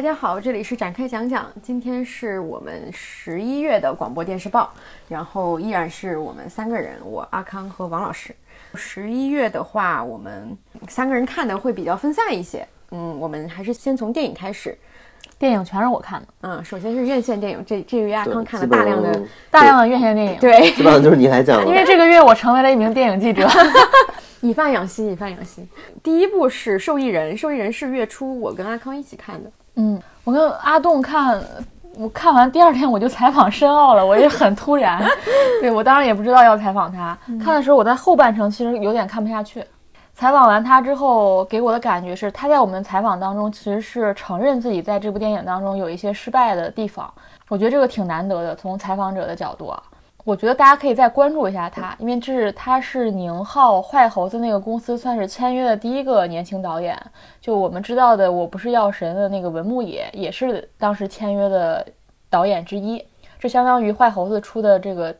大家好，这里是展开讲讲。今天是我们十一月的广播电视报，然后依然是我们三个人，我阿康和王老师。十一月的话，我们三个人看的会比较分散一些。嗯，我们还是先从电影开始。电影全是我看的。嗯，首先是院线电影，这这个月阿康看了大量的大量的院线电影。对，基本上就是你来讲了。因为这个月我成为了一名电影记者，以饭养吸，以饭养吸。第一部是《受益人》，《受益人》是月初我跟阿康一起看的。嗯，我跟阿栋看，我看完第二天我就采访申奥了，我也很突然。对我当然也不知道要采访他，看的时候我在后半程其实有点看不下去。采访完他之后，给我的感觉是他在我们采访当中其实是承认自己在这部电影当中有一些失败的地方，我觉得这个挺难得的。从采访者的角度啊。我觉得大家可以再关注一下他，因为这是他是宁浩坏猴子那个公司算是签约的第一个年轻导演。就我们知道的，我不是药神的那个文牧野也是当时签约的导演之一。这相当于坏猴子出的这个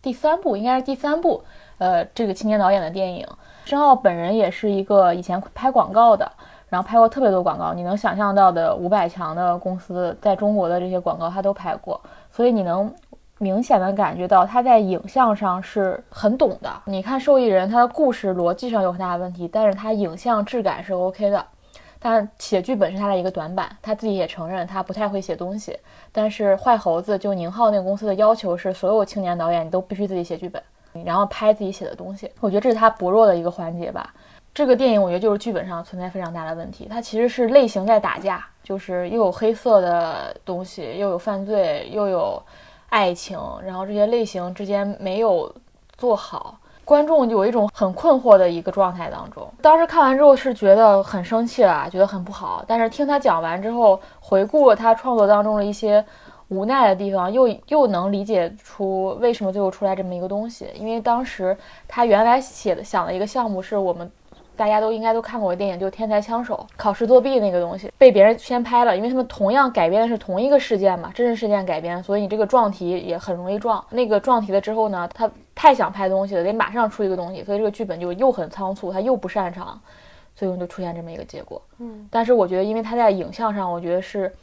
第三部，应该是第三部，呃，这个青年导演的电影。申奥本人也是一个以前拍广告的，然后拍过特别多广告，你能想象到的五百强的公司在中国的这些广告他都拍过，所以你能。明显的感觉到他在影像上是很懂的。你看《受益人》，他的故事逻辑上有很大的问题，但是他影像质感是 OK 的。但写剧本是他的一个短板，他自己也承认他不太会写东西。但是坏猴子就宁浩那个公司的要求是，所有青年导演你都必须自己写剧本，然后拍自己写的东西。我觉得这是他薄弱的一个环节吧。这个电影我觉得就是剧本上存在非常大的问题。它其实是类型在打架，就是又有黑色的东西，又有犯罪，又有。爱情，然后这些类型之间没有做好，观众有一种很困惑的一个状态当中。当时看完之后是觉得很生气了，觉得很不好。但是听他讲完之后，回顾了他创作当中的一些无奈的地方，又又能理解出为什么最后出来这么一个东西。因为当时他原来写的想的一个项目是我们。大家都应该都看过的电影，就《天才枪手》考试作弊那个东西，被别人先拍了，因为他们同样改编的是同一个事件嘛，真实事件改编，所以你这个撞题也很容易撞。那个撞题了之后呢，他太想拍东西了，得马上出一个东西，所以这个剧本就又很仓促，他又不擅长，最终就出现这么一个结果。嗯，但是我觉得，因为他在影像上，我觉得是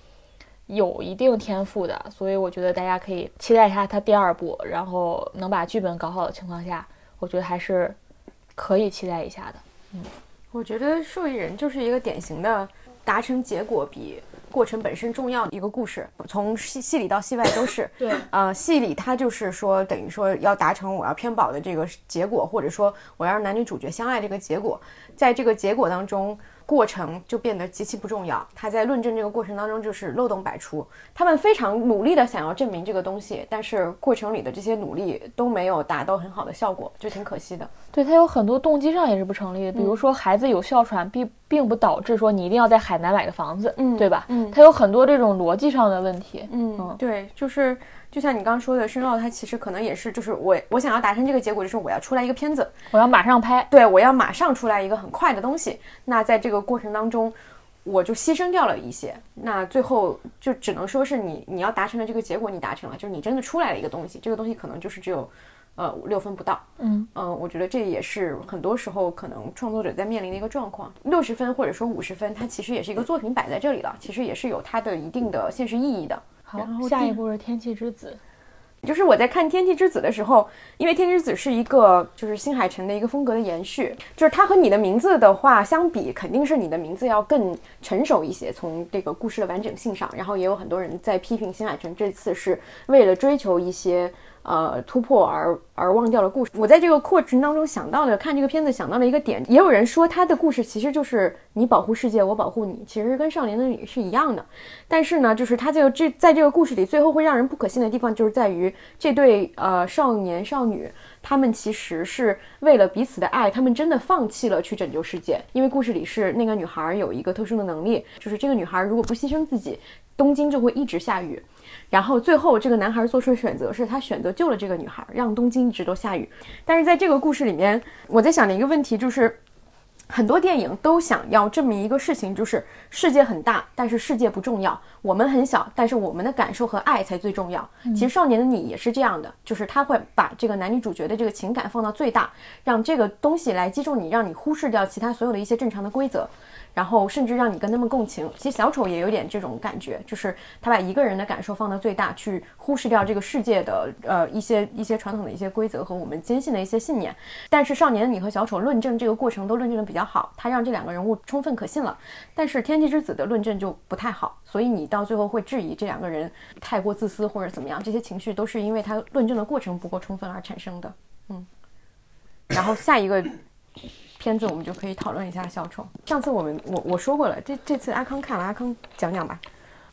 有一定天赋的，所以我觉得大家可以期待一下他第二部，然后能把剧本搞好的情况下，我觉得还是可以期待一下的。嗯，我觉得受益人就是一个典型的达成结果比过程本身重要的一个故事，从戏戏里到戏外都是。对，呃，戏里他就是说，等于说要达成我要偏保的这个结果，或者说我要让男女主角相爱这个结果，在这个结果当中。过程就变得极其不重要。他在论证这个过程当中就是漏洞百出。他们非常努力的想要证明这个东西，但是过程里的这些努力都没有达到很好的效果，就挺可惜的。对他有很多动机上也是不成立的，比如说孩子有哮喘，并并不导致说你一定要在海南买个房子，嗯，对吧？嗯，他有很多这种逻辑上的问题。嗯，对，就是。就像你刚刚说的，申奥它其实可能也是，就是我我想要达成这个结果，就是我要出来一个片子，我要马上拍，对我要马上出来一个很快的东西。那在这个过程当中，我就牺牲掉了一些。那最后就只能说是你你要达成的这个结果你达成了，就是你真的出来了一个东西。这个东西可能就是只有呃六分不到。嗯嗯，我觉得这也是很多时候可能创作者在面临的一个状况。六十分或者说五十分，它其实也是一个作品摆在这里了，其实也是有它的一定的现实意义的。然后下一步是《天气之子》，就是我在看《天气之子》的时候，因为《天气之子》是一个就是新海诚的一个风格的延续，就是它和你的名字的话相比，肯定是你的名字要更成熟一些，从这个故事的完整性上。然后也有很多人在批评新海诚这次是为了追求一些。呃，突破而而忘掉了故事。我在这个过程当中想到的，看这个片子想到了一个点，也有人说他的故事其实就是你保护世界，我保护你，其实跟少年的你是一样的。但是呢，就是他这个这在这个故事里，最后会让人不可信的地方，就是在于这对呃少年少女，他们其实是为了彼此的爱，他们真的放弃了去拯救世界。因为故事里是那个女孩有一个特殊的能力，就是这个女孩如果不牺牲自己，东京就会一直下雨。然后最后，这个男孩做出的选择是他选择救了这个女孩，让东京一直都下雨。但是在这个故事里面，我在想的一个问题就是，很多电影都想要证明一个事情，就是世界很大，但是世界不重要；我们很小，但是我们的感受和爱才最重要。其实《少年的你》也是这样的，就是他会把这个男女主角的这个情感放到最大，让这个东西来击中你，让你忽视掉其他所有的一些正常的规则。然后甚至让你跟他们共情。其实小丑也有点这种感觉，就是他把一个人的感受放到最大，去忽视掉这个世界的呃一些一些传统的一些规则和我们坚信的一些信念。但是少年的你和小丑论证这个过程都论证的比较好，他让这两个人物充分可信了。但是天气之子的论证就不太好，所以你到最后会质疑这两个人太过自私或者怎么样，这些情绪都是因为他论证的过程不够充分而产生的。嗯，然后下一个。片子我们就可以讨论一下小丑。上次我们我我说过了，这这次阿康看了，阿康讲讲吧。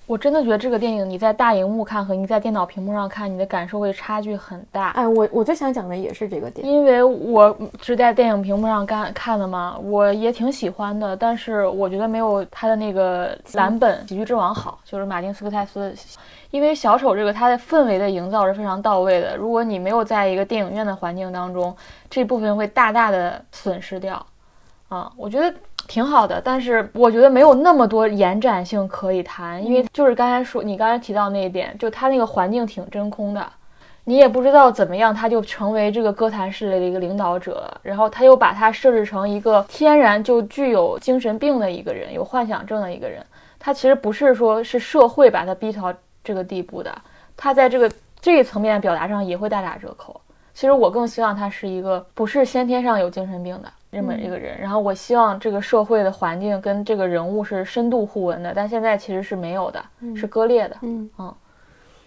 我真的觉得这个电影你在大荧幕看和你在电脑屏幕上看，你的感受会差距很大。哎，我我最想讲的也是这个点，因为我是在电影屏幕上看看的嘛，我也挺喜欢的，但是我觉得没有他的那个蓝本《喜剧之王》好，就是马丁斯科塞斯。因为小丑这个它的氛围的营造是非常到位的，如果你没有在一个电影院的环境当中，这部分会大大的损失掉。啊，我觉得挺好的，但是我觉得没有那么多延展性可以谈，因为就是刚才说你刚才提到那一点，就他那个环境挺真空的，你也不知道怎么样他就成为这个歌坛势力的一个领导者，然后他又把他设置成一个天然就具有精神病的一个人，有幻想症的一个人，他其实不是说是社会把他逼到这个地步的，他在这个这一层面表达上也会大打折扣。其实我更希望他是一个不是先天上有精神病的。这么一个人，然后我希望这个社会的环境跟这个人物是深度互文的，但现在其实是没有的，是割裂的。嗯嗯，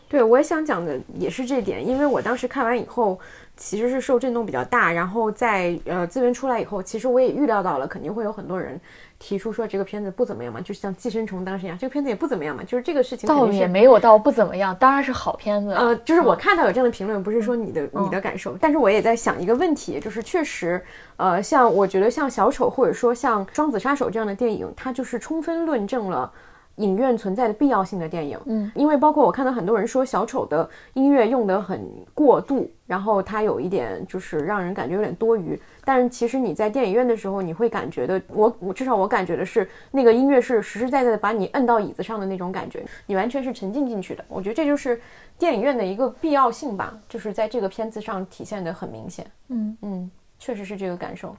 对，我也想讲的也是这点，因为我当时看完以后。其实是受震动比较大，然后在呃资源出来以后，其实我也预料到了，肯定会有很多人提出说这个片子不怎么样嘛，就像寄生虫当时一样，这个片子也不怎么样嘛，就是这个事情倒也没有到不怎么样，当然是好片子。呃，就是我看到有这样的评论，不是说你的你的感受，但是我也在想一个问题，就是确实，呃，像我觉得像小丑或者说像双子杀手这样的电影，它就是充分论证了。影院存在的必要性的电影，嗯，因为包括我看到很多人说小丑的音乐用得很过度，然后它有一点就是让人感觉有点多余。但是其实你在电影院的时候，你会感觉的，我我至少我感觉的是那个音乐是实实在在的把你摁到椅子上的那种感觉，你完全是沉浸进去的。我觉得这就是电影院的一个必要性吧，就是在这个片子上体现的很明显。嗯嗯，确实是这个感受。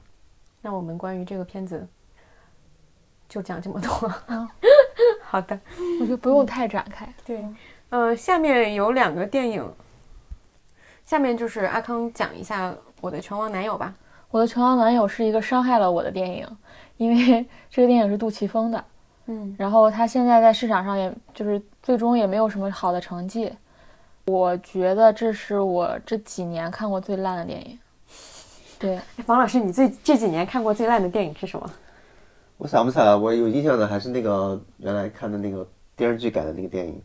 那我们关于这个片子就讲这么多。好的，我觉得不用太展开。对，呃，下面有两个电影，下面就是阿康讲一下我的拳王男友吧。我的拳王男友是一个伤害了我的电影，因为 这个电影是杜琪峰的，嗯，然后他现在在市场上也就是最终也没有什么好的成绩。我觉得这是我这几年看过最烂的电影。对，王老师，你最这几年看过最烂的电影是什么？我想不起来，我有印象的还是那个原来看的那个电视剧改的那个电影《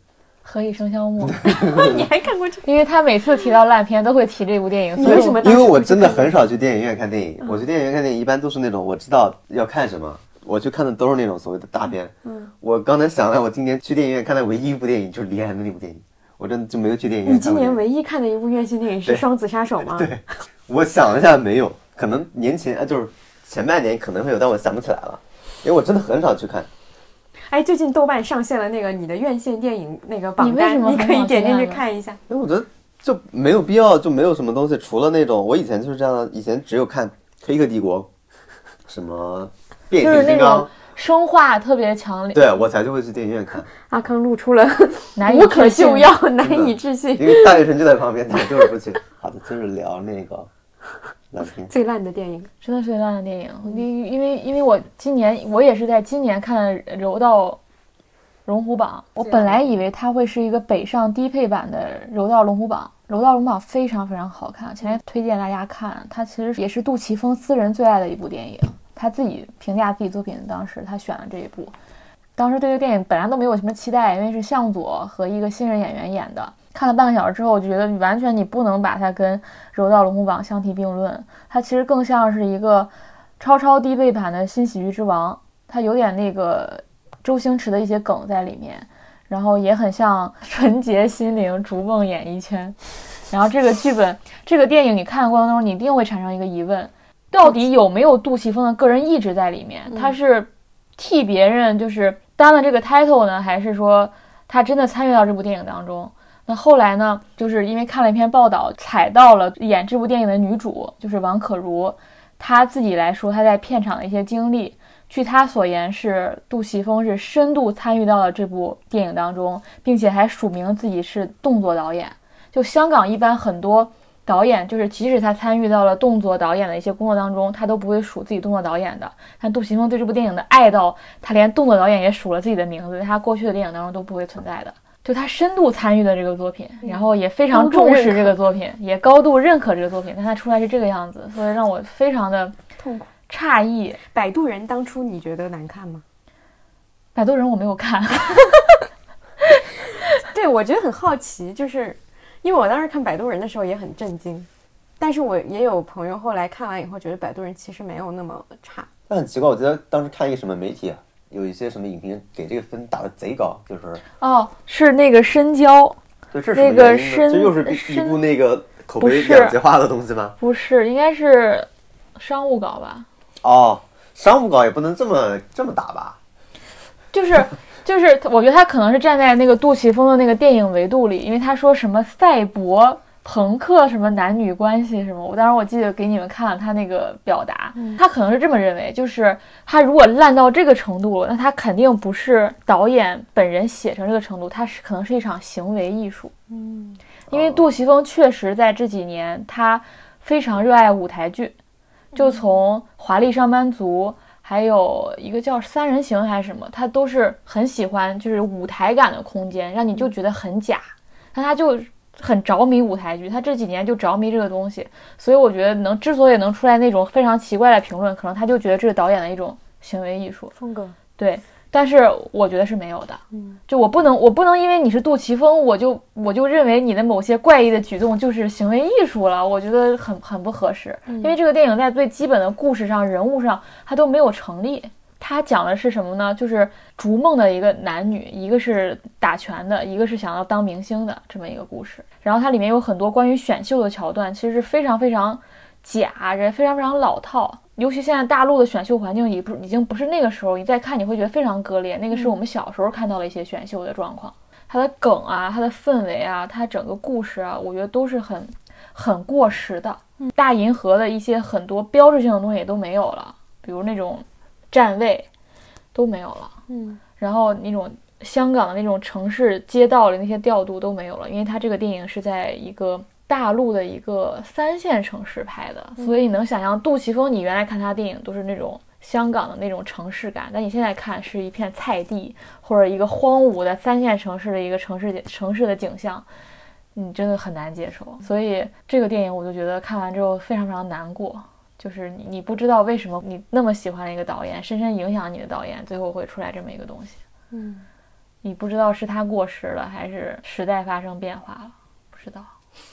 何以笙箫默》。你还看过这？因为他每次提到烂片都会提这部电影。为什么？因为我真的很少去电影院看电影。我去电影院看电影一般都是那种我知道要看什么，我去看的都是那种所谓的大片。嗯。我刚才想了，我今年去电影院看的唯一一部电影就是李安的那部电影，我真的就没有去电影院。你今年唯一看的一部院线电影是《双子杀手》吗？对。我想了一下，没有，可能年前啊，就是前半年可能会有，但我想不起来了。因为我真的很少去看，哎，最近豆瓣上线了那个你的院线电影那个榜单，你可以点进去看一下。因为我觉得就没有必要，就没有什么东西，除了那种我以前就是这样的，以前只有看《黑客帝国》，什么变形金刚，生化特别强烈，对我才就会去电影院看。阿康露出了难无可救药、难以置信，因为大学生就在旁边，他就是不去。好的，接着聊那个。最烂的电影，真的是最烂的电影。因因为因为我今年我也是在今年看《柔道龙虎榜》，我本来以为它会是一个北上低配版的《柔道龙虎榜》。《柔道龙虎榜》非常非常好看，强烈推荐大家看。它其实也是杜琪峰私人最爱的一部电影，他自己评价自己作品，当时他选了这一部。当时对这个电影本来都没有什么期待，因为是向佐和一个新人演员演的。看了半个小时之后，我就觉得完全你不能把它跟《柔道龙虎榜》相提并论。它其实更像是一个超超低配版的新喜剧之王，它有点那个周星驰的一些梗在里面，然后也很像纯洁心灵逐梦演艺圈。然后这个剧本、这个电影你看的过程中，你一定会产生一个疑问：到底有没有杜琪峰的个人意志在里面？他是替别人就是担了这个 title 呢，还是说他真的参与到这部电影当中？那后来呢？就是因为看了一篇报道，踩到了演这部电影的女主，就是王可如，她自己来说她在片场的一些经历，据她所言，是杜琪峰是深度参与到了这部电影当中，并且还署名自己是动作导演。就香港一般很多导演，就是即使他参与到了动作导演的一些工作当中，他都不会署自己动作导演的。但杜琪峰对这部电影的爱到，他连动作导演也署了自己的名字，在他过去的电影当中都不会存在的。就他深度参与的这个作品，然后也非常重视这个作品，也高度认可这个作品，但他出来是这个样子，所以让我非常的痛苦。诧异。摆渡人当初你觉得难看吗？摆渡人我没有看。对，我觉得很好奇，就是因为我当时看摆渡人的时候也很震惊，但是我也有朋友后来看完以后觉得摆渡人其实没有那么差。那很奇怪，我记得当时看一个什么媒体啊，有一些什么影评给这个分打的贼高，就是哦，是那个深交，对，这是那个深这又是一部那个口碑两极化的东西吗？不是，应该是商务稿吧？哦，商务稿也不能这么这么打吧？就是 就是，我觉得他可能是站在那个杜琪峰的那个电影维度里，因为他说什么赛博朋克什么男女关系什么，我当时我记得给你们看了他那个表达，他可能是这么认为，就是他如果烂到这个程度了，那他肯定不是导演本人写成这个程度，他是可能是一场行为艺术。嗯，因为杜琪峰确实在这几年，他非常热爱舞台剧，就从《华丽上班族》，还有一个叫《三人行》还是什么，他都是很喜欢就是舞台感的空间，让你就觉得很假。但他就很着迷舞台剧，他这几年就着迷这个东西，所以我觉得能之所以能出来那种非常奇怪的评论，可能他就觉得这是导演的一种行为艺术。风格，对，但是我觉得是没有的。嗯，就我不能，我不能因为你是杜琪峰，我就我就认为你的某些怪异的举动就是行为艺术了，我觉得很很不合适。因为这个电影在最基本的故事上、人物上，它都没有成立。它讲的是什么呢？就是逐梦的一个男女，一个是打拳的，一个是想要当明星的这么一个故事。然后它里面有很多关于选秀的桥段，其实是非常非常假，人非常非常老套。尤其现在大陆的选秀环境已不已经不是那个时候，你再看你会觉得非常割裂。那个是我们小时候看到的一些选秀的状况，它的梗啊，它的氛围啊，它整个故事啊，我觉得都是很很过时的。大银河的一些很多标志性的东西也都没有了，比如那种站位都没有了。嗯，然后那种香港的那种城市街道里那些调度都没有了，因为它这个电影是在一个大陆的一个三线城市拍的，所以你能想象杜琪峰，你原来看他电影都是那种香港的那种城市感，但你现在看是一片菜地或者一个荒芜的三线城市的一个城市城市的景象，你真的很难接受。所以这个电影我就觉得看完之后非常非常难过。就是你，你不知道为什么你那么喜欢一个导演，深深影响你的导演，最后会出来这么一个东西。嗯，你不知道是他过时了，还是时代发生变化了，不知道，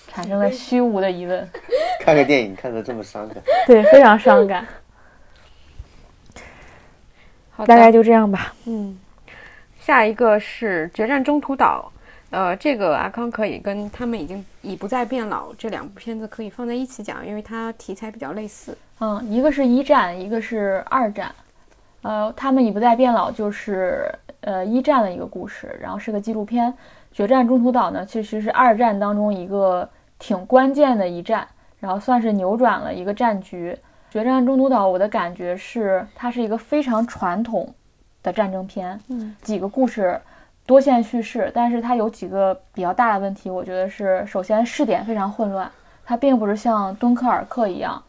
产生了虚无的疑问。看个电影看得这么伤感，对，非常伤感。好大概就这样吧。嗯，下一个是《决战中途岛》，呃，这个阿康可以跟他们已经已不再变老这两部片子可以放在一起讲，因为它题材比较类似。嗯，一个是一战，一个是二战。呃，他们已不再变老，就是呃一战的一个故事，然后是个纪录片。决战中途岛呢，其实是二战当中一个挺关键的一战，然后算是扭转了一个战局。决战中途岛，我的感觉是它是一个非常传统的战争片，嗯，几个故事多线叙事，但是它有几个比较大的问题，我觉得是首先试点非常混乱，它并不是像敦刻尔克一样。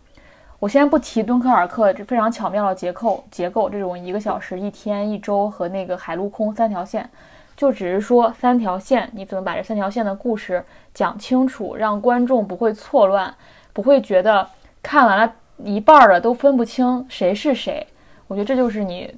我先不提敦刻尔克这非常巧妙的结构结构，这种一个小时、一天、一周和那个海陆空三条线，就只是说三条线，你怎么把这三条线的故事讲清楚，让观众不会错乱，不会觉得看完了一半儿了都分不清谁是谁。我觉得这就是你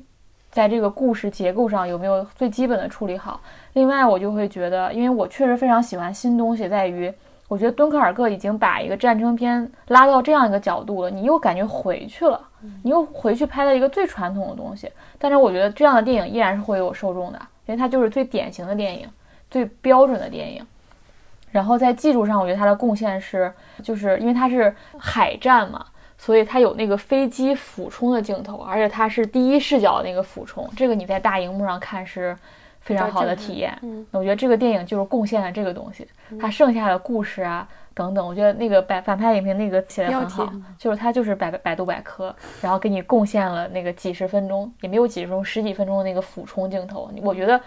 在这个故事结构上有没有最基本的处理好。另外，我就会觉得，因为我确实非常喜欢新东西，在于。我觉得敦刻尔克已经把一个战争片拉到这样一个角度了，你又感觉回去了，你又回去拍了一个最传统的东西。但是我觉得这样的电影依然是会有受众的，因为它就是最典型的电影，最标准的电影。然后在技术上，我觉得它的贡献是，就是因为它是海战嘛，所以它有那个飞机俯冲的镜头，而且它是第一视角的那个俯冲，这个你在大荧幕上看是非常好的体验。嗯，我觉得这个电影就是贡献了这个东西，它剩下的故事啊等等，我觉得那个百反派影评那个写的很好就是它就是百百度百科，然后给你贡献了那个几十分钟，也没有几十分钟，十几分钟的那个俯冲镜头，我觉得。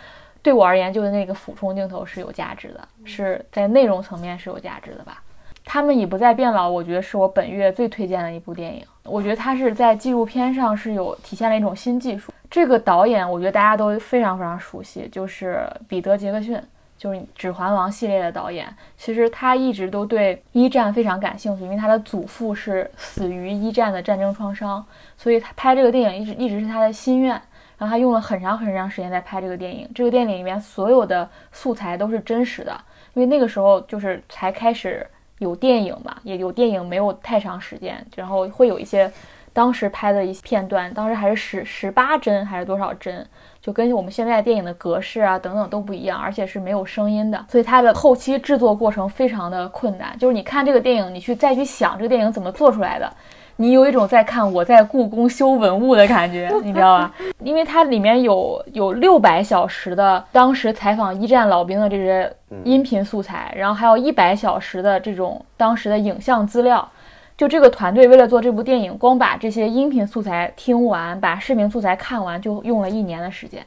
对我而言，就是那个俯冲镜头是有价值的，是在内容层面是有价值的吧。他们已不再变老，我觉得是我本月最推荐的一部电影。我觉得它是在纪录片上是有体现了一种新技术。这个导演，我觉得大家都非常非常熟悉，就是彼得·杰克逊，就是《指环王》系列的导演。其实他一直都对一战非常感兴趣，因为他的祖父是死于一战的战争创伤，所以他拍这个电影一直一直是他的心愿。然后他用了很长很长时间在拍这个电影。这个电影里面所有的素材都是真实的，因为那个时候就是才开始有电影吧，也有电影没有太长时间，然后会有一些当时拍的一些片段，当时还是十十八帧还是多少帧，就跟我们现在电影的格式啊等等都不一样，而且是没有声音的，所以它的后期制作过程非常的困难。就是你看这个电影，你去再去想这个电影怎么做出来的。你有一种在看我在故宫修文物的感觉，你知道吧？因为它里面有有六百小时的当时采访一战老兵的这些音频素材，然后还有一百小时的这种当时的影像资料。就这个团队为了做这部电影，光把这些音频素材听完，把视频素材看完，就用了一年的时间。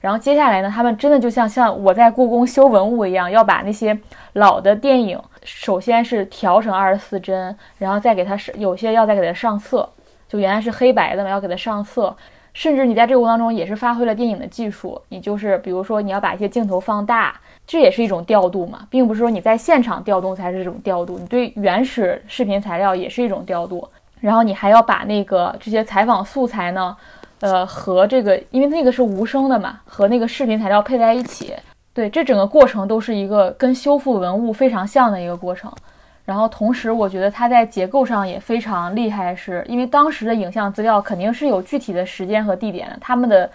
然后接下来呢，他们真的就像像我在故宫修文物一样，要把那些老的电影，首先是调成二十四帧，然后再给它上，有些要再给它上色，就原来是黑白的嘛，要给它上色。甚至你在这个过程当中也是发挥了电影的技术，你就是比如说你要把一些镜头放大，这也是一种调度嘛，并不是说你在现场调动才是这种调度，你对原始视频材料也是一种调度。然后你还要把那个这些采访素材呢。呃，和这个，因为那个是无声的嘛，和那个视频材料配在一起，对，这整个过程都是一个跟修复文物非常像的一个过程。然后同时，我觉得它在结构上也非常厉害，是因为当时的影像资料肯定是有具体的时间和地点的。他们的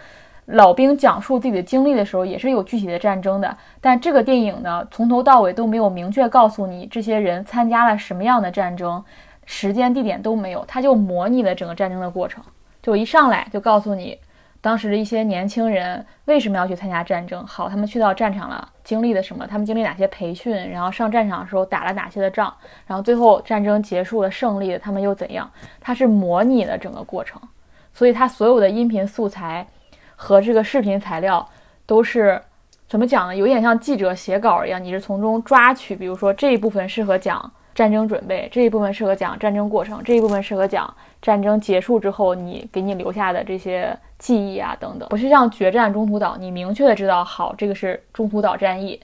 老兵讲述自己的经历的时候，也是有具体的战争的。但这个电影呢，从头到尾都没有明确告诉你这些人参加了什么样的战争，时间地点都没有，它就模拟了整个战争的过程。就一上来就告诉你，当时的一些年轻人为什么要去参加战争？好，他们去到战场了，经历了什么？他们经历哪些培训？然后上战场的时候打了哪些的仗？然后最后战争结束了，胜利了，他们又怎样？它是模拟的整个过程，所以它所有的音频素材和这个视频材料都是怎么讲呢？有点像记者写稿一样，你是从中抓取，比如说这一部分适合讲战争准备，这一部分适合讲战争过程，这一部分适合讲。战争结束之后，你给你留下的这些记忆啊，等等，不是像决战中途岛，你明确的知道，好，这个是中途岛战役。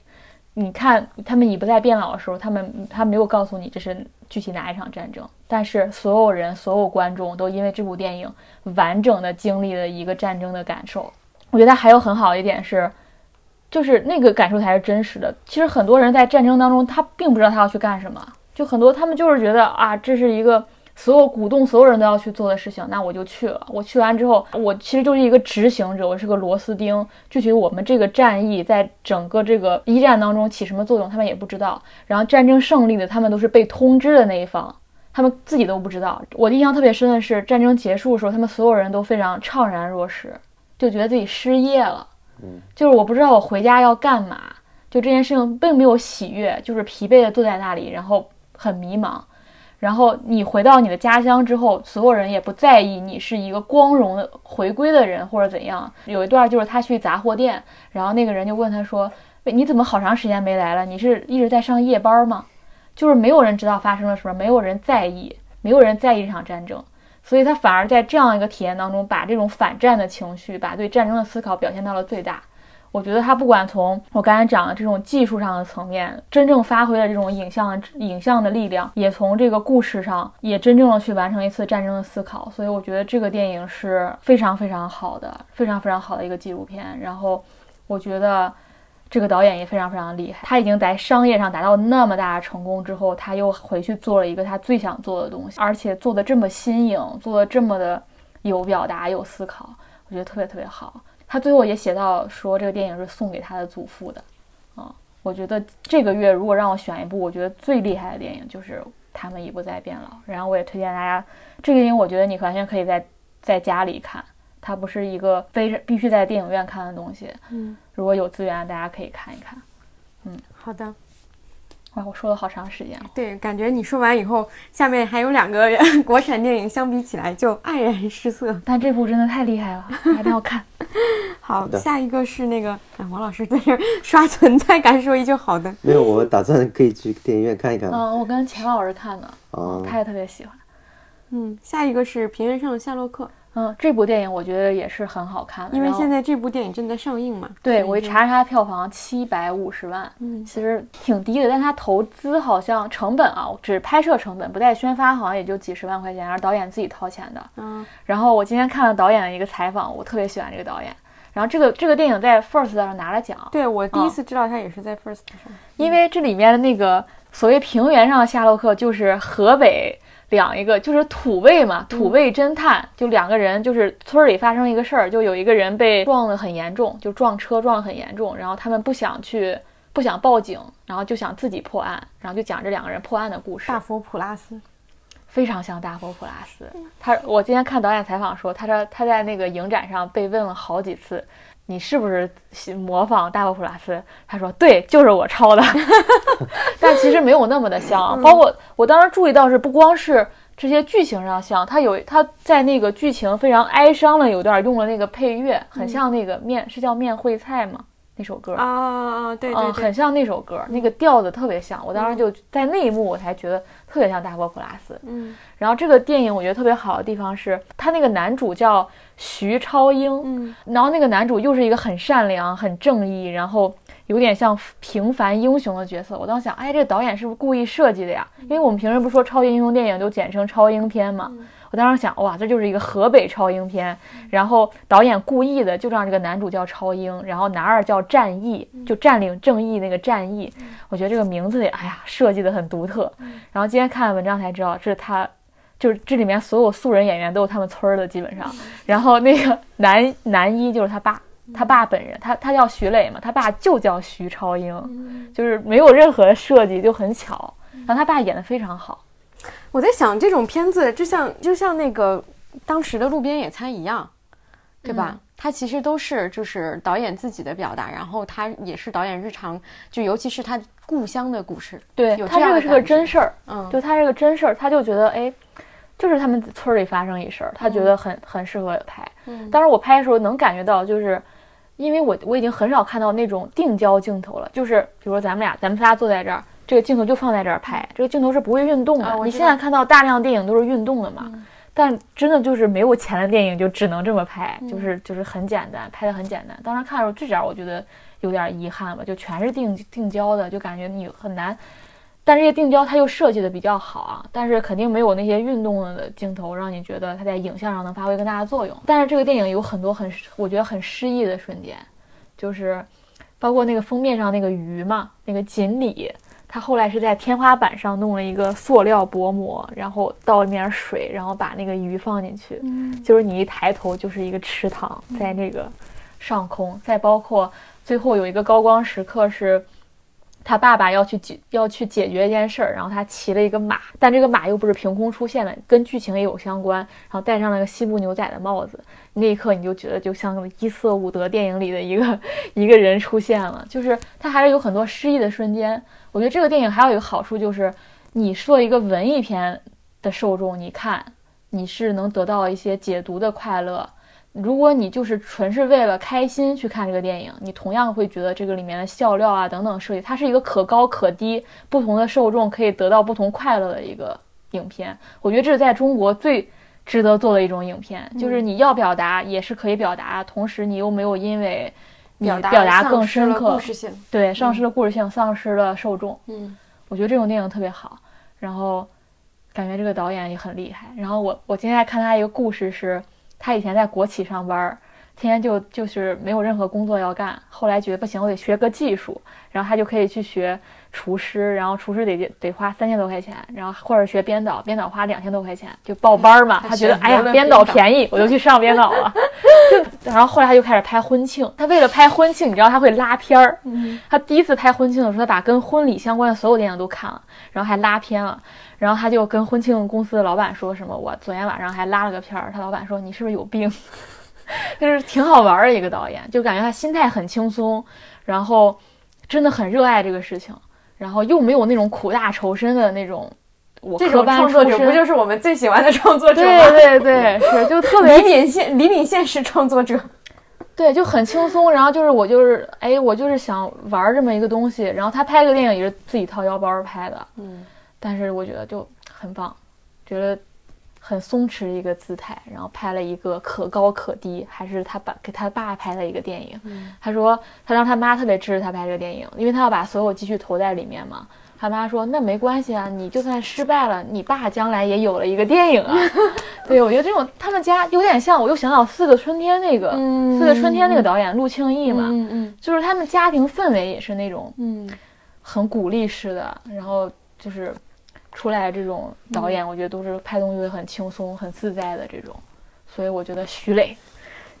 你看他们已不再变老的时候，他们他没有告诉你这是具体哪一场战争，但是所有人、所有观众都因为这部电影完整的经历了一个战争的感受。我觉得还有很好一点是，就是那个感受才是真实的。其实很多人在战争当中，他并不知道他要去干什么，就很多他们就是觉得啊，这是一个。所有鼓动所有人都要去做的事情，那我就去了。我去完之后，我其实就是一个执行者，我是个螺丝钉。具体我们这个战役在整个这个一战当中起什么作用，他们也不知道。然后战争胜利的，他们都是被通知的那一方，他们自己都不知道。我印象特别深的是，战争结束的时候，他们所有人都非常怅然若失，就觉得自己失业了。嗯，就是我不知道我回家要干嘛，就这件事情并没有喜悦，就是疲惫的坐在那里，然后很迷茫。然后你回到你的家乡之后，所有人也不在意你是一个光荣的回归的人或者怎样。有一段就是他去杂货店，然后那个人就问他说：“你怎么好长时间没来了？你是一直在上夜班吗？”就是没有人知道发生了什么，没有人在意，没有人在意这场战争，所以他反而在这样一个体验当中，把这种反战的情绪，把对战争的思考表现到了最大。我觉得他不管从我刚才讲的这种技术上的层面，真正发挥了这种影像影像的力量，也从这个故事上也真正的去完成一次战争的思考。所以我觉得这个电影是非常非常好的，非常非常好的一个纪录片。然后我觉得这个导演也非常非常厉害，他已经在商业上达到那么大的成功之后，他又回去做了一个他最想做的东西，而且做的这么新颖，做的这么的有表达有思考，我觉得特别特别好。他最后也写到说，这个电影是送给他的祖父的，啊，我觉得这个月如果让我选一部，我觉得最厉害的电影就是《他们已不再变老》。然后我也推荐大家，这个电影我觉得你完全可以在在家里看，它不是一个非必须在电影院看的东西。嗯，如果有资源，大家可以看一看。嗯好的，哇，我说了好长时间哦。对，感觉你说完以后，下面还有两个 国产电影，相比起来就黯然失色。但这部真的太厉害了，大家一定要看。好，的下一个是那个，哎，王老师在这儿 刷存在感，说一句好的。没有，我打算可以去电影院看一看。嗯，我跟钱老师看的，啊，他也特别喜欢。嗯，下一个是《平原上的夏洛克》，嗯，这部电影我觉得也是很好看的，因为现在这部电影正在上映嘛。对我一查查票房七百五十万，嗯其实挺低的，但它投资好像成本啊，只拍摄成本不带宣发，好像也就几十万块钱，然后导演自己掏钱的。嗯，然后我今天看了导演的一个采访，我特别喜欢这个导演。然后这个这个电影在 First 上拿了奖，对我第一嗯次知道他也是在 First 上。因为这里面的那个所谓平原上的夏洛克，就是河北两一个就是土味嘛，土味侦探，就两个人，就是村里发生一个事儿，就有一个人被撞得很严重，就撞车撞得很严重，然后他们不想去。不想报警，然后就想自己破案，然后就讲这两个人破案的故事。大佛普拉斯，非常像大佛普拉斯。他，我今天看导演采访说，他说他在那个影展上被问了好几次，你是不是模仿大卫普拉斯？他说对，就是我抄的。但其实没有那么的像，包括我当时注意到是不光是。这些剧情上像，他有他在那个剧情非常哀伤的有段用了那个配乐，很像那个面是叫面会菜吗？那首歌啊啊啊！对对嗯，很像那首歌，那个调子特别像。我当时就在那一幕，我才觉得特别像大波普拉斯。嗯然后这个电影我觉得特别好的地方是，他那个男主叫徐超英，嗯然后那个男主又是一个很善良、很正义，然后有点像平凡英雄的角色。我当时想，哎，这导演是不是故意设计的呀？因为我们平时不说超级英雄电影都简称超英片嘛。我当时想，哇，这就是一个河北超英片，然后导演故意的就让这个男主叫超英，然后男二叫战役，就占领正义那个战役。我觉得这个名字也，哎呀，设计的很独特。然后今天看文章才知道，这是他。就是这里面所有素人演员都是他们村儿的，基本上。然后那个男 男一就是他爸，他爸本人，他他叫徐磊嘛，他爸就叫徐超英，就是没有任何设计，就很巧。然后他爸演的非常好，我在想这种片子，就像就像那个当时的路边野餐一样，对吧？嗯它其实都是就是导演自己的表达，然后他也是导演日常，就尤其是他故乡的故事。对有这他这个是个真事儿，嗯，就他这个真事儿，他就觉得哎，就是他们村儿里发生一事儿，他觉得很很适合拍。嗯当时我拍的时候能感觉到，就是因为我我已经很少看到那种定焦镜头了，就是比如说咱们俩，咱们仨坐在这儿，这个镜头就放在这儿拍，这个镜头是不会运动的。你现在看到大量电影都是运动的嘛，但真的就是没有钱的电影就只能这么拍，就是就是很简单，拍的很简单。当时看的时候这点儿我觉得有点遗憾吧，就全是定定焦的，就感觉你很难。但这些定焦它又设计的比较好啊，但是肯定没有那些运动的镜头让你觉得它在影像上能发挥更大的作用。但是这个电影有很多很我觉得很诗意的瞬间，就是包括那个封面上那个鱼嘛，那个锦鲤，它后来是在天花板上弄了一个塑料薄膜，然后倒一点水，然后把那个鱼放进去，就是你一抬头就是一个池塘在那个上空，再包括最后有一个高光时刻是。他爸爸要去解要去解决一件事儿，然后他骑了一个马，但这个马又不是凭空出现的，跟剧情也有相关。然后戴上了个西部牛仔的帽子，那一刻你就觉得就像伊瑟伍德电影里的一个 一个人出现了，就是他还是有很多诗意的瞬间。我觉得这个电影还有一个好处就是，你做一个文艺片的受众，你看你是能得到一些解读的快乐。如果你就是纯是为了开心去看这个电影，你同样会觉得这个里面的笑料啊等等设计，它是一个可高可低，不同的受众可以得到不同快乐的一个影片。我觉得这是在中国最值得做的一种影片，就是你要表达也是可以表达，同时你又没有因为表达表达更深刻故，事性。对，丧失了故事性，丧失了受众。嗯我觉得这种电影特别好，然后感觉这个导演也很厉害。然后我我今天还看他一个故事是，他以前在国企上班，天天就就是没有任何工作要干，后来觉得不行，我得学个技术，然后他就可以去学厨师，然后厨师得得花三千多块钱，然后或者学编导，编导花两千多块钱，就报班儿嘛。他他觉得哎呀编导编导便宜，我就去上编导了。就然后后来他就开始拍婚庆，他为了拍婚庆，你知道他会拉片儿，嗯他第一次拍婚庆的时候，他把跟婚礼相关的所有电影都看了，然后还拉片了。然后他就跟婚庆公司的老板说什么：“我昨天晚上还拉了个片儿。”他老板说：“你是不是有病？” 就是挺好玩的一个导演，就感觉他心态很轻松，然后真的很热爱这个事情，然后又没有那种苦大仇深的那种。我这种创作者不就是我们最喜欢的创作者对吗？对对对，是就特别李敏现李敏现实创作者，对，就很轻松。然后就是我就是哎，我就是想玩这么一个东西。然后他拍这个电影也是自己掏腰包拍的，嗯，但是我觉得就很棒，觉得很松弛的一个姿态，然后拍了一个可高可低，还是他爸给他爸拍的一个电影。他说他让他妈特别支持他拍这个电影，因为他要把所有积蓄投在里面嘛。他妈说：“那没关系啊，你就算失败了，你爸将来也有了一个电影啊。”对，我觉得这种他们家有点像，我又想到《四个春天》那个，嗯四个春天》那个导演陆庆义嘛，嗯嗯就是他们家庭氛围也是那种嗯，很鼓励式的，然后就是出来这种导演，我觉得都是拍东西会很轻松、很自在的这种，所以我觉得徐磊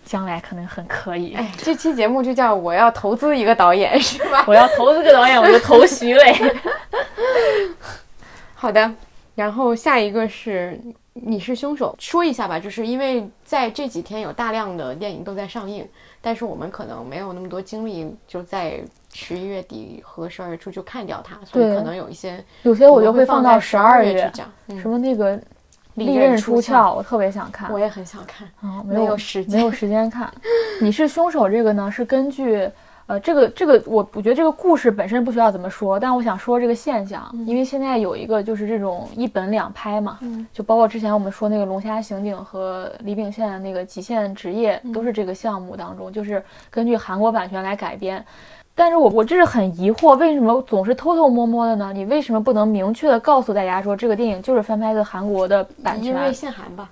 将来可能很可以。哎，这期节目就叫我要投资一个导演是吧？我要投资个导演，我就投徐磊。好的，然后下一个是你是凶手，说一下吧，就是因为在这几天有大量的电影都在上映，但是我们可能没有那么多精力，就在十一月底和十二月初就看掉它，所以可能有一些有些我就会放到十二月去讲。嗯什么那个《利利刃刃出鞘》，我特别想看我。也很想看，啊，没有有时间没有时间看。你是凶手这个呢，是根据呃这个这个我我觉得这个故事本身不需要怎么说，但我想说这个现象，因为现在有一个就是这种一本两拍嘛，嗯就包括之前我们说那个龙虾刑警和李秉宪的那个极限职业，都是这个项目当中，就是根据韩国版权来改编。但是我我这是很疑惑，为什么总是偷偷摸摸的呢？你为什么不能明确的告诉大家说这个电影就是翻拍的韩国的版权？因为限韩吧。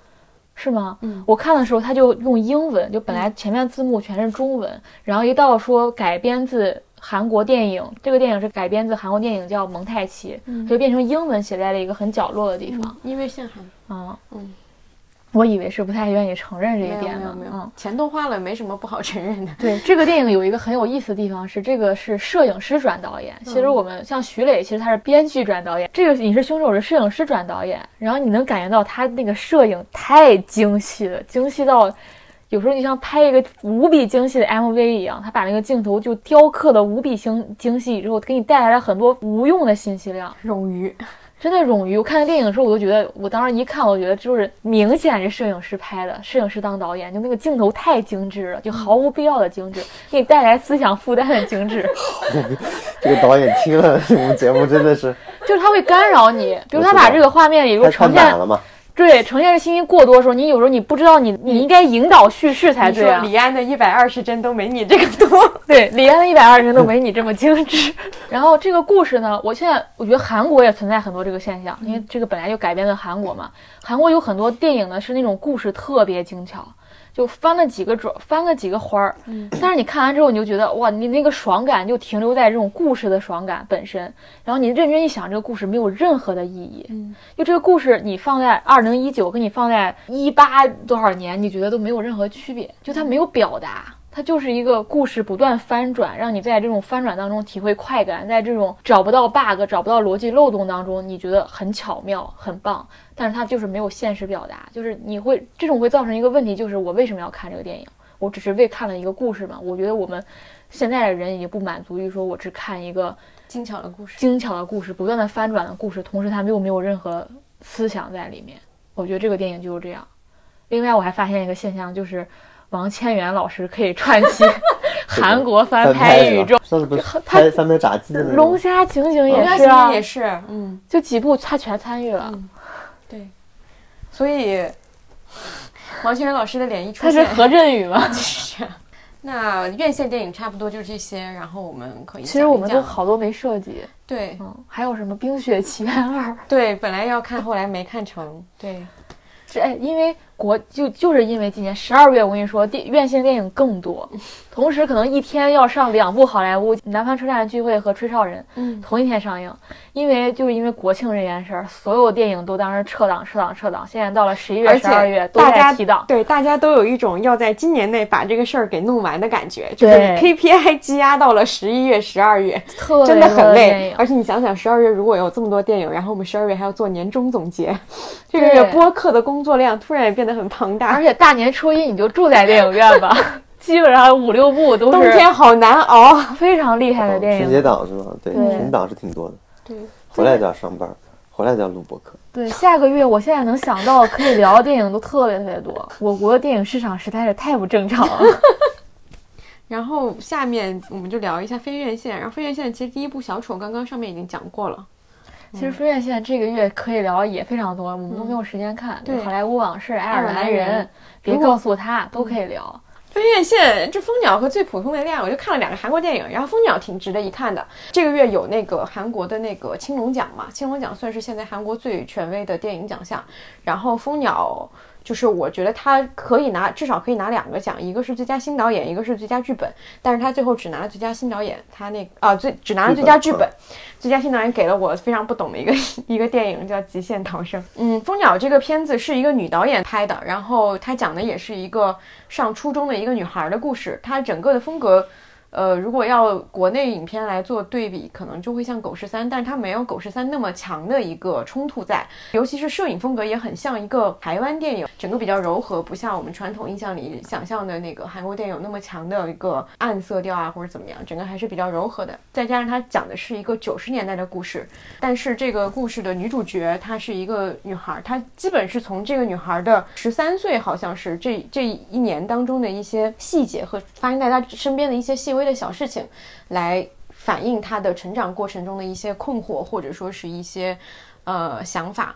是吗？嗯我看的时候他就用英文，就本来前面字幕全是中文，然后一到说改编自韩国电影，这个电影是改编自韩国电影叫《蒙太奇》，就变成英文写在了一个很角落的地方。因为限韩，嗯嗯我以为是不太愿意承认这一点呢。没有没有嗯，，钱都花了，没什么不好承认的。对，这个电影有一个很有意思的地方是，这个是摄影师转导演。其实嗯我们像徐磊，其实他是编剧转导演，这个你是凶手是摄影师转导演，然后你能感觉到他那个摄影太精细了，精细到有时候你像拍一个无比精细的 MV 一样，他把那个镜头就雕刻的无比精精细之后，给你带来了很多无用的信息量。冗余，真的冗余。我看电影的时候，我都觉得，我当时一看，我觉得就是明显是摄影师拍的，摄影师当导演，就那个镜头太精致了，就毫无必要的精致，给你带来思想负担的精致，这个导演听了我们节目真的是 就是他会干扰你。比如他把这个画面里如果太太呈现了嘛。对呈现的信息过多的时候，你有时候你不知道你你应该引导叙事才对啊。李安的一百二十帧都没你这个多。对，李安的一百二十帧都没你这么精致。然后这个故事呢，我现在我觉得韩国也存在很多这个现象，因为这个本来就改编的韩国嘛。韩国有很多电影呢是那种故事特别精巧，就翻了几个转，翻了几个花儿。但是你看完之后，你就觉得哇，你那个爽感就停留在这种故事的爽感本身，然后你认真一想，这个故事没有任何的意义。嗯，就这个故事，你放在二零一九跟你放在一八多少年，你觉得都没有任何区别，就它没有表达。它就是一个故事不断翻转，让你在这种翻转当中体会快感，在这种找不到 bug、找不到逻辑漏洞当中，你觉得很巧妙、很棒。但是它就是没有现实表达，就是你会这种会造成一个问题，就是我为什么要看这个电影？我只是为看了一个故事嘛？我觉得我们现在的人已经不满足于说我只看一个精巧的故事，精巧的故事，不断的翻转的故事，同时它又没有任何思想在里面。我觉得这个电影就是这样。另外，我还发现一个现象，就是王千源老师可以串起 韩国翻翻拍宇宙上次不是他拍翻拍炸鸡的那《龙，虾刑警》人家也是啊，也是，嗯，就几部他全参与了。对，所以王千源老师的脸一出他是，何振宇吗？是。那院线电影差不多就这些，然后我们可以其实我们都好多没涉及。对嗯，还有什么《冰雪奇缘二》？对，本来要看，后来没看成。对，这哎，因为国就就是因为今年十二月，我跟你说，电院线电影更多，同时可能一天要上两部好莱坞，《南方车站聚会》和《吹哨人》嗯，同一天上映，因为就是因为国庆这件事儿，所有电影都当时撤档、撤档、撤档，现在到了十一月、十二月都大家在提档。对，大家都有一种要在今年内把这个事儿给弄完的感觉，就是 KPI 积压到了十一月、十二月，特别真的很累。而且你想想，十二月如果有这么多电影，然后我们十二月还要做年终总结，这个月播客的工作量突然也变得得很庞大而。且大年初一你就住在电影院吧，基本上五六部都是冬天好难熬啊！非常厉害的电影春节影。档是吧？对，对春节档是挺多的。对，回来就要上班，回来就要录播客。对，下个月我现在能想到可以聊的电影都特别特别多。我国的电影市场实在是太不正常了。然后下面我们就聊一下非院线。然后非院线其实第一部小丑刚刚上面已经讲过了。其实飞院线这个月可以聊的也非常多，我们都没有时间看。对好莱坞往事、爱尔兰人，别告诉他，都可以聊。非院线这《蜂鸟》和《最普通的恋爱》，我就看了两个韩国电影，然后《蜂鸟》挺值得一看的。这个月有那个韩国的那个青龙奖嘛，青龙奖算是现在韩国最权威的电影奖项。然后《蜂鸟》就是我觉得他可以拿，至少可以拿两个奖，一个是最佳新导演，一个是最佳剧本。但是他最后只拿了最佳新导演，他那啊最只拿了最佳剧本。最佳新导演给了我非常不懂的一个 一个电影，叫《极限逃生》。嗯，《蜂鸟》这个片子是一个女导演拍的，然后她讲的也是一个上初中的一个女孩的故事。她整个的风格，呃，如果要国内影片来做对比，可能就会像《狗十三》，但是它没有《狗十三》那么强的一个冲突在，尤其是摄影风格也很像一个台湾电影，整个比较柔和，不像我们传统印象里想象的那个韩国电影那么强的一个暗色调啊，或者怎么样，整个还是比较柔和的。再加上它讲的是一个九十年代的故事，但是这个故事的女主角她是一个女孩，她基本是从这个女孩的十三岁，好像是这这一年当中的一些细节和发生在她身边的一些细微微的小事情，来反映她的成长过程中的一些困惑，或者说是一些呃想法。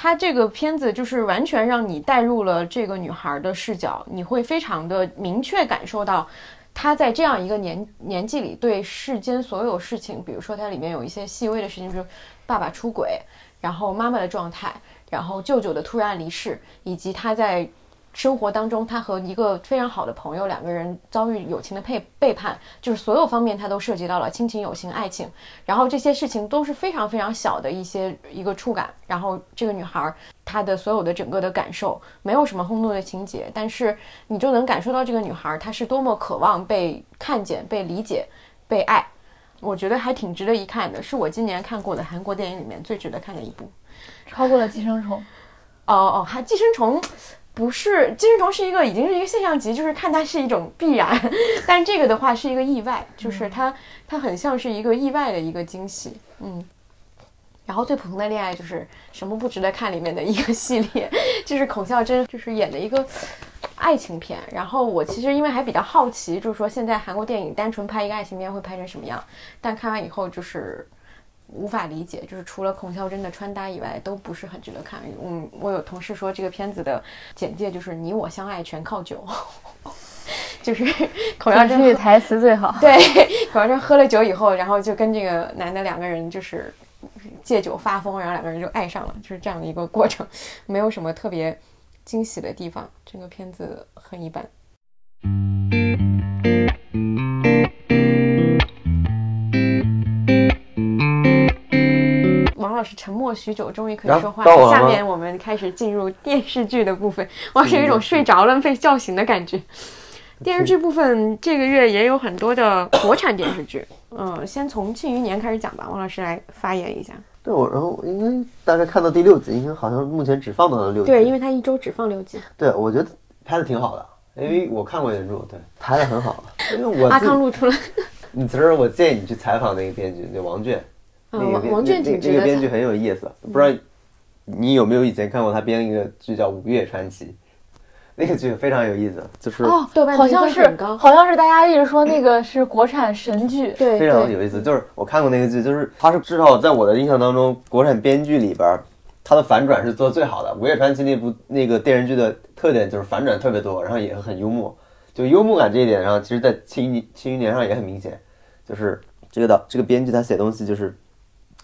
他这个片子就是完全让你带入了这个女孩的视角，你会非常的明确感受到。她在这样一个年年纪里，对世间所有事情，比如说它里面有一些细微的事情，比如爸爸出轨，然后妈妈的状态，然后舅舅的突然离世，以及她在生活当中，他和一个非常好的朋友两个人遭遇友情的背背叛，就是所有方面他都涉及到了亲情、友情、爱情，然后这些事情都是非常非常小的一些一个触感，然后这个女孩她的所有的整个的感受没有什么轰动的情节，但是你就能感受到这个女孩她是多么渴望被看见、被理解、被爱。我觉得还挺值得一看的，是我今年看过的韩国电影里面最值得看的一部。超过了《寄生虫》。哦哦，还寄生虫不是寄生虫是一个已经是一个现象级，就是看它是一种必然，但这个的话是一个意外，就是它它很像是一个意外的一个惊喜，嗯。然后最普通的恋爱就是什么不值得看里面的一个系列，就是孔孝真就是演的一个爱情片。然后我其实因为还比较好奇，就是说现在韩国电影单纯拍一个爱情片会拍成什么样，但看完以后就是无法理解，就是除了孔孝真的穿搭以外，都不是很值得看。嗯，我有同事说这个片子的简介就是你我相爱全靠酒，就是孔孝真这句台词最好。对，孔孝真喝了酒以后，然后就跟这个男的两个人就是借酒发疯，然后两个人就爱上了，就是这样的一个过程，没有什么特别惊喜的地方。这个片子很一般。老师沉默许久，终于可以说话下面我们开始进入电视剧的部分。王老师有一种睡着了被叫醒的感觉。电视剧部分这个月也有很多的国产电视剧，嗯，先从《庆余年》开始讲吧。王老师来发言一下。对，我然后应该大概看到第六集，应该好像目前只放到了六集。对，因为它一周只放六集。对，我觉得拍的挺好的，因为我看过原著，对，拍的很好。因为我阿自康露出来，你其实我建议你去采访那个编剧，就王倦。王王倦那挺值得采那个编剧很有意思，不知道你有没有以前看过他编一个剧叫《五岳传奇》，那个剧非常有意思，就是哦豆瓣，好像是好像是大家一直说那个是国产神剧。对对非常有意思。就是我看过那个剧，就是他是至少在我的印象当中，国产编剧里边儿，它的反转是做得最好的。《午夜传奇》那部那个电视剧的特点就是反转特别多，然后也很幽默。就幽默感这一点上，其实在《庆余年》《庆余年》上也很明显。就是这个导这个编剧他写东西就是，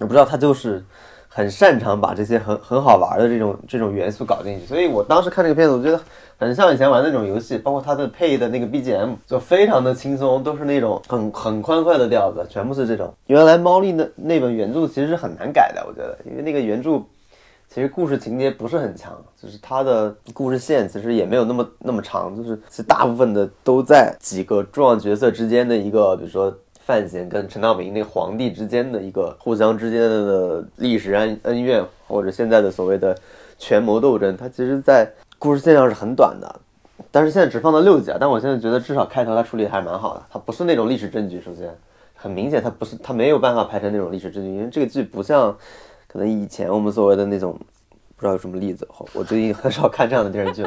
我不知道他就是很擅长把这些很很好玩的这种这种元素搞进去。所以我当时看这个片子，我觉得很像以前玩那种游戏，包括它的配的那个 BGM 就非常的轻松，都是那种很很欢快的调子，全部是这种。原来猫丽那那本原著其实是很难改的，我觉得，因为那个原著其实故事情节不是很强，就是它的故事线其实也没有那么那么长，就是其实大部分的都在几个重要角色之间的一个，比如说。范闲跟陈道明那个皇帝之间的一个互相之间的历史恩恩怨，或者现在的所谓的权谋斗争，它其实，在故事线上是很短的，但是现在只放到六集啊。但我现在觉得至少开头它处理的还是蛮好的，它不是那种历史证据。首先，很明显它不是，它没有办法拍成那种历史证据，因为这个剧不像可能以前我们所谓的那种，不知道有什么例子。我最近很少看这样的电视剧，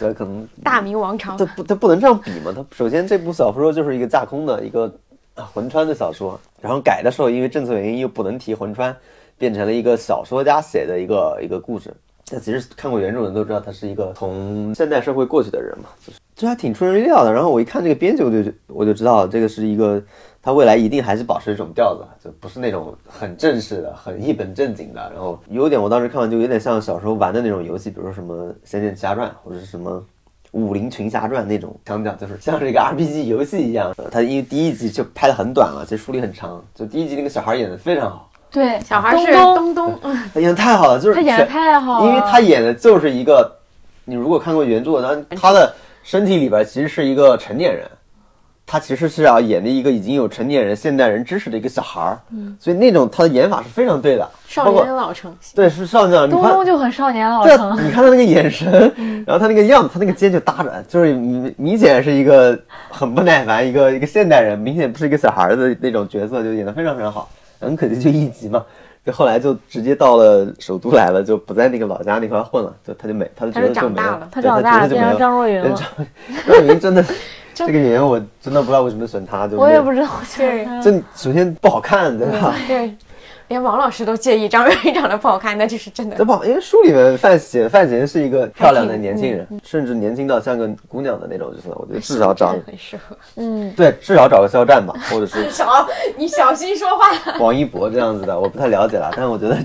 对，可能大明王朝它不它不能这样比嘛。它首先这部小说就是一个架空的一个啊魂穿的小说，然后改的时候因为政策原因又不能提魂穿。变成了一个小说家写的一个一个故事，但其实看过原著的人都知道，他是一个从现代社会过去的人嘛，就是这还挺出人意料的。然后我一看这个编辑，我就我就知道这个是一个他未来一定还是保持一种调子，就不是那种很正式的、很一本正经的。然后有点，我当时看完就有点像小时候玩的那种游戏，比如说什么《仙剑奇侠传》或者是什么《武林群侠传》那种腔调，就是像是一个 RPG 游戏一样。他因为第一集就拍的很短了，其实书里很长，就第一集那个小孩演的非常好。对，小孩是东东，他演的太好了，就是他演的太好了，因为他演的就是一个，你如果看过原著，那他的身体里边其实是一个成年人，他其实是要演的一个已经有成年人、现代人知识的一个小孩儿，嗯，所以那种他的演法是非常对的，少年老成，对，是少年。东东就很少年老成，你看 他那个眼神，然后他那个样子，他那个肩就搭着，就是明明显是一个很不耐烦，一个一个现代人，明显不是一个小孩的那种角色，就演的非常非常好。很可惜就一集嘛，就后来就直接到了首都来了，就不在那个老家那块混了，就他就没，他就没了，他长大了变成张若昀了。张若昀真的，这个演员我真的不知道为什么选他，就我也不知道，对，这首先不好看，对吧？对。连王老师都介意张若昀长得不好看，那就是真的。不好，因为书里面范闲范闲是一个漂亮的年轻人，甚至年轻到像个姑娘的那种，就是我觉得至少找很适合。嗯，对，至少找个肖战吧，或者是少，你小心说话。王一博这样子的，我不太了解了，但是我觉得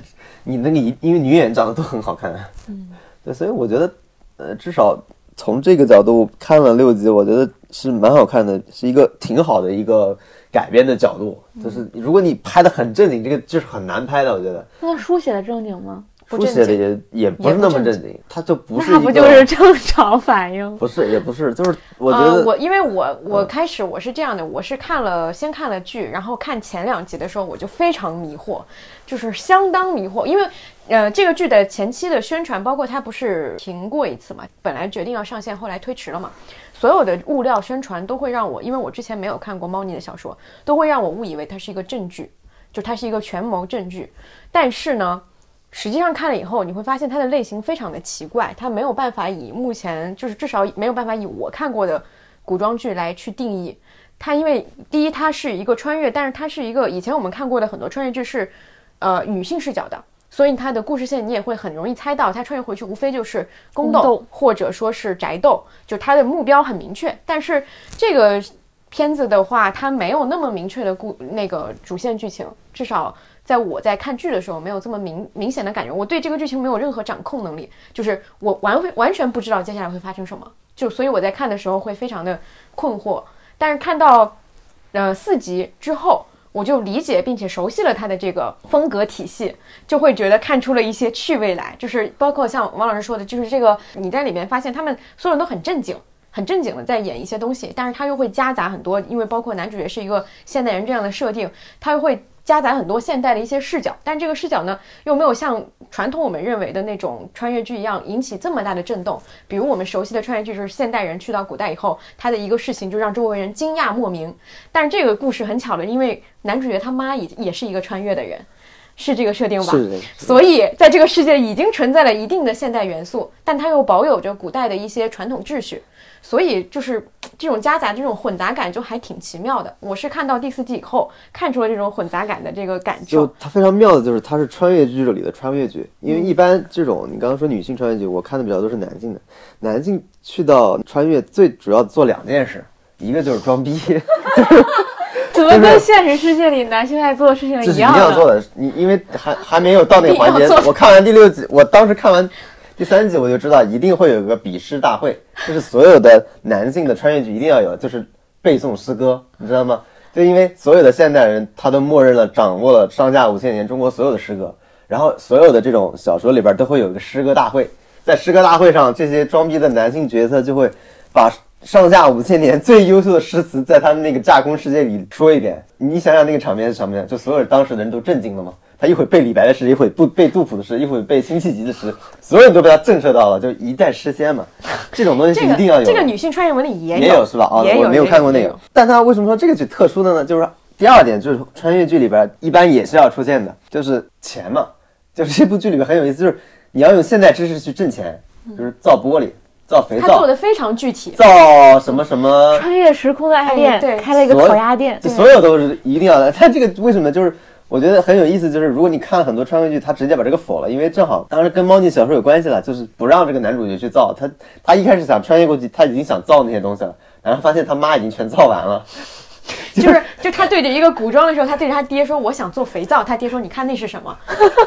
你那个一因为女演员长得都很好看，嗯，对，所以我觉得呃，至少从这个角度看了六集，我觉得是蛮好看的，是一个挺好的一个。改编的角度，就是如果你拍的很正经，这个就是很难拍的。我觉得。那书写的正经吗？书写的也也不是那么正经，他就不是。那不就是正常反应？不是，也不是，就是我觉得我因为我我开始我是这样的，我是看了先看了剧，然后看前两集的时候我就非常迷惑，就是相当迷惑，因为呃这个剧的前期的宣传，包括它不是停过一次嘛，本来决定要上线，后来推迟了嘛。所有的物料宣传都会让我，因为我之前没有看过猫腻的小说，都会让我误以为它是一个正剧，就它是一个权谋正剧。但是呢，实际上看了以后，你会发现它的类型非常的奇怪，它没有办法以目前就是至少没有办法以我看过的古装剧来去定义它。因为第一，它是一个穿越，但是它是一个以前我们看过的很多穿越剧是，呃，女性视角的。所以它的故事线你也会很容易猜到，他穿越回去无非就是宫斗或者说是宅斗，就他的目标很明确。但是这个片子的话，它没有那么明确的故那个主线剧情，至少在我在看剧的时候没有这么明明显的感觉。我对这个剧情没有任何掌控能力，就是我完完全不知道接下来会发生什么，就所以我在看的时候会非常的困惑。但是看到呃四集之后。我就理解并且熟悉了他的这个风格体系，就会觉得看出了一些趣味来。就是包括像王老师说的，就是这个你在里面发现他们所有人都很正经，很正经的在演一些东西，但是他又会夹杂很多，因为包括男主角是一个现代人这样的设定，他又会。夹杂很多现代的一些视角，但这个视角呢，又没有像传统我们认为的那种穿越剧一样引起这么大的震动。比如我们熟悉的穿越剧，就是现代人去到古代以后，他的一个事情就让周围人惊讶莫名。但是这个故事很巧的，因为男主角他妈也也是一个穿越的人，是这个设定吧？是的。所以在这个世界已经存在了一定的现代元素，但它又保有着古代的一些传统秩序。所以就是这种夹杂、这种混杂感就还挺奇妙的。我是看到第四季以后看出了这种混杂感的这个感受。就它非常妙的就是它是穿越剧里的穿越剧，因为一般这种你刚刚说女性穿越剧，我看的比较多是男性的。男性去到穿越最主要做两件事，一个就是装逼。怎么跟现实世界里男性爱做的事情一样？一样做的，你因为还还没有到那个环节。我看完第六集，我当时看完。第三集我就知道一定会有一个比试大会，就是所有的男性的穿越剧一定要有，就是背诵诗歌，你知道吗？就因为所有的现代人他都默认了掌握了上下五千年中国所有的诗歌，然后所有的这种小说里边都会有一个诗歌大会，在诗歌大会上，这些装逼的男性角色就会把上下五千年最优秀的诗词在他们那个架空世界里说一遍。你想想那个场面是什么样？就所有当时的人都震惊了吗？他一会儿背李白的诗，一会儿不背杜甫的诗，一会儿背辛弃疾的诗，所有人都被他震慑到了，就一代诗仙嘛。这种东西是一定要有的。这个女性穿越文里也也有是吧？哦，也有我没有看过那个。但他为什么说这个剧特殊的呢？就是第二点，就是穿越剧里边一般也是要出现的，就是钱嘛。就是这部剧里面很有意思，就是你要用现代知识去挣钱，就是造玻璃、造肥皂、他做的非常具体。造什么什么，穿越时空的爱哎恋对开了一个烤鸭店这，所有都是一定要的。他这个为什么就是？我觉得很有意思，就是如果你看了很多穿越剧，他直接把这个否了，因为正好当时跟猫腻小说有关系了，就是不让这个男主角去造。他他一开始想穿越过去，他已经想造那些东西了，然后发现他妈已经全造完了。就是就他对着一个古装的时候，他对着他爹说：“我想做肥皂。”他爹说：“你看那是什么？”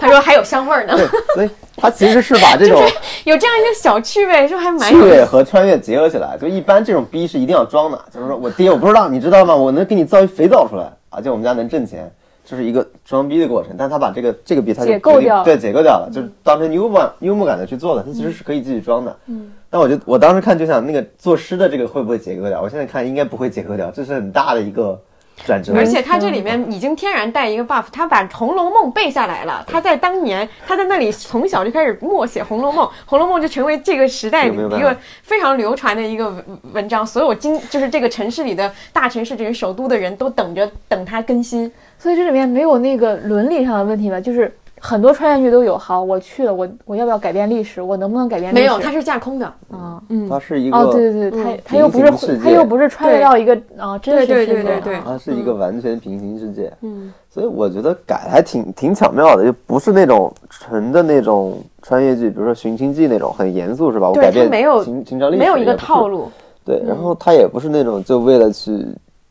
他说：“还有香味儿呢。对，所以他其实是把这种”有这样一个小趣味，就还蛮有。趣味和穿越结合起来。就一般这种逼是一定要装的，就是说我爹我不知道，你知道吗？我能给你造一肥皂出来，而且我们家能挣钱。这是一个装逼的过程，但他把这个这个逼他就解构掉了对，解构掉了，就是当成幽默幽默感的去做的，他其实是可以继续装的。嗯，但我觉得我当时看就想那个作诗的这个会不会解构掉？我现在看应该不会解构掉，这是很大的一个转折。而且他这里面已经天然带一个 buff，他把《红楼梦》背下来了。他在当年，他在那里从小就开始默写《红楼梦》，《红楼梦》就成为这个时代一个非常流传的一个文文章。所有经就是这个城市里的大城市，这个首都的人都等着等它更新。所以这里面没有那个伦理上的问题吧？就是很多穿越剧都有，好，我去了，我我要不要改变历史？我能不能改变历史？没有，它是架空的。啊，嗯，它是一个，哦，对对对，它它又不是平行世界他又不是穿越到一个啊真实对世界，对对对它是一个完全平行世界。嗯，所以我觉得改还挺挺巧妙的，就不是那种纯的那种穿越剧，比如说《寻秦记》那种很严肃是吧？我对改变没有秦秦朝历史没有一个套路。对，然后它也不是那种就为了去，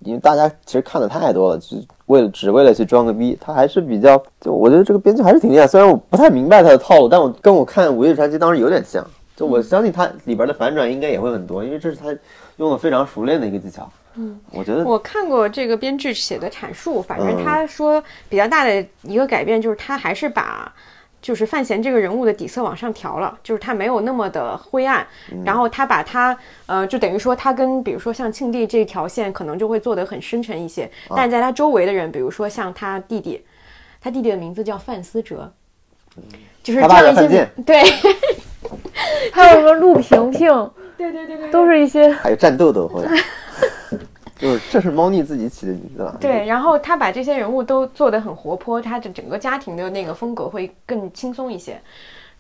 因为大家其实看的太多了，就为了只为了去装个逼，他还是比较，就我觉得这个编剧还是挺厉害。虽然我不太明白他的套路，但我跟我看《午夜传奇》当时有点像，就我相信他里边的反转应该也会很多，因为这是他用的非常熟练的一个技巧。嗯，我觉得我看过这个编剧写的阐述，反正嗯他说比较大的一个改变就是他还是把就是范闲这个人物的底色往上调了，就是他没有那么的灰暗，然后他把他呃就等于说他跟比如说像庆帝这条线可能就会做得很深沉一些，但在他周围的人，比如说像他弟弟，他弟弟的名字叫范思哲。就是他爸这样一些叫范建对还有什么陆平平，对对对对都是一些还有战斗都会，就是这是猫腻自己起的名字了。对，然后他把这些人物都做得很活泼，他的整个家庭的那个风格会更轻松一些。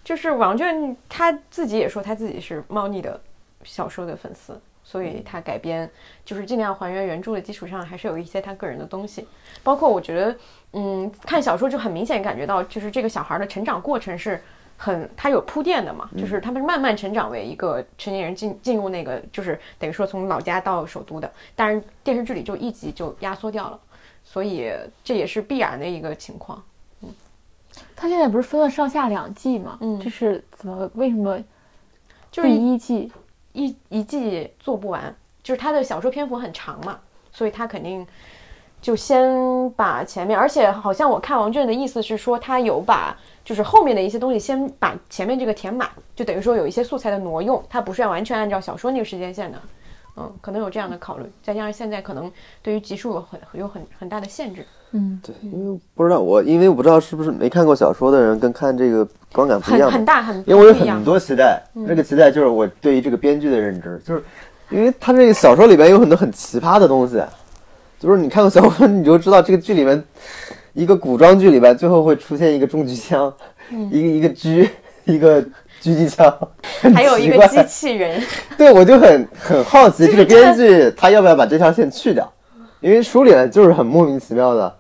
就是王倦他自己也说他自己是猫腻的小说的粉丝，所以他改编就是尽量还原原著的基础上，还是有一些他个人的东西。包括我觉得，嗯，看小说就很明显感觉到，就是这个小孩的成长过程是很他有铺垫的嘛，就是他们是慢慢成长为一个成年人进进入那个就是等于说从老家到首都的，但是电视剧里就一集就压缩掉了。所以这也是必然的一个情况。嗯他现在不是分了上下两季嘛？嗯这是怎么为什么就是第一季一一季做不完，就是他的小说篇幅很长嘛，所以他肯定就先把前面，而且好像我看王倦的意思是说，他有把就是后面的一些东西先把前面这个填满，就等于说有一些素材的挪用，它不是要完全按照小说那个时间线的。嗯，可能有这样的考虑，再加上现在可能对于集数有很有很很大的限制，嗯，对，因为不知道我，因为我不知道是不是没看过小说的人跟看这个观感不一样。嘛。很大很因为我有很多期待，这个期待就是我对于这个编剧的认知，就是因为他这个小说里边有很多很奇葩的东西，就是你看过小说你就知道这个剧里面一个古装剧里边最后会出现一个重机枪，一个一个狙，一个狙击枪，还有一个机器人，对，我就很很好奇，这个编剧他要不要把这条线去掉？因为书里呢就是很莫名其妙的，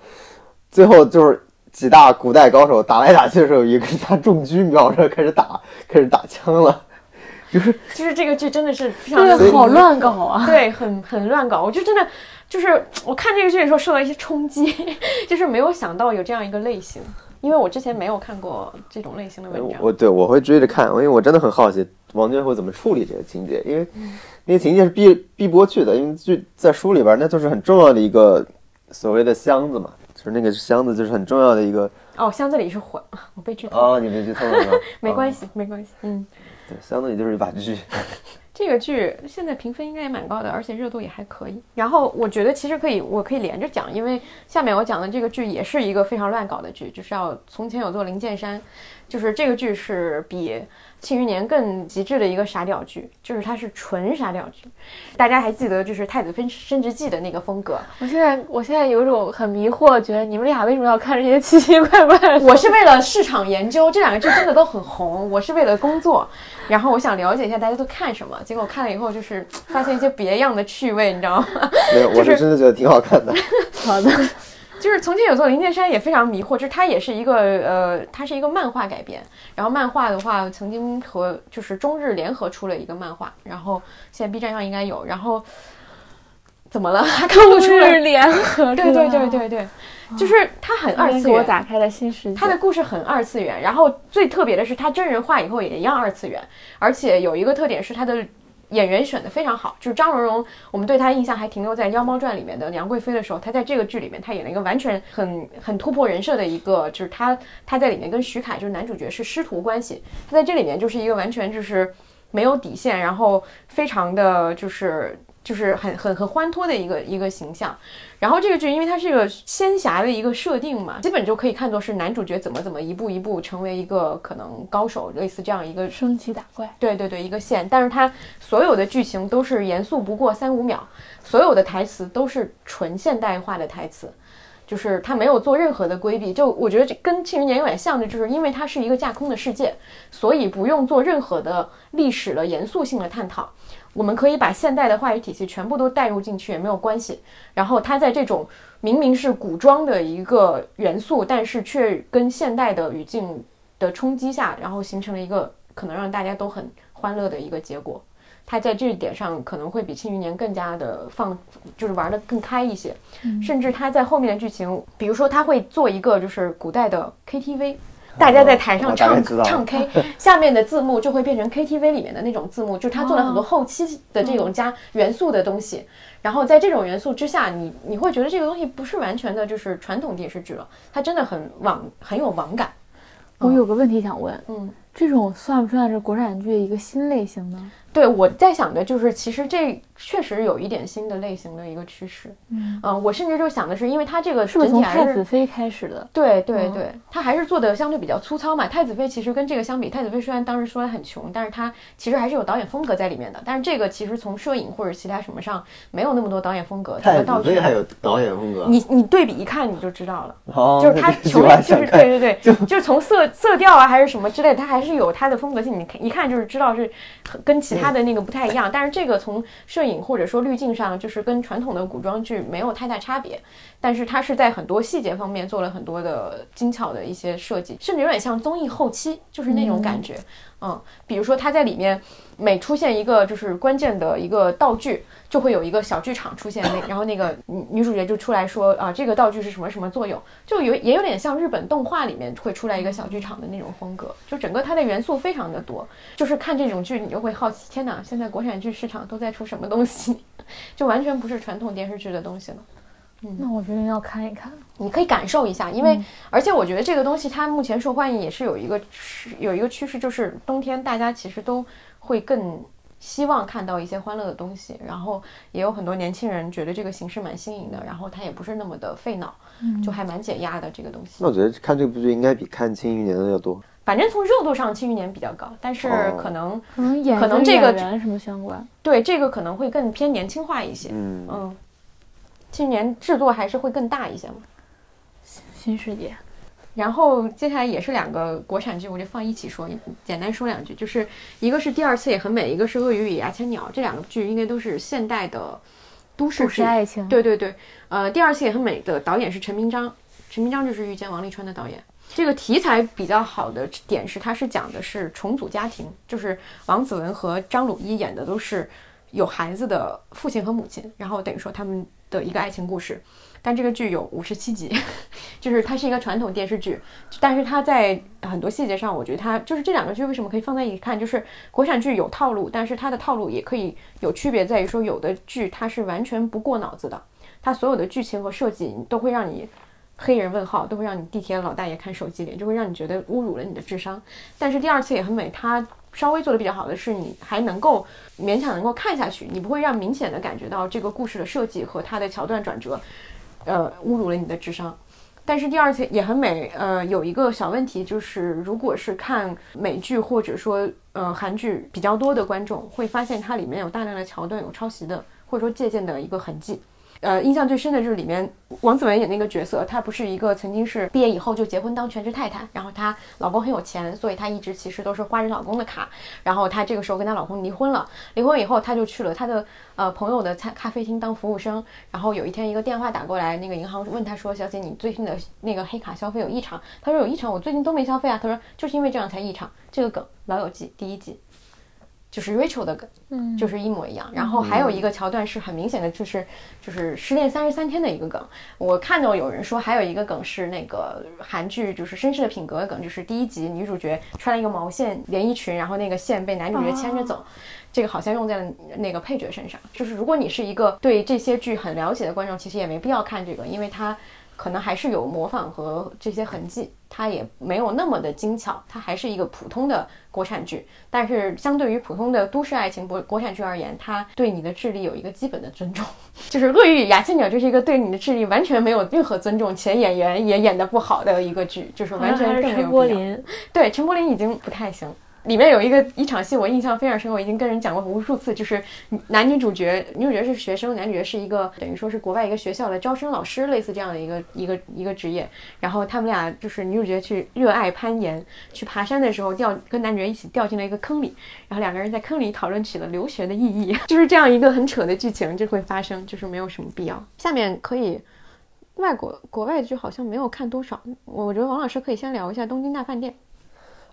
最后就是几大古代高手打来打去的时候，一个拿重狙瞄着开始打，开始打枪了，就是就是这个剧真的是非常这个好乱搞啊！对，很很乱搞。我就真的就是我看这个剧的时候受到一些冲击，就是没有想到有这样一个类型，因为我之前没有看过这种类型的文章。我对我会追着看，因为我真的很好奇王娟会怎么处理这个情节，因为那个情节是必必播去的，因为剧在书里边那就是很重要的一个所谓的箱子嘛，就是那个箱子就是很重要的一个哦，箱子里是火，我被剧透了。哦，你被剧透了吗？没关系，系，没关系。嗯，相当于就是一把剧。这个剧现在评分应该也蛮高的，而且热度也还可以。然后我觉得其实可以，我可以连着讲，因为下面我讲的这个剧也是一个非常乱搞的剧，就是要从前有座灵剑山，就是这个剧是比《庆余年》更极致的一个傻屌剧，就是它是纯傻屌剧。大家还记得就是《太子妃升职记》的那个风格？我现在我现在有一种很迷惑，觉得你们俩为什么要看这些奇奇怪怪的？我是为了市场研究，这两个剧真的都很红，我是为了工作，然后我想了解一下大家都看什么。结果看了以后，就是发现一些别样的趣味，你知道吗？没有，我是真的觉得挺好看的。好的，就是从前有座灵剑山也非常迷惑，就是它也是一个呃，它是一个漫画改编。然后漫画的话，曾经和就是中日联合出了一个漫画，然后现在 B 站上应该有。然后怎么了？还看不出来？是联合，对对对对对，就是它很二次元我元。打开了新世界。它的故事很二次元，然后最特别的是，它真人化以后也一样二次元，而且有一个特点是它的演员选的非常好，就是张荣荣，我们对她印象还停留在《妖猫传》里面的杨贵妃的时候，她在这个剧里面，她演了一个完全很很突破人设的一个，就是她她在里面跟徐凯就是男主角是师徒关系，她在这里面就是一个完全就是没有底线，然后非常的就是。就是很很很欢脱的一个一个形象，然后这个剧因为它是一个仙侠的一个设定嘛，基本就可以看作是男主角怎么怎么一步一步成为一个可能高手，类似这样一个升级打怪，对对对一个线，但是它所有的剧情都是严肃不过三五秒，所有的台词都是纯现代化的台词。就是他没有做任何的规避，就我觉得这跟《庆余年》有点像的，就是因为它是一个架空的世界，所以不用做任何的历史的严肃性的探讨。我们可以把现代的话语体系全部都带入进去也没有关系。然后它在这种明明是古装的一个元素，但是却跟现代的语境的冲击下，然后形成了一个可能让大家都很欢乐的一个结果。它在这一点上可能会比《庆余年》更加的放，就是玩的更开一些。甚至它在后面的剧情，比如说它会做一个就是古代的 KTV。大家在台上唱唱 K，下面的字幕就会变成 KTV 里面的那种字幕，就是他做了很多后期的这种加元素的东西。然后在这种元素之下，你你会觉得这个东西不是完全的就是传统电视剧了，它真的很网很有网感。我有个问题想问，嗯，这种算不算是国产剧一个新类型呢？对，我在想的就是，其实这确实有一点新的类型的一个趋势。嗯，我甚至就想的是，因为它这个是不是从整体还是太子妃开始的？对对嗯对，它还是做的相对比较粗糙嘛。太子妃其实跟这个相比，太子妃虽然当时说的很穷，但是它其实还是有导演风格在里面的。但是这个其实从摄影或者其他什么上没有那么多导演风格，整太个道具子妃还有导演风格，你你对比一看你就知道了。哦就是他穷，就是对对对，就是从色色调啊还是什么之类的，它还是有他的风格性。你看一看就是知道是跟其他的那个不太一样，但是这个从摄影或者说滤镜上，就是跟传统的古装剧没有太大差别。但是它是在很多细节方面做了很多的精巧的一些设计，甚至有点像综艺后期，就是那种感觉。嗯，比如说它在里面每出现一个就是关键的一个道具，就会有一个小剧场出现，那 然后那个女女主角就出来说啊，这个道具是什么什么作用，就有也有点像日本动画里面会出来一个小剧场的那种风格，就整个它的元素非常的多，就是看这种剧你就会好奇，天哪，现在国产剧市场都在出什么东西，就完全不是传统电视剧的东西了。那我决定要看一看。你可以感受一下，因为、而且我觉得这个东西它目前受欢迎也是有一个趋有一个趋势，就是冬天大家其实都会更希望看到一些欢乐的东西，然后也有很多年轻人觉得这个形式蛮新颖的，然后它也不是那么的费脑，就还蛮解压的这个东西那。我觉得看这部剧应该比看《庆余年》的要多。反正从热度上，《庆余年》比较高，但是哦可能、可能演跟可能这个演员什么相关？对这个可能会更偏年轻化一些。嗯，嗯，庆余年制作还是会更大一些嘛。新世界。然后接下来也是两个国产剧，我就放一起说，简单说两句，就是一个是第二次也很美，一个是《鳄鱼与牙签鸟》，这两个剧应该都是现代的都市爱情。对对对，呃，第二次也很美的导演是陈明章，陈明章就是遇见王沥川的导演。这个题材比较好的点是，它是讲的是重组家庭，就是王子文和张鲁一演的都是有孩子的父亲和母亲，然后等于说他们的一个爱情故事。但这个剧有五十七集，就是它是一个传统电视剧，但是它在很多细节上，我觉得它就是这两个剧为什么可以放在一起看，就是国产剧有套路，但是它的套路也可以有区别，在于说有的剧它是完全不过脑子的，它所有的剧情和设计都会让你黑人问号，都会让你地铁老大爷看手机脸，就会让你觉得侮辱了你的智商。但是第二次也很美，它稍微做的比较好的是，你还能够勉强能够看下去，你不会让明显的感觉到这个故事的设计和它的桥段转折，呃，侮辱了你的智商。但是第二次也很美，呃，有一个小问题就是，如果是看美剧或者说呃韩剧比较多的观众，会发现它里面有大量的桥段有抄袭的或者说借鉴的一个痕迹。呃，印象最深的就是里面王子文演那个角色，她不是一个曾经是毕业以后就结婚当全职太太，然后她老公很有钱，所以她一直其实都是花着老公的卡。然后她这个时候跟她老公离婚了，离婚以后她就去了她的呃朋友的餐咖啡厅当服务生。然后有一天一个电话打过来，那个银行问她说：“小姐，你最近的那个黑卡消费有异常？”她说：“有异常，我最近都没消费啊。”她说：“就是因为这样才异常。”这个梗《老友记》第一季。就是 Rachel 的梗，嗯，就是一模一样。然后还有一个桥段是很明显的，就是就是失恋三十三天的一个梗。我看到有人说还有一个梗是那个韩剧就是绅士的品格的梗，就是第一集女主角穿了一个毛线连衣裙，然后那个线被男主角牵着走，这个好像用在了那个配角身上。就是如果你是一个对这些剧很了解的观众，其实也没必要看这个，因为它。可能还是有模仿和这些痕迹，它也没有那么的精巧，它还是一个普通的国产剧。但是相对于普通的都市爱情国国产剧而言，它对你的智力有一个基本的尊重。就是《鳄鱼与牙签鸟》就是一个对你的智力完全没有任何尊重，且演员也演得不好的一个剧，就是完全更没有陈柏霖，对陈柏霖已经不太行。里面有一个一场戏，我印象非常深，我已经跟人讲过无数次，就是男女主角，女主角是学生，男主角是一个等于说是国外一个学校的招生老师，类似这样的一个一个一个职业。然后他们俩就是女主角去热爱攀岩，去爬山的时候掉，跟男主角一起掉进了一个坑里，然后两个人在坑里讨论起了留学的意义，就是这样一个很扯的剧情就会发生，就是没有什么必要。下面可以，外国国外剧好像没有看多少，我觉得王老师可以先聊一下《东京大饭店》。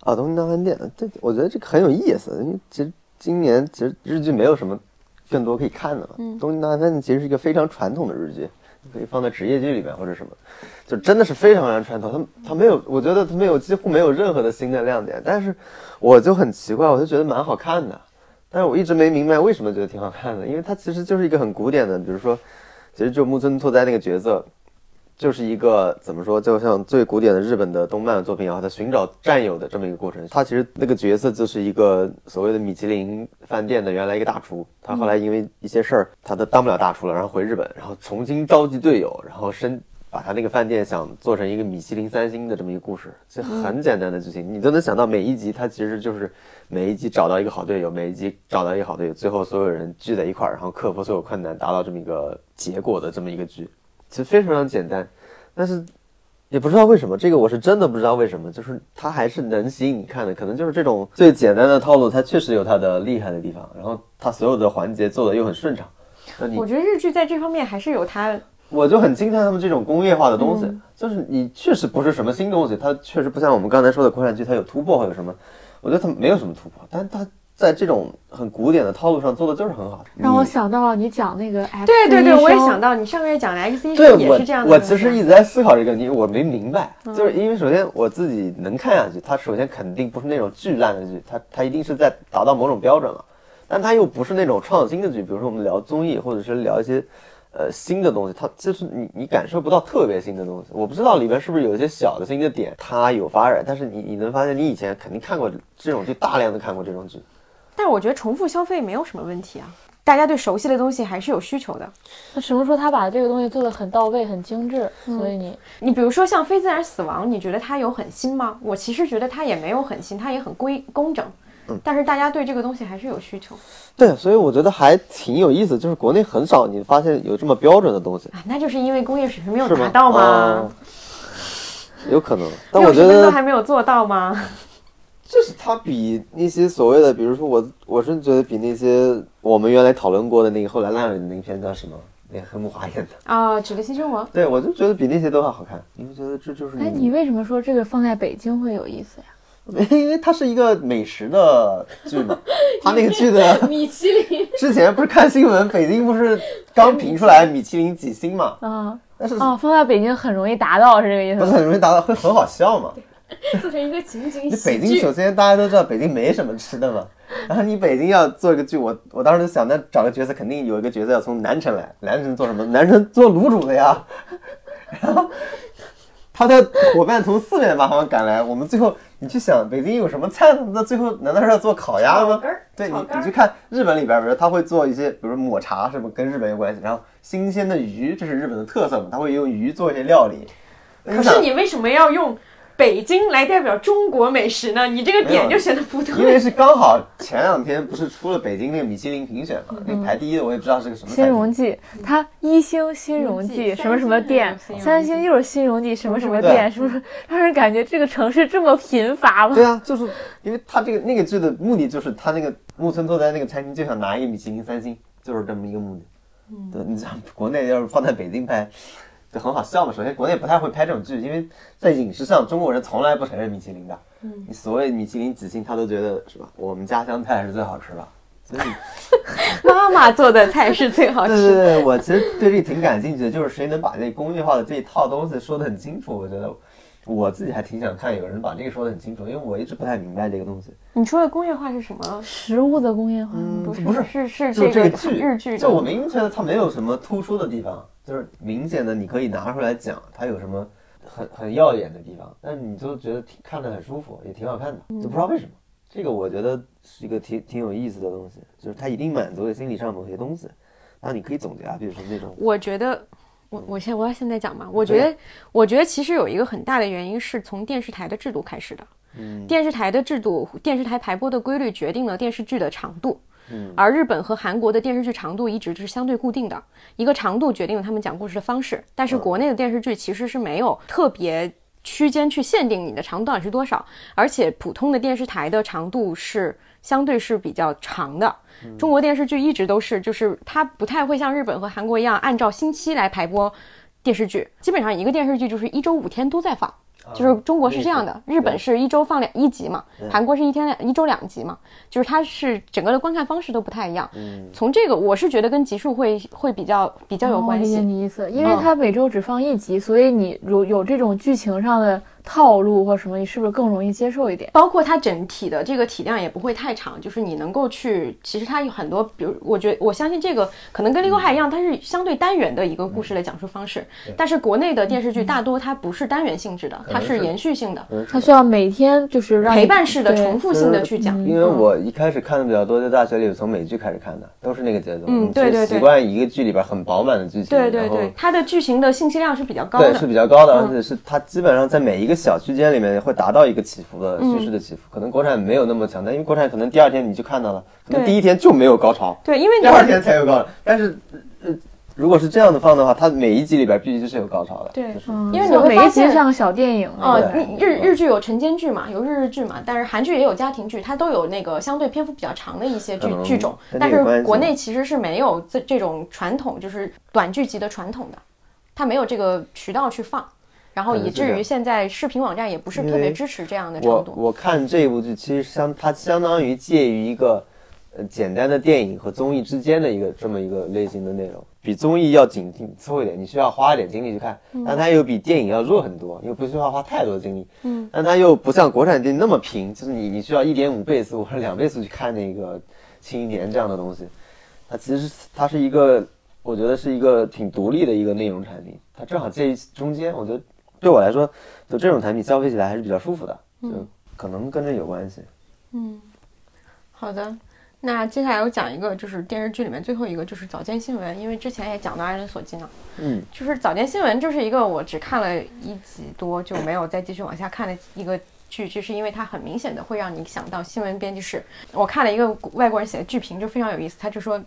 啊，东京大饭店，这我觉得这个很有意思，因为其实今年其实日剧没有什么更多可以看的了。嗯，东京大饭店其实是一个非常传统的日剧，可以放在职业剧里面或者什么，就真的是非常非常传统。它它没有，我觉得它没有几乎没有任何的新的亮点。但是我就很奇怪，我就觉得蛮好看的，但是我一直没明白为什么觉得挺好看的，因为它其实就是一个很古典的，比如说，其实就木村拓哉那个角色。就是一个怎么说，就像最古典的日本的动漫作品啊，他寻找战友的这么一个过程。他其实那个角色就是一个所谓的米其林饭店的原来一个大厨，他后来因为一些事儿，他都当不了大厨了，然后回日本，然后重新召集队友，然后升把他那个饭店想做成一个米其林三星的这么一个故事。这很简单的剧情，你都能想到每一集他其实就是每一集找到一个好队友，每一集找到一个好队友，最后所有人聚在一块儿，然后克服所有困难，达到这么一个结果的这么一个剧。其实非常非常简单，但是也不知道为什么，这个我是真的不知道为什么，就是它还是能吸引你看的。可能就是这种最简单的套路，它确实有它的厉害的地方，然后它所有的环节做的又很顺畅。我觉得日剧在这方面还是有它，我就很惊叹他们这种工业化的东西，就是你确实不是什么新东西，它确实不像我们刚才说的国产剧，它有突破或者什么，我觉得它没有什么突破，但它。在这种很古典的套路上做的就是很好，让我想到了你讲那个 X 对对对，我也想到你上个月讲的 X 医生也是这样的。我其实一直在思考这个问题，我没明白，就是因为首先我自己能看下去，它首先肯定不是那种巨烂的剧，它它一定是在达到某种标准了，但它又不是那种创新的剧，比如说我们聊综艺或者是聊一些呃新的东西，它就是你你感受不到特别新的东西。我不知道里面是不是有一些小的新的点，它有发展，但是你你能发现你以前肯定看过这种剧，大量的看过这种剧。但是我觉得重复消费没有什么问题啊，大家对熟悉的东西还是有需求的。那什么说他把这个东西做的很到位、很精致？所以你你比如说像《非自然死亡》，你觉得它有很新吗？我其实觉得它也没有很新，它也很规工整。嗯，但是大家对这个东西还是有需求。对，所以我觉得还挺有意思，就是国内很少你发现有这么标准的东西。啊，那就是因为工业水平没有达到吗？有可能，但我觉得都还没有做到吗？就是它比那些所谓的，比如说我，我是觉得比那些我们原来讨论过的那个后来烂尾的那片叫什么？那个黑木华演的啊，《指的新生活》。对，我就觉得比那些都要好看。你们觉得这就是？哎，你为什么说这个放在北京会有意思呀？因为它是一个美食的剧嘛。它那个剧的米其林。之前不是看新闻，北京不是刚评出来米其林几星嘛？啊。但是啊，放在北京很容易达到，是这个意思？不是很容易达到，会很好笑嘛？做成一个情景喜剧。你北京首先大家都知道北京没什么吃的嘛，然后你北京要做一个剧，我我当时就想，那找个角色肯定有一个角色要从南城来，南城做什么？南城做卤煮的呀。然后他的伙伴从四面八方赶来，我们最后你去想，北京有什么菜呢？那最后难道是要做烤鸭吗？对你，你去看日本里边，比如他会做一些，比如抹茶，什么跟日本有关系？然后新鲜的鱼，这是日本的特色嘛，他会用鱼做一些料理。可是你为什么要用？北京来代表中国美食呢？你这个点就显得不对。因为是刚好前两天不是出了北京那个米其林评选嘛，那排第一的我也不知道是个什么。新荣记，它一星新荣记什么什么店，三星又是新荣记什么什么店，是不是让人感觉这个城市这么贫乏吗？对啊，就是因为他这个那个剧的目的就是他那个木村拓哉那个餐厅就想拿一个米其林三星，就是这么一个目的。嗯，对，你像国内要是放在北京拍。就很好笑嘛。首先，国内不太会拍这种剧，因为在饮食上，中国人从来不承认米其林的。嗯，你所谓米其林几星，他都觉得是吧？我们家乡菜是最好吃的。所以，妈妈做的菜是最好吃。对对对，我其实对这挺感兴趣的，就是谁能把这工业化的这一套东西说得很清楚。我觉得我自己还挺想看有人把这个说得很清楚，因为我一直不太明白这个东西。你说的工业化是什么？食物的工业化？不是，不是，是是这个剧日剧。就我明明觉得它没有什么突出的地方。就是明显的，你可以拿出来讲，它有什么很很耀眼的地方，但是你就觉得挺看着很舒服，也挺好看的，就不知道为什么。这个我觉得是一个挺挺有意思的东西，就是它一定满足了心理上某些东西。那你可以总结啊，比如说那种。我觉得，我我现我要现在讲嘛，我觉得我觉得其实有一个很大的原因是从电视台的制度开始的。嗯。电视台的制度，电视台排播的规律决定了电视剧的长度。而日本和韩国的电视剧长度一直是相对固定的，一个长度决定了他们讲故事的方式。但是国内的电视剧其实是没有特别区间去限定你的长度到底是多少，而且普通的电视台的长度是相对是比较长的。中国电视剧一直都是，就是它不太会像日本和韩国一样按照星期来排播电视剧，基本上一个电视剧就是一周五天都在放。就是中国是这样的，日本是一周放两一集嘛，韩国是一天两一周两集嘛，就是它是整个的观看方式都不太一样。从这个我是觉得跟集数会会比较比较有关系。理解你意思，因为它每周只放一集，所以你如有这种剧情上的。套路或什么，你是不是更容易接受一点？包括它整体的这个体量也不会太长，就是你能够去，其实它有很多，比如我觉得我相信这个可能跟《利沟海》一样，它是相对单元的一个故事的讲述方式。但是国内的电视剧大多它不是单元性质的，它是延续性的，它需要每天就是让陪伴式的、重复性的去讲。因为我一开始看的比较多，在大学里从美剧开始看的，都是那个节奏。嗯，对对对。习惯一个剧里边很饱满的剧情。对对对，它的剧情的信息量是比较高的。对，是比较高的，而且是它基本上在每一个小区间里面。会达到一个起伏的趋势的起伏，可能国产没有那么强，但因为国产可能第二天你就看到了，可能第一天就没有高潮，对，因为第二天才有高潮。但是，呃，如果是这样的放的话，它每一集里边必须是有高潮的，对，因为你会每一集像小电影啊，日日剧有晨间剧嘛，有日日剧嘛，但是韩剧也有家庭剧，它都有那个相对篇幅比较长的一些剧剧种，但是国内其实是没有这这种传统，就是短剧集的传统的，它没有这个渠道去放。然后以至于现在视频网站也不是特别支持这样的长度。我我看这部剧其实相它相当于介于一个呃简单的电影和综艺之间的一个这么一个类型的内容，比综艺要紧紧凑一点，你需要花一点精力去看，但它又比电影要弱很多，又不需要花太多精力。嗯，但它又不像国产电影那么平，就是你你需要一点五倍速或者两倍速去看那个《庆余年》这样的东西。它其实它是一个，我觉得是一个挺独立的一个内容产品，它正好介于中间，我觉得。对我来说，就这种产品消费起来还是比较舒服的，就可能跟这有关系。嗯，好的。那接下来我讲一个，就是电视剧里面最后一个，就是早间新闻。因为之前也讲到爱人所记呢。嗯，就是早间新闻就是一个我只看了一集多就没有再继续往下看的一个剧，就是因为它很明显的会让你想到新闻编辑室。我看了一个外国人写的剧评，就非常有意思，他就说。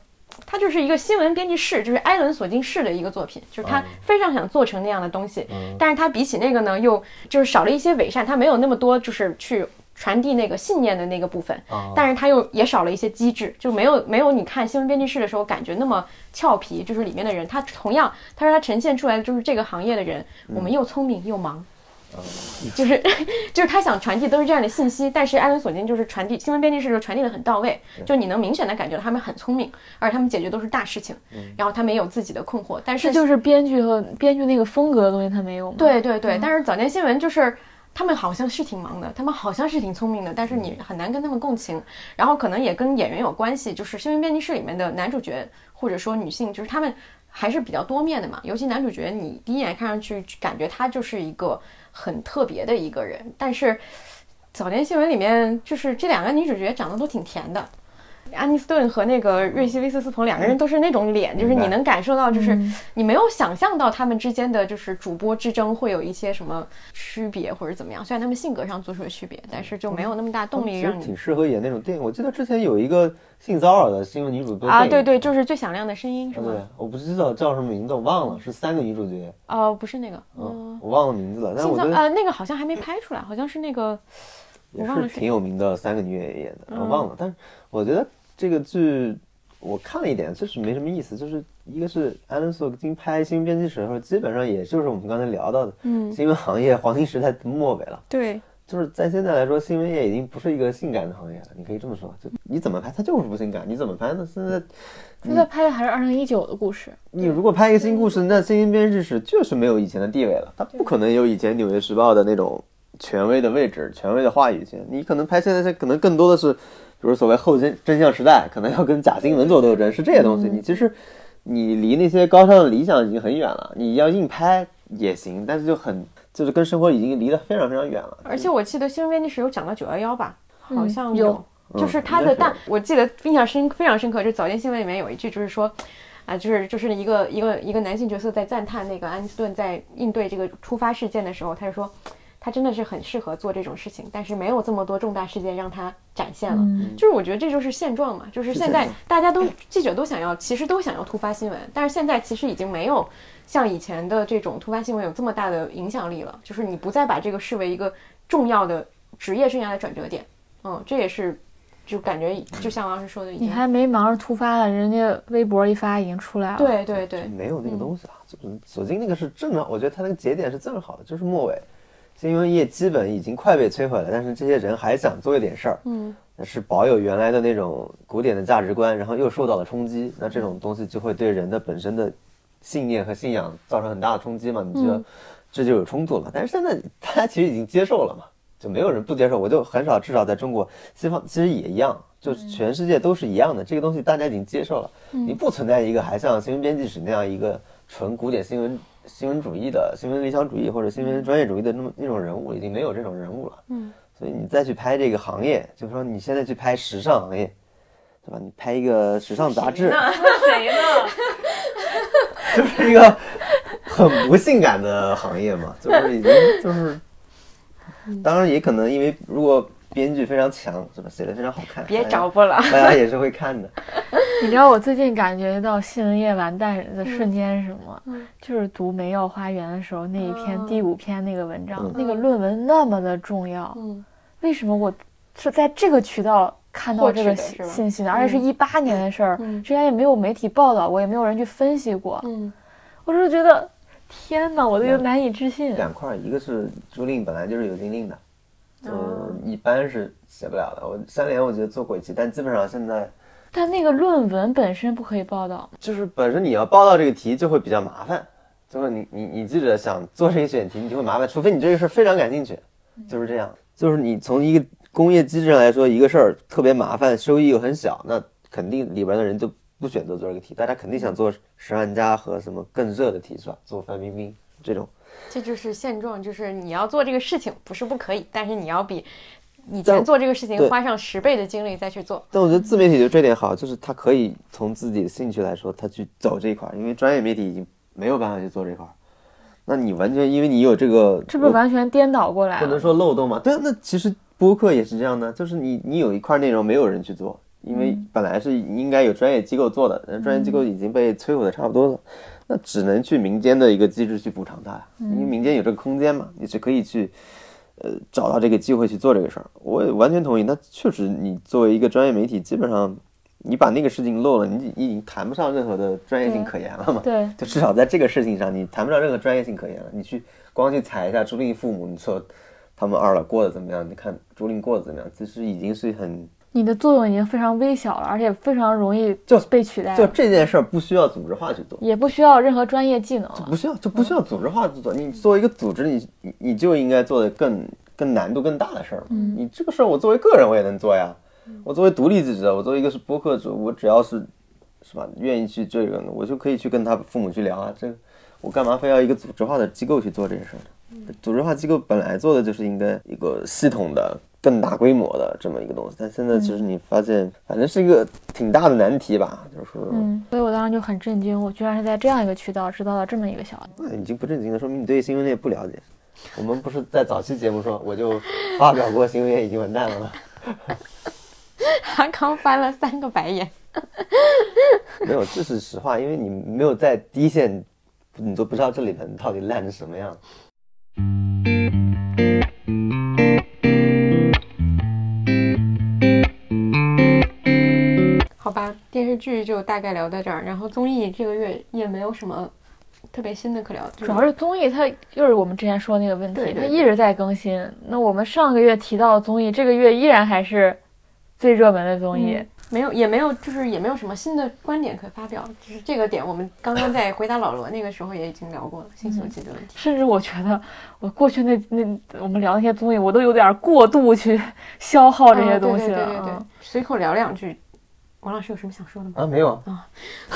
它就是一个新闻编辑室，就是埃伦·索金式的一个作品，就是他非常想做成那样的东西，但是他比起那个呢，又就是少了一些伪善，他没有那么多就是去传递那个信念的那个部分，但是他又也少了一些机智，就没有没有你看新闻编辑室的时候感觉那么俏皮，就是里面的人，他同样他说他呈现出来的就是这个行业的人，我们又聪明又忙。就是 就是他想传递都是这样的信息，但是艾伦索金就是传递新闻编辑室就传递的很到位，就你能明显的感觉到他们很聪明，而且他们解决都是大事情，然后他们也有自己的困惑，但是就是编剧和编剧那个风格的东西他没有。对对对，但是早间新闻就是他们好像是挺忙的，他们好像是挺聪明的，但是你很难跟他们共情，然后可能也跟演员有关系，就是新闻编辑室里面的男主角或者说女性，就是他们。还是比较多面的嘛。尤其男主角，你第一眼看上去感觉他就是一个很特别的一个人，但是早年新闻里面就是这两个女主角长得都挺甜的。安妮斯顿和那个瑞希·威斯斯彭两个人都是那种脸，就是你能感受到，就是你没有想象到他们之间的就是主播之争会有一些什么区别或者怎么样。虽然他们性格上做出了区别，但是就没有那么大动力让你。挺适合演那种电影。我记得之前有一个性骚扰的新闻女主播啊，对对，就是最响亮的声音，是吗？对，我不知道叫什么名字，我忘了，是三个女主角。哦，不是那个，嗯，我忘了名字了。但是我觉得呃，那个好像还没拍出来，好像是那个，也是挺有名的三个女演员演的，我忘了。但是我觉得。这个剧我看了一点，就是没什么意思。就是一个是安伦索金拍《新闻编辑史》的时候，基本上也就是我们刚才聊到的，嗯，新闻行业黄金时代的末尾了。对，就是在现在来说，新闻业已经不是一个性感的行业了。你可以这么说，就你怎么拍，它就是不性感。你怎么拍呢？现在现在拍的还是二零一九的故事。你如果拍一个新故事，那《新闻编辑史》就是没有以前的地位了。它不可能有以前《纽约时报》的那种权威的位置、权威的话语权。你可能拍现在，这可能更多的是。比如所谓后真真相时代，可能要跟假新闻做斗争，是这些东西。你其实你离那些高尚的理想已经很远了。你要硬拍也行，但是就很就是跟生活已经离得非常非常远了。而且我记得新闻编辑室有讲到九幺幺吧，好像有，就是他的但，我记得印象深非常深刻。就早间新闻里面有一句，就是说啊，就是就是一个一个一个男性角色在赞叹那个安斯顿在应对这个突发事件的时候，他就说。他真的是很适合做这种事情，但是没有这么多重大事件让他展现了。就是我觉得这就是现状嘛，就是现在大家都记者都想要，其实都想要突发新闻，但是现在其实已经没有像以前的这种突发新闻有这么大的影响力了。就是你不再把这个视为一个重要的职业生涯的转折点。嗯，这也是就感觉就像王老师说的，你还没忙着突发呢，人家微博一发已经出来了。对对对，没有那个东西了。就是索金那个是正好，我觉得他那个节点是正好的，就是末尾。新闻业基本已经快被摧毁了，但是这些人还想做一点事儿，嗯，是保有原来的那种古典的价值观，然后又受到了冲击，那这种东西就会对人的本身的信念和信仰造成很大的冲击嘛？你觉得这就有冲突了？但是现在大家其实已经接受了嘛，就没有人不接受。我就很少，至少在中国、西方其实也一样，就是全世界都是一样的，这个东西大家已经接受了。你不存在一个还像新闻编辑室那样一个纯古典新闻。新闻主义的新闻理想主义或者新闻专业主义的那么那种人物已经没有这种人物了，嗯，所以你再去拍这个行业，就是说你现在去拍时尚行业，对吧？你拍一个时尚杂志，谁呢？就是一个很不性感的行业嘛，就是已经就是，当然也可能因为如果。编剧非常强，是吧？写的非常好看，别找不了，大家也是会看的。你知道我最近感觉到新闻业完蛋的瞬间是什么？就是读《梅药花园》的时候那一篇第五篇那个文章，那个论文那么的重要。嗯，为什么我是在这个渠道看到这个信息呢？而且是一八年的事儿，之前也没有媒体报道过，也没有人去分析过。嗯，我是觉得天哪，我都有难以置信。两块，一个是朱令本来就是有禁令的。嗯，一般是写不了的。我三联我觉得做过一期，但基本上现在，但那个论文本身不可以报道，就是本身你要报道这个题就会比较麻烦，就是你你你记者想做这个选题，你就会麻烦，除非你这个事儿非常感兴趣，就是这样。就是你从一个工业机制上来说，一个事儿特别麻烦，收益又很小，那肯定里边的人就不选择做这个题，大家肯定想做十万加和什么更热的题是吧？做范冰冰这种。这就是现状，就是你要做这个事情不是不可以，但是你要比以前做这个事情花上十倍的精力再去做。但我觉得自媒体就这点好，就是他可以从自己的兴趣来说，他去走这一块，因为专业媒体已经没有办法去做这块。那你完全因为你有这个，这不是完全颠倒过来？不能说漏洞嘛？对啊，那其实播客也是这样的，就是你你有一块内容没有人去做，因为本来是应该有专业机构做的，专业机构已经被摧毁的差不多了。那只能去民间的一个机制去补偿它呀，因为民间有这个空间嘛，你是可以去，呃，找到这个机会去做这个事儿。我也完全同意。那确实，你作为一个专业媒体，基本上你把那个事情漏了，你你已经谈不上任何的专业性可言了嘛。对，就至少在这个事情上，你谈不上任何专业性可言了。你去光去踩一下朱令父母，你说他们二老过得怎么样？你看朱令过得怎么样？其实已经是很。你的作用已经非常微小了，而且非常容易就被取代。就这件事儿不需要组织化去做，也不需要任何专业技能，不需要就不需要组织化去做。你作为一个组织，你你你就应该做的更更难度更大的事儿。嗯，你这个事儿我作为个人我也能做呀。我作为独立记者，我作为一个是播客主，我只要是是吧？愿意去这个，我就可以去跟他父母去聊啊。这我干嘛非要一个组织化的机构去做这件事儿呢？组织化机构本来做的就是应该一个系统的、更大规模的这么一个东西，但现在其实你发现，反正是一个挺大的难题吧，就是，嗯，所以我当时就很震惊，我居然是在这样一个渠道知道了这么一个消息。那已经不震惊了，说明你对新闻业不了解。我们不是在早期节目说，我就发表过新闻业已经完蛋了吗？他刚翻了三个白眼。没有，这是实话，因为你没有在第一线，你都不知道这里面到底烂成什么样。好吧，电视剧就大概聊到这儿，然后综艺这个月也没有什么特别新的可聊，就主要是综艺，它又是我们之前说的那个问题，对对它一直在更新。那我们上个月提到的综艺，这个月依然还是最热门的综艺。嗯没有也没有就是也没有什么新的观点可发表，就是这个点我们刚刚在回答老罗那个时候也已经聊过了新手机的问题。甚至我觉得，我过去那那我们聊那些综艺，我都有点过度去消耗这些东西了。嗯对对对对对嗯，随口聊两句。王老师有什么想说的吗？啊，没有啊，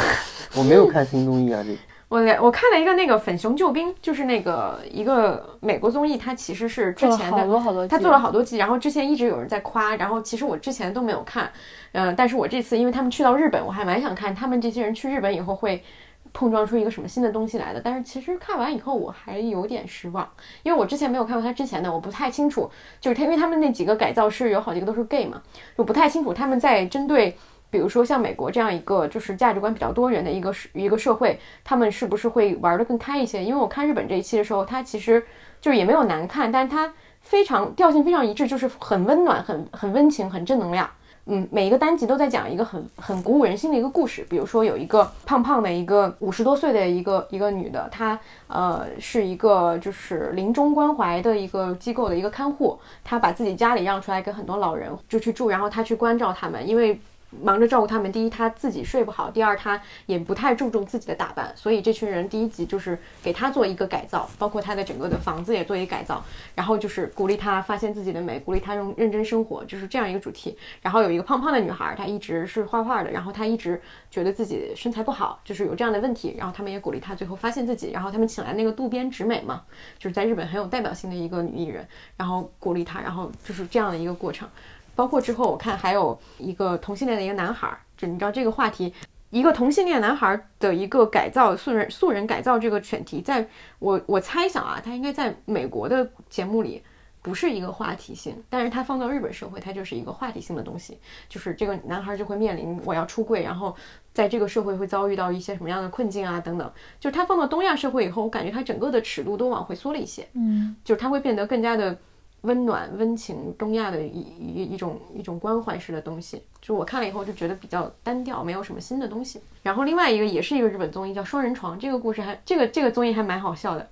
我没有看新综艺啊，这 我我看了一个那个粉熊救兵，就是那个一个美国综艺，它其实是之前的好多好多季，他做了好多季，然后之前一直有人在夸，然后其实我之前都没有看，嗯、但是我这次因为他们去到日本，我还蛮想看他们这些人去日本以后会碰撞出一个什么新的东西来的。但是其实看完以后我还有点失望，因为我之前没有看过他之前的，我不太清楚，就是他因为他们那几个改造师有好几个都是 gay 嘛，我不太清楚他们在针对。比如说像美国这样一个就是价值观比较多元的一个社一个社会，他们是不是会玩得更开一些？因为我看日本这一期的时候，它其实就是也没有难看，但是它非常调性非常一致，就是很温暖、很很温情、很正能量。嗯，每一个单集都在讲一个很很鼓舞人心的一个故事。比如说有一个胖胖的一个五十多岁的一个一个女的，她呃是一个就是临终关怀的一个机构的一个看护，她把自己家里让出来给很多老人就去住，然后她去关照他们，因为。忙着照顾他们，第一他自己睡不好，第二他也不太注重自己的打扮，所以这群人第一集就是给他做一个改造，包括他的整个的房子也做一个改造，然后就是鼓励他发现自己的美，鼓励他用认真生活，就是这样一个主题。然后有一个胖胖的女孩，她一直是画画的，然后她一直觉得自己身材不好，就是有这样的问题，然后他们也鼓励她最后发现自己，然后他们请来那个渡边直美嘛，就是在日本很有代表性的一个女艺人，然后鼓励她，然后就是这样的一个过程。包括之后我看还有一个同性恋的一个男孩儿，就你知道这个话题，一个同性恋男孩儿的一个改造素人素人改造这个选题，在我我猜想啊，他应该在美国的节目里不是一个话题性，但是他放到日本社会，它就是一个话题性的东西，就是这个男孩就会面临我要出柜，然后在这个社会会遭遇到一些什么样的困境啊等等，就是他放到东亚社会以后，我感觉他整个的尺度都往回缩了一些，嗯，就是他会变得更加的温暖、温情、东亚的一一一种一种关怀式的东西。就我看了以后就觉得比较单调，没有什么新的东西。然后另外一个也是一个日本综艺叫《双人床》，这个故事还这个这个综艺还蛮好笑的。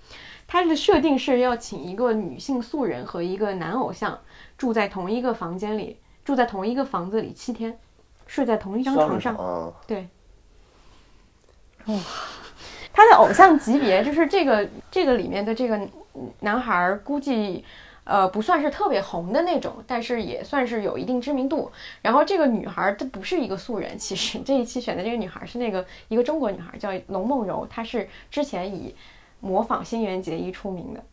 它的设定是要请一个女性素人和一个男偶像住在同一个房间里，住在同一个房子里七天，睡在同一张床上。啊，对，他的偶像级别就是这个这个里面的这个男孩儿，估计呃不算是特别红的那种，但是也算是有一定知名度。然后这个女孩她不是一个素人，其实这一期选的这个女孩是那个一个中国女孩，叫龙梦柔，她是之前以模仿新垣结衣出名的。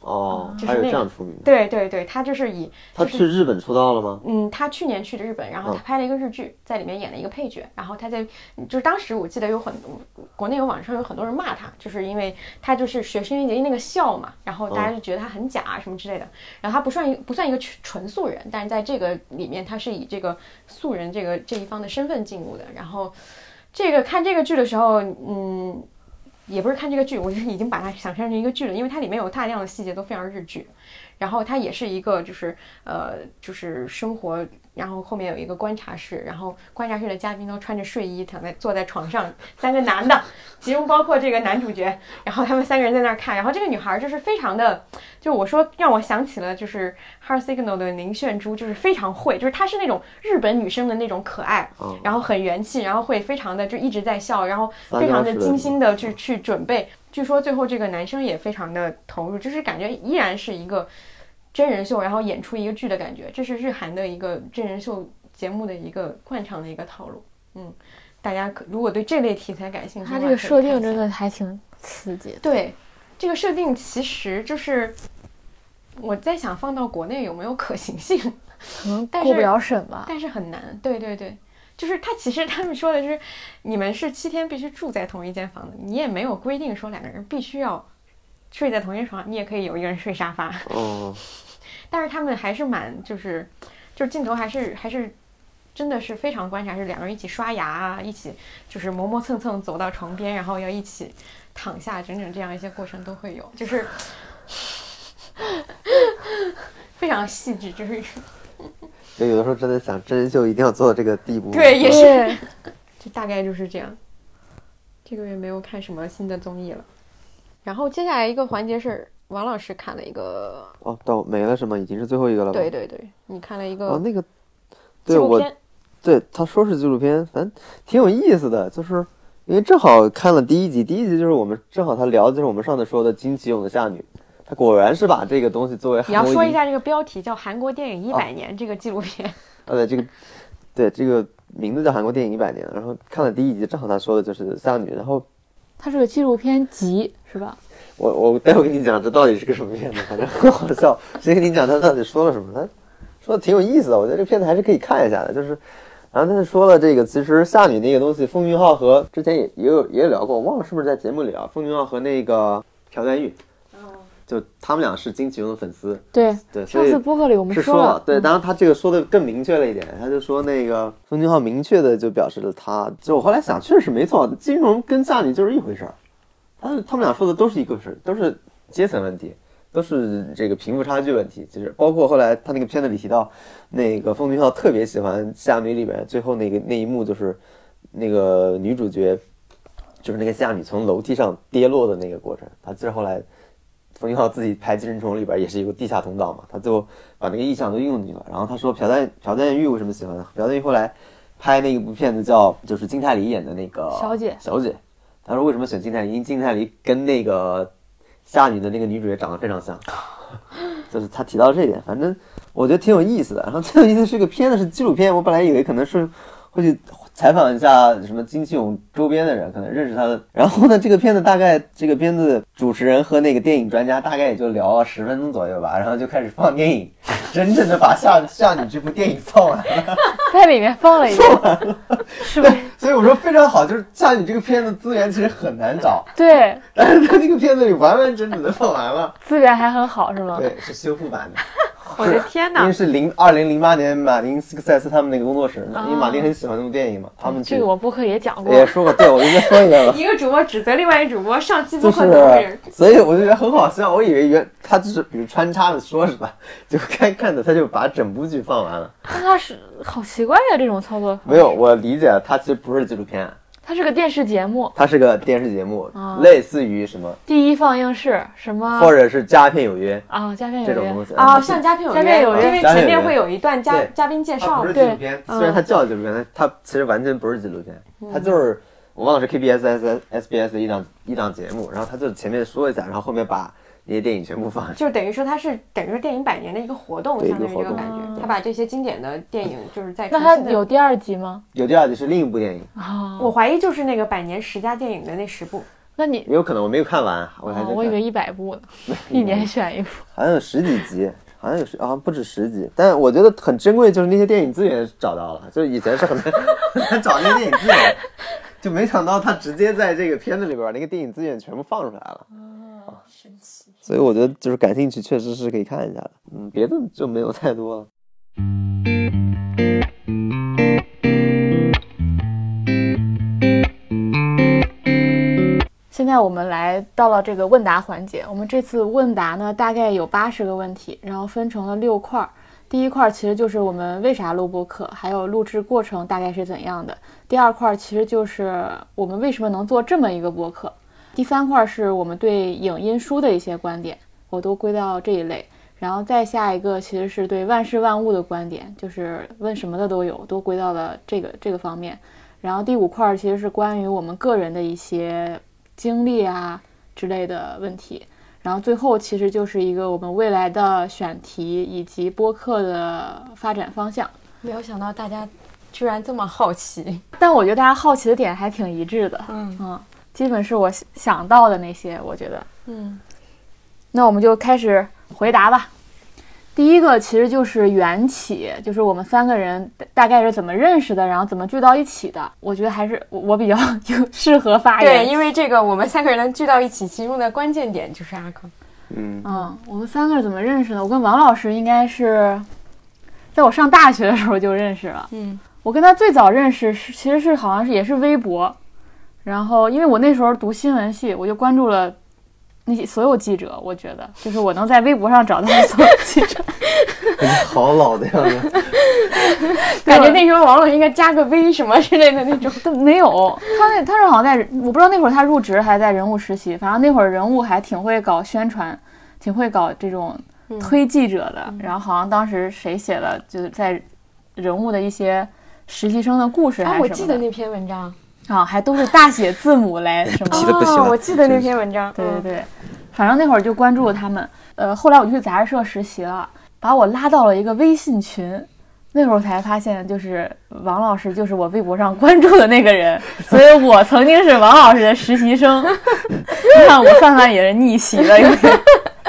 哦，就是那个这样出名的。对对对，他就是以他去日本出道了吗？嗯，他去年去的日本，然后他嗯拍了一个日剧，在里面演了一个配角。然后他在，就是当时我记得有很多国内有网上有很多人骂他，就是因为他就是学新垣结衣那个笑嘛，然后大家就觉得他很假啊什么之类的。然后他不算一不算一个纯纯素人，但是在这个里面他是以这个素人这个这一方的身份进入的。然后这个看这个剧的时候，嗯。也不是看这个剧，我就是已经把它想象成一个剧了，因为它里面有大量的细节都非常日剧，然后它也是一个就是呃就是生活，然后后面有一个观察室，然后观察室的嘉宾都穿着睡衣躺在坐在床上，三个男的，其中包括这个男主角，然后他们三个人在那儿看，然后这个女孩就是非常的，就我说让我想起了就是《Heart Signal》的林炫珠，就是非常会，就是她是那种日本女生的那种可爱，哦然后很元气，然后会非常的就一直在笑，然后非常的精心的去去准备。据说最后这个男生也非常的投入，就是感觉依然是一个真人秀，然后演出一个剧的感觉。这是日韩的一个真人秀节目的一个惯常的一个套路。嗯大家可如果对这类题材感兴趣的话，它这个设定真的的还挺刺激的。对这个设定其实就是我在想放到国内有没有可行性，可能 过不了审吧。但是很难。对对对，就是他其实他们说的是你们是七天必须住在同一间房子，你也没有规定说两个人必须要睡在同一床，你也可以有一个人睡沙发。哦，但是他们还是蛮就是就是镜头还是还是真的是非常观察，是两个人一起刷牙啊，一起就是磨磨蹭蹭走到床边，然后要一起躺下，整整这样一些过程都会有，就是 非常细致，就是就有的时候真的想真人秀一定要做到这个地步。对也是，就大概就是这样。这个月没有看什么新的综艺了，然后接下来一个环节是王老师看了一个，哦，到没了是吗？已经是最后一个了吧？对对对，你看了一哦，个那个，纪对我录片，对他说是纪录片，反正挺有意思的，就是因为正好看了第一集，第一集就是我们正好他聊的就是我们上次说的金奇勇的夏女，他果然是把这个东西作为你要韩国影说一下这个标题叫《韩国电影一百年》这个纪录片。啊，对这个，对这个名字叫韩国电影一百年，然后看了第一集，正好他说的就是夏女，然后它是个纪录片集，是吧？我我待会跟你讲这到底是个什么片子，反正很好笑，先跟你讲他到底说了什么，他说的挺有意思的，我觉得这片子还是可以看一下的，就是。然后他就说了这个，其实夏女那个东西，风云浩和之前也也有也有聊过，我忘了是不是在节目里啊？风云浩和那个朴赞玉，就他们俩是金启勇的粉丝，对，对，所上以次播客里我们是说了，对，嗯当然他这个说的更明确了一点，他就说那个风君浩明确的就表示了他，就我后来想，确实没错，金融跟夏女就是一回事儿，他他们俩说的都是一个事儿，都是阶层问题，都是这个贫富差距问题。其实包括后来他那个片子里提到，那个风君浩特别喜欢夏女里边最后那个那一幕，就是那个女主角，就是那个夏女从楼梯上跌落的那个过程，他这后来。冯俊浩自己拍《寄生虫》里边也是一个地下通道嘛，他最后把那个意象都用进去了。然后他说朴赞朴赞玉为什么喜欢呢？朴赞玉后来拍那一部片子叫就是金泰梨演的那个小姐小姐，他说为什么选金泰梨？因为金泰梨跟那个夏女的那个女主角长得非常像，就是他提到这一点，反正我觉得挺有意思的。然后最有意思是个片子是纪录片，我本来以为可能是会去采访一下什么金庆勇周边的人，可能认识他的。然后呢，这个片子大概这个片子主持人和那个电影专家大概也就聊了十分钟左右吧，然后就开始放电影，真正的把夏夏女这部电影放完了。在里面放了一个，是吧？所以我说非常好，就是像你这个片子资源其实很难找，对，但是他这个片子里完完整整的放完了。资源还很好，是吗？对，是修复版的。我的天哪！因为是零二零零八年马丁斯科塞斯他们那个工作室，因为马丁很喜欢那部电影嘛，他们去这个我播客也讲过，也说过，对我应该说一个吧。一个主播指责另外一个主播上期就播客怎么回所以我就觉得很好笑。我以为原他就是比如穿插的说是吧？就该看的他就把整部剧放完了。那他是好奇怪呀，这种操作没有，，我理解他其实不是纪录片，它是个电视节目，它是个电视节目，啊。类似于什么，第一放映室什么？或者是佳片有约啊，佳片有约。这种东西。啊，像佳片有约，佳片有约。因为前面会有一段嘉嘉宾介绍它不是，纪对录片，虽然它叫纪录片，但它其实完全不是纪录片，它就是我忘了是 KBS S SBS 的一档一档节目，然后它就前面说一下，然后后面把那些电影全部放。就等于说它是等于说电影百年的一个活动，相当于这个一个感觉嗯。他把这些经典的电影就是在那它重新的有第二集吗？有第二集是另一部电影，啊，我怀疑就是那个百年十佳电影的那十部，那你有可能我没有看完，我还我以为一百部呢，一年选一部。好像有十几集，好像有十，好像不止十集。但我觉得很珍贵，就是那些电影资源找到了，就是以前是很难很难找那些电影资源，就没想到他直接在这个片子里边把那个电影资源全部放出来了。哦啊，神奇！所以我觉得就是感兴趣，确实是可以看一下的。嗯，别的就没有太多了。现在我们来到了这个问答环节。我们这次问答呢，大概有八十个问题，然后分成了六块。第一块其实就是我们为啥录播课，还有录制过程大概是怎样的。第二块其实就是我们为什么能做这么一个播客。第三块儿是我们对影音书的一些观点，我都归到这一类。然后再下一个其实是对万事万物的观点，就是问什么的都有，都归到了这个这个方面。然后第五块儿其实是关于我们个人的一些经历啊之类的问题。然后最后其实就是一个我们未来的选题以及播客的发展方向。没有想到大家居然这么好奇。但我觉得大家好奇的点还挺一致的，嗯嗯，基本是我想想到的那些，我觉得。嗯那我们就开始回答吧。第一个其实就是缘起，就是我们三个人大大概是怎么认识的，然后怎么聚到一起的。我觉得还是我我比较 就适合发言。对，因为这个我们三个人能聚到一起，其中的关键点就是阿康。嗯，嗯，我们三个是怎么认识的？我跟王老师应该是在我上大学的时候就认识了。嗯我跟他最早认识是其实是好像是也是微博，然后因为我那时候读新闻系，我就关注了那些所有记者。我觉得就是我能在微博上找到所有记者。感觉好老的样子。感觉那时候王老师应该加个 V 什么之类的那种。但 没有，他那他是好像在，我不知道那会儿他入职还是在人物实习，反正那会儿人物还挺会搞宣传，挺会搞这种推记者的。然后好像当时谁写了，就是在人物的一些实习生的故事啊，还是什么的我记得那篇文章。啊，还都是大写字母来什么的。不行哦，我记得那篇文章。对对对，反正那会儿就关注了他们。呃，后来我就去杂志社实习了，把我拉到了一个微信群。那会儿才发现，就是王老师就是我微博上关注的那个人，所以我曾经是王老师的实习生。你看我算算也是逆袭了，有点。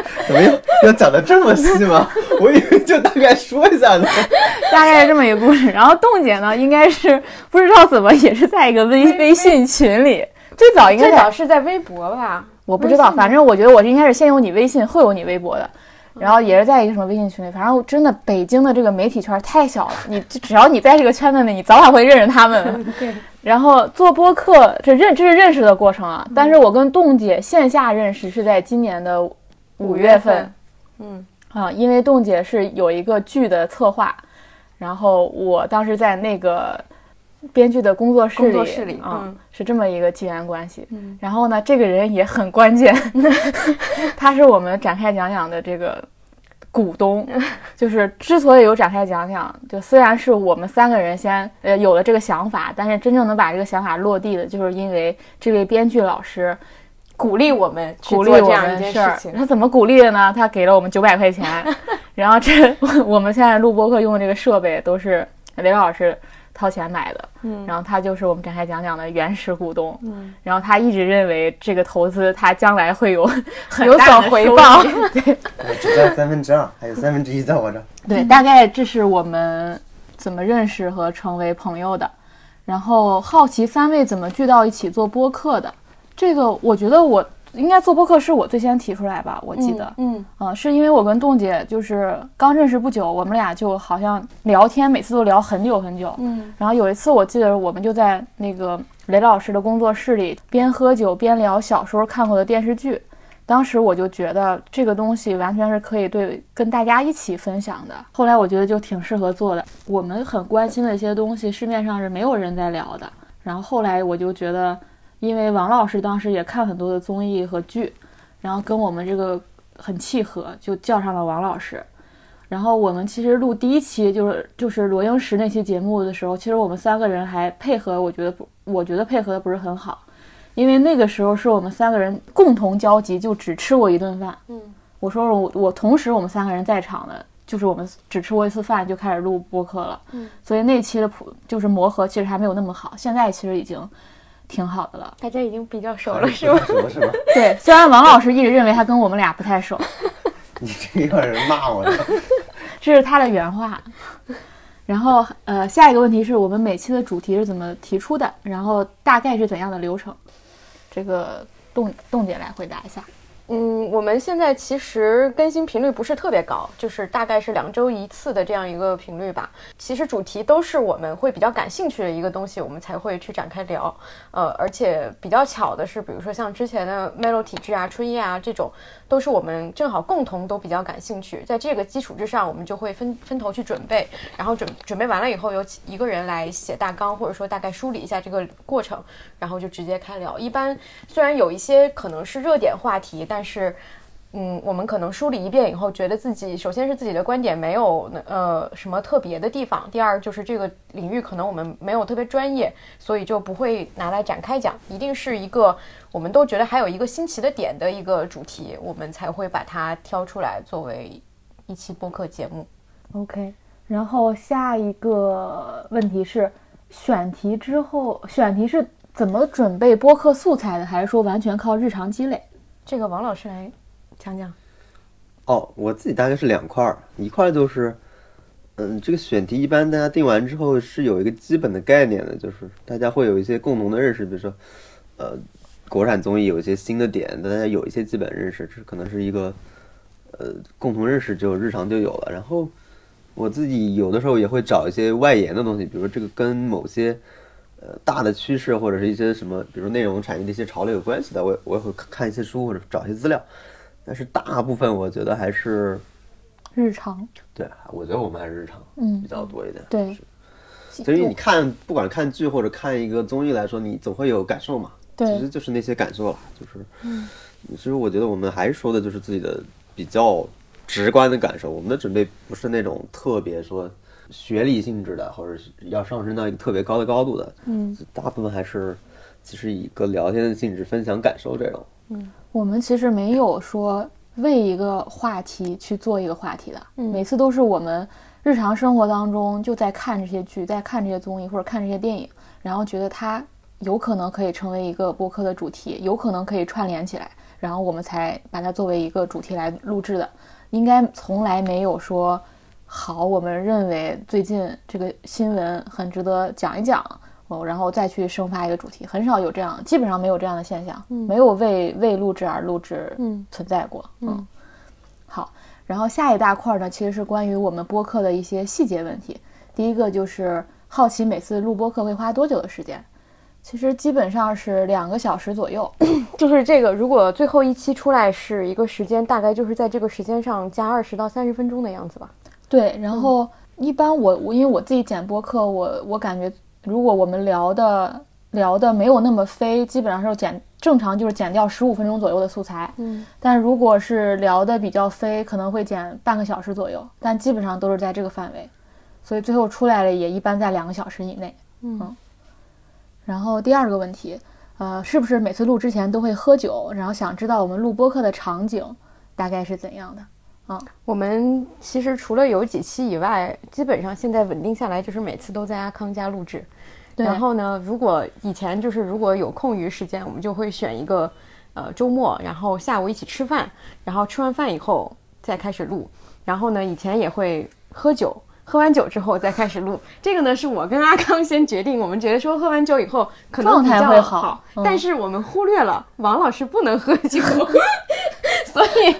怎么要要讲的这么细吗？我以为就大概说一下呢。大概是这么一个故事。然后冻姐呢，应该是不知道怎么也是在一个微微信群里，最早应该最早是在微博吧？我不知道，反正我觉得我应该是先有你微信，后有你微博的，然后也是在一个什么微信群里。反正真的北京的这个媒体圈太小了，你只要你在这个圈子里，你早晚会认识他们。对。然后做播客，这认这是认识的过程啊。但是我跟冻姐线下认识是在今年的五月份嗯啊，因为冻姐是有一个剧的策划，然后我当时在那个编剧的工作室里，工作室里啊，嗯是这么一个机缘关系。嗯然后呢，这个人也很关键，他是我们展开讲讲的这个股东。就是之所以有展开讲讲，就虽然是我们三个人先呃有了这个想法，但是真正能把这个想法落地的，就是因为这位编剧老师鼓励我们去鼓励我做这样一件们事。情。他怎么鼓励的呢？他给了我们九百块钱，然后这 我们现在录播课用的这个设备都是雷老师掏钱买的，嗯然后他就是我们展开讲讲的原始股东，嗯然后他一直认为这个投资他将来会有很有所大的回报对我只占三分之二，还有三分之一在我这儿。对，大概这是我们怎么认识和成为朋友的。然后好奇三位怎么聚到一起做播客的，这个我觉得我应该做播客是我最先提出来吧，我记得，嗯啊、是因为我跟冻姐就是刚认识不久，我们俩就好像聊天，每次都聊很久很久。嗯然后有一次我记得我们就在那个雷老师的工作室里边喝酒边聊小时候看过的电视剧，当时我就觉得这个东西完全是可以对跟大家一起分享的。后来我觉得就挺适合做的。我们很关心的一些东西，市面上是没有人在聊的。然后后来我就觉得，因为王老师当时也看很多的综艺和剧，然后跟我们这个很契合，就叫上了王老师。然后我们其实录第一期就是就是罗英石那期节目的时候，其实我们三个人还配合，我觉得不，我觉得配合的不是很好，因为那个时候是我们三个人共同交集，就只吃过一顿饭。嗯我说我我同时我们三个人在场的，就是我们只吃过一次饭就开始录播客了，嗯，所以那期的普就是磨合其实还没有那么好，现在其实已经挺好的了。大家已经比较熟了，是吗？是吧？是吧？对，虽然王老师一直认为他跟我们俩不太熟，你这个人骂我呢。这是他的原话。然后，呃，下一个问题是我们每期的主题是怎么提出的，然后大概是怎样的流程？这个冻冻姐来回答一下。嗯，我们现在其实更新频率不是特别高，就是大概是两周一次的这样一个频率吧。其实主题都是我们会比较感兴趣的一个东西，我们才会去展开聊。呃，而且比较巧的是，比如说像之前的 Melo 体质啊、春夜啊这种，都是我们正好共同都比较感兴趣。在这个基础之上，我们就会分分头去准备，然后准准备完了以后，由一个人来写大纲，或者说大概梳理一下这个过程，然后就直接开聊。一般虽然有一些可能是热点话题，但但是，嗯，我们可能梳理一遍以后，觉得自己首先是自己的观点没有呃什么特别的地方，第二就是这个领域可能我们没有特别专业，所以就不会拿来展开讲，一定是一个我们都觉得还有一个新奇的点的一个主题，我们才会把它挑出来作为一期播客节目。OK，然后下一个问题是，选题之后，选题是怎么准备播客素材的，还是说完全靠日常积累？这个王老师来讲讲。哦，我自己大概是两块儿，一块儿就是，嗯，这个选题一般大家定完之后是有一个基本的概念的，就是大家会有一些共同的认识，比如说，呃，国产综艺有一些新的点，大家有一些基本认识，这可能是一个，呃，共同认识就日常就有了。然后我自己有的时候也会找一些外延的东西，比如这个跟某些呃大的趋势或者是一些什么，比如内容产业的一些潮流有关系的，我我也会看一些书或者找一些资料。但是大部分我觉得还是日常，对，我觉得我们还是日常嗯比较多一点。对，所以你看，不管看剧或者看一个综艺来说，你总会有感受嘛。对其实就是那些感受了，就是，嗯，其实我觉得我们还是说的就是自己的比较直观的感受。我们的准备不是那种特别说学历性质的，或者是要上升到一个特别高的高度的。嗯，大部分还是其实以一个聊天的性质分享感受这种。嗯我们其实没有说为一个话题去做一个话题的，每次都是我们日常生活当中就在看这些剧，在看这些综艺或者看这些电影，然后觉得它有可能可以成为一个播客的主题，有可能可以串联起来，然后我们才把它作为一个主题来录制的，应该从来没有说好，我们认为最近这个新闻很值得讲一讲。哦，然后再去生发一个主题，很少有这样，基本上没有这样的现象，没有为为录制而录制存在过。嗯，好，然后下一大块呢，其实是关于我们播客的一些细节问题。第一个就是好奇每次录播客会花多久的时间，其实基本上是两个小时左右。就是这个，如果最后一期出来是一个时间，大概就是在这个时间上加二十到三十分钟的样子吧。对，然后一般我我因为我自己剪播客，我我感觉如果我们聊的聊的没有那么飞，基本上是剪正常就是剪掉十五分钟左右的素材。嗯，但如果是聊的比较飞，可能会剪半个小时左右，但基本上都是在这个范围，所以最后出来了也一般在两个小时以内。嗯然后第二个问题，呃，是不是每次录之前都会喝酒？然后想知道我们录播客的场景大概是怎样的？我们其实除了有几期以外，基本上现在稳定下来就是每次都在阿康家录制。然后呢，如果以前就是如果有空余时间，我们就会选一个呃周末，然后下午一起吃饭，然后吃完饭以后再开始录。然后呢，以前也会喝酒。喝完酒之后再开始录，这个呢是我跟阿康先决定，我们觉得说喝完酒以后可能状态比较会好。嗯。但是我们忽略了王老师不能喝酒，所以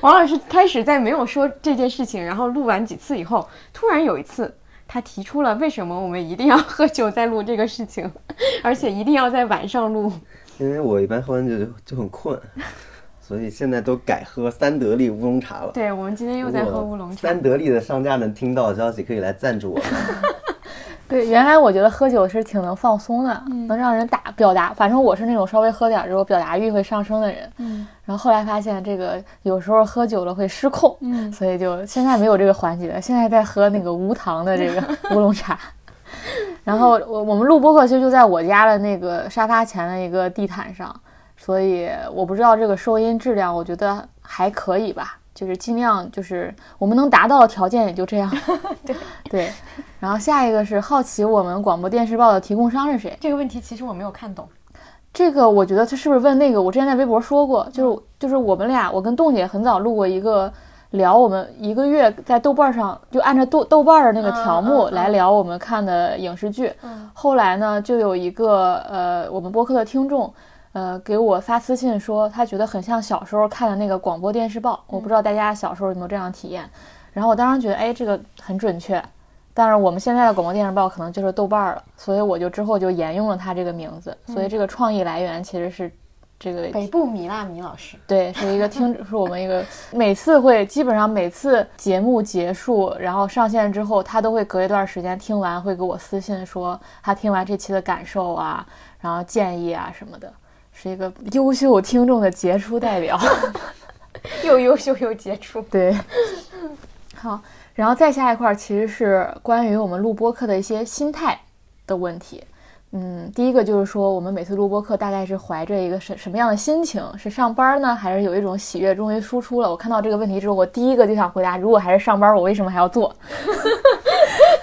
王老师开始在没有说这件事情，然后录完几次以后，突然有一次他提出了为什么我们一定要喝酒再录这个事情，而且一定要在晚上录。因为我一般喝完酒就就很困，所以现在都改喝三得利乌龙茶了。对，我们今天又在喝乌龙茶三。得利的商家能听到消息，可以来赞助我们。对，原来我觉得喝酒是挺能放松的，能让人打表达。反正我是那种稍微喝点之后表达欲会上升的人。嗯，然后后来发现这个有时候喝酒了会失控，嗯，所以就现在没有这个环节。现在在喝那个无糖的这个 乌龙茶。然后我我们录播客其实就在我家的那个沙发前的一个地毯上，所以我不知道这个收音质量，我觉得还可以吧，就是尽量就是我们能达到的条件也就这样。对对，然后下一个是好奇我们广播电视报的提供商是谁？这个问题其实我没有看懂。这个我觉得他是不是问那个？我之前在微博说过，就是就是我们俩，我跟栋姐很早录过一个聊我们一个月在豆瓣上就按照豆豆瓣的那个条目来聊我们看的影视剧。嗯后来呢，就有一个呃我们播客的听众。呃，给我发私信说，他觉得很像小时候看的那个广播电视报。我不知道大家小时候有没有这样的体验。然后我当时觉得，哎，这个很准确。但是我们现在的广播电视报可能就是豆瓣儿了，所以我就之后就沿用了它这个名字。所以这个创意来源其实是这个北部米辣米老师，对，是一个听，是我们一个每次会基本上每次节目结束，然后上线之后，他都会隔一段时间听完，会给我私信说他听完这期的感受啊，然后建议啊什么的，是一个优秀听众的杰出代表。又优秀又杰出。对，好，然后再下一块儿其实是关于我们录播课的一些心态的问题。嗯，第一个就是说，我们每次录播课大概是怀着一个什什么样的心情？是上班呢，还是有一种喜悦终于输出了？我看到这个问题之后，我第一个就想回答：如果还是上班，我为什么还要做？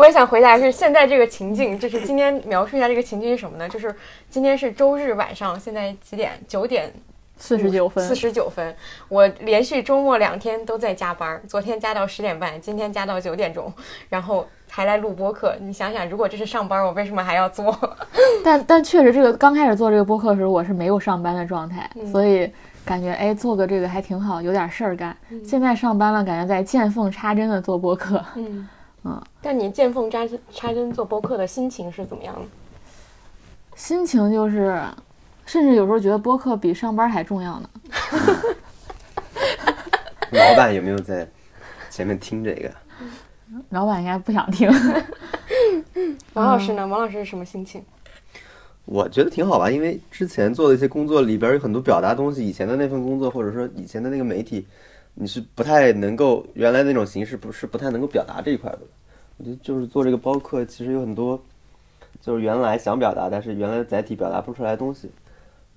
我也想回答是现在这个情境，就是今天描述一下这个情境是什么呢？就是今天是周日晚上，现在几点？九点四十九分，四十九分。我连续周末两天都在加班，昨天加到十点半，今天加到九点钟，然后还来录播课。你想想，如果这是上班，我为什么还要做？但但确实，这个刚开始做这个播客的时候，我是没有上班的状态，所以感觉哎，做个这个还挺好，有点事儿干。现在上班了，感觉在见缝插针的做播客。嗯嗯，但你见缝插针插针做播客的心情是怎么样的？心情就是，甚至有时候觉得播客比上班还重要呢。老板有没有在前面听这个？老板应该不想听。王老师呢？王老师是什么心情？我觉得挺好吧，因为之前做的一些工作里边有很多表达东西，以前的那份工作或者说以前的那个媒体，你是不太能够原来那种形式不是不太能够表达这一块的。我觉得就是做这个包客，其实有很多就是原来想表达，但是原来的载体表达不出来的东西。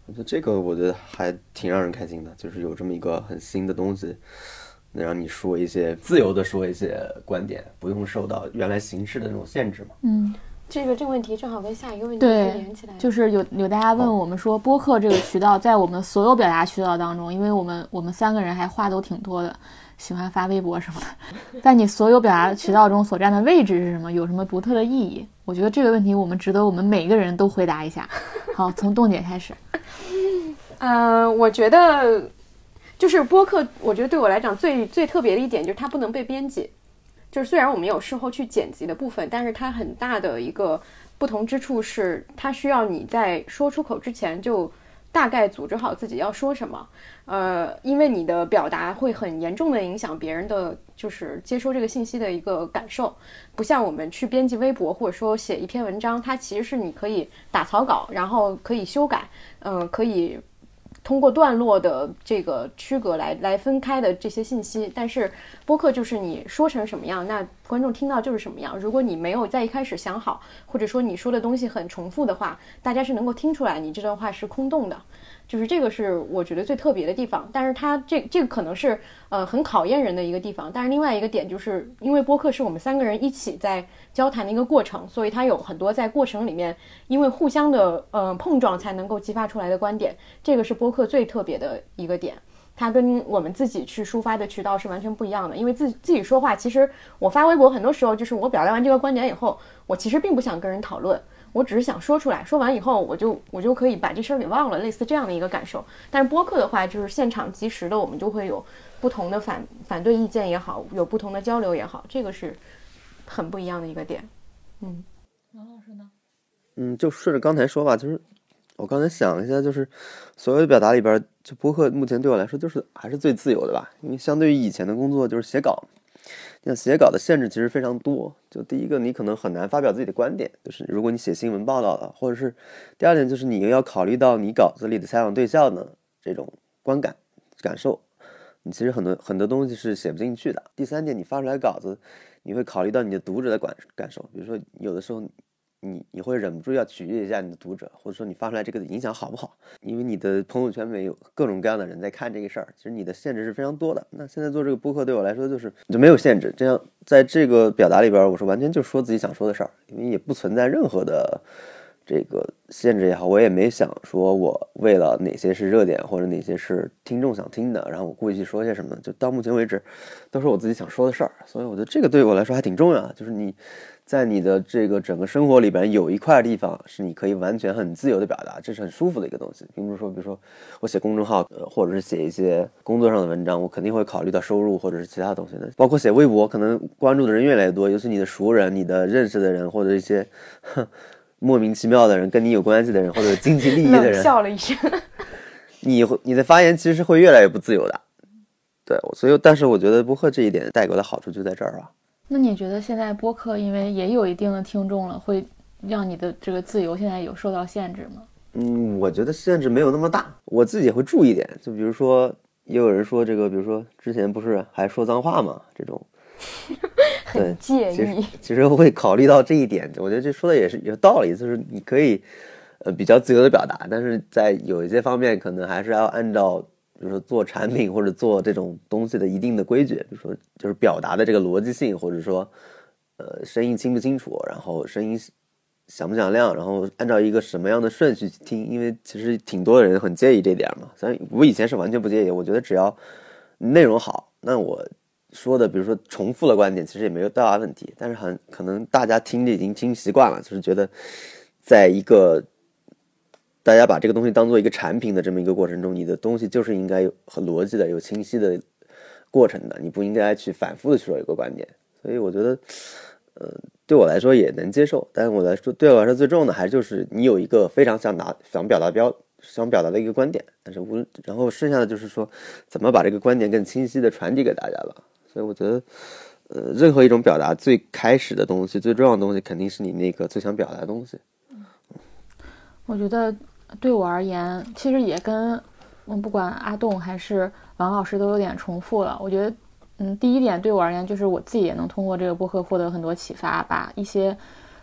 我觉得这个我觉得还挺让人开心的，就是有这么一个很新的东西，能让你说一些自由的说一些观点，不用受到原来形式的那种限制嘛。嗯，这个这个问题正好跟下一个问题连起来，就是有有大家问我们说，播客这个渠道在我们所有表达渠道当中，因为我们我们三个人还话都挺多的，喜欢发微博什么的，在你所有表达渠道中所占的位置是什么？有什么独特的意义？我觉得这个问题我们值得我们每个人都回答一下。好，从冻姐开始。呃，我觉得就是播客，我觉得对我来讲最最特别的一点就是它不能被编辑。就是虽然我们有事后去剪辑的部分，但是它很大的一个不同之处是，它需要你在说出口之前就大概组织好自己要说什么。呃，因为你的表达会很严重的影响别人的就是接收这个信息的一个感受，不像我们去编辑微博或者说写一篇文章，它其实是你可以打草稿，然后可以修改，嗯、可以通过段落的这个区隔来来分开的这些信息，但是播客就是你说成什么样，那观众听到就是什么样。如果你没有在一开始想好，或者说你说的东西很重复的话，大家是能够听出来你这段话是空洞的。就是这个是我觉得最特别的地方，但是它这这个可能是呃很考验人的一个地方。但是另外一个点就是因为播客是我们三个人一起在交谈的一个过程，所以它有很多在过程里面因为互相的呃碰撞才能够激发出来的观点，这个是播客最特别的一个点。它跟我们自己去抒发的渠道是完全不一样的，因为自自己说话，其实我发微博很多时候就是我表达完这个观点以后，我其实并不想跟人讨论，我只是想说出来，说完以后我就我就可以把这事儿给忘了，类似这样的一个感受。但是播客的话，就是现场及时的，我们就会有不同的反反对意见也好，有不同的交流也好，这个是很不一样的一个点。嗯，王老师呢？嗯，就顺着刚才说吧，就是我刚才想了一下，就是所有的表达里边儿，就播客目前对我来说就是还是最自由的吧，因为相对于以前的工作就是写稿，像写稿的限制其实非常多。就第一个，你可能很难发表自己的观点，就是如果你写新闻报道的，或者是第二点就是你要考虑到你稿子里的采访对象的这种观感感受，你其实很多很多东西是写不进去的。第三点，你发出来稿子，你会考虑到你的读者的感感受，比如说有的时候你你会忍不住要取悦一下你的读者，或者说你发出来这个影响好不好？因为你的朋友圈里面有各种各样的人在看这个事儿，其实你的限制是非常多的。那现在做这个播客对我来说就是就没有限制，这样在这个表达里边，我是完全就说自己想说的事儿，因为也不存在任何的这个限制也好，我也没想说我为了哪些是热点或者哪些是听众想听的，然后我故意去说些什么，就到目前为止都是我自己想说的事儿，所以我觉得这个对我来说还挺重要的，就是你。在你的这个整个生活里边，有一块地方是你可以完全很自由的表达，这是很舒服的一个东西，并不是说，比如说我写公众号，呃，或者是写一些工作上的文章，我肯定会考虑到收入或者是其他东西的，包括写微博，可能关注的人越来越多，尤其你的熟人、你的认识的人，或者一些哼莫名其妙的人，跟你有关系的人，或者经济利益的人，笑了一声。你会你的发言其实是会越来越不自由的。对，所以但是我觉得播客这一点带给我的好处就在这儿啊。那你觉得现在播客因为也有一定的听众了，会让你的这个自由现在有受到限制吗？嗯，我觉得限制没有那么大，我自己也会注意点。就比如说，也有人说这个，比如说之前不是还说脏话嘛，这种 很介其实意。其实会考虑到这一点，我觉得这说的也是有道理，就是你可以呃比较自由的表达，但是在有一些方面可能还是要按照，比如说做产品或者做这种东西的一定的规矩，比如说就是表达的这个逻辑性，或者说呃声音清不清楚，然后声音响不响亮，然后按照一个什么样的顺序去听，因为其实挺多人很介意这点嘛。虽然我以前是完全不介意，我觉得只要内容好，那我说的，比如说重复的观点，其实也没有多大问题。但是很可能大家听着已经听习惯了，就是觉得在一个大家把这个东西当做一个产品的这么一个过程中，你的东西就是应该有很逻辑的、有清晰的过程的，你不应该去反复的去说一个观点。所以我觉得，呃，对我来说也能接受。但是我来说，对我来说最重要的还是就是你有一个非常想拿、想表达标、想表达的一个观点。但是无论，然后剩下的就是说，怎么把这个观点更清晰的传递给大家吧。所以我觉得，呃，任何一种表达最开始的东西、最重要的东西，肯定是你那个最想表达的东西。我觉得对我而言，其实也跟嗯，不管阿栋还是王老师都有点重复了。我觉得，嗯，第一点对我而言，就是我自己也能通过这个播客获得很多启发，把一些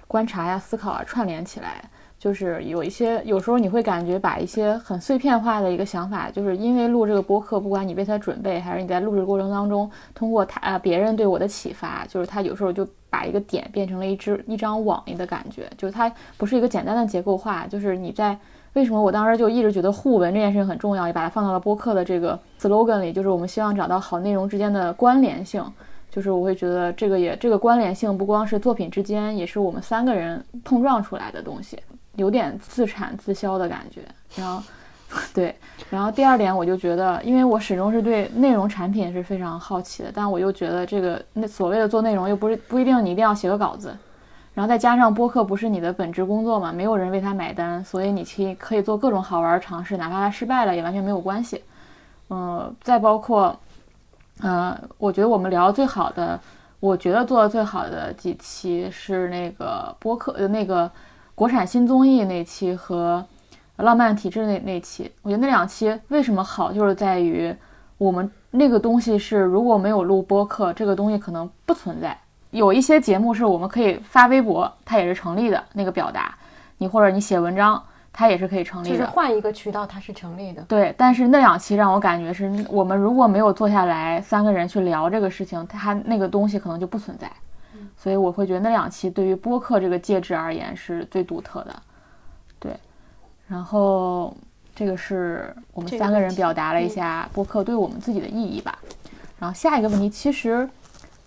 观察呀、思考啊串联起来。就是有一些，有时候你会感觉把一些很碎片化的一个想法，就是因为录这个播客，不管你为它准备，还是你在录制过程当中，通过他呃别人对我的启发，就是他有时候就把一个点变成了一只一张网一的感觉，就是它不是一个简单的结构化，就是你在为什么我当时就一直觉得互文这件事情很重要，也把它放到了播客的这个 slogan 里，就是我们希望找到好内容之间的关联性。就是我会觉得这个也这个关联性不光是作品之间，也是我们三个人碰撞出来的东西。有点自产自销的感觉，然后，对，然后第二点，我就觉得，因为我始终是对内容产品是非常好奇的，但我又觉得这个那所谓的做内容又不是不一定你一定要写个稿子，然后再加上播客不是你的本职工作嘛，没有人为他买单，所以你可以可以做各种好玩尝试，哪怕它失败了也完全没有关系。嗯，再包括，呃，我觉得我们聊最好的，我觉得做的最好的几期是那个播客的那个。国产新综艺那期和浪漫体质那那期，我觉得那两期为什么好，就是在于我们那个东西是如果没有录播客，这个东西可能不存在。有一些节目是我们可以发微博，它也是成立的那个表达，你或者你写文章，它也是可以成立的。就是换一个渠道，它是成立的。对，但是那两期让我感觉是我们如果没有坐下来三个人去聊这个事情，它那个东西可能就不存在。所以我会觉得那两期对于播客这个介质而言是最独特的，对。然后这个是我们三个人表达了一下播客对我们自己的意义吧。然后下一个问题其实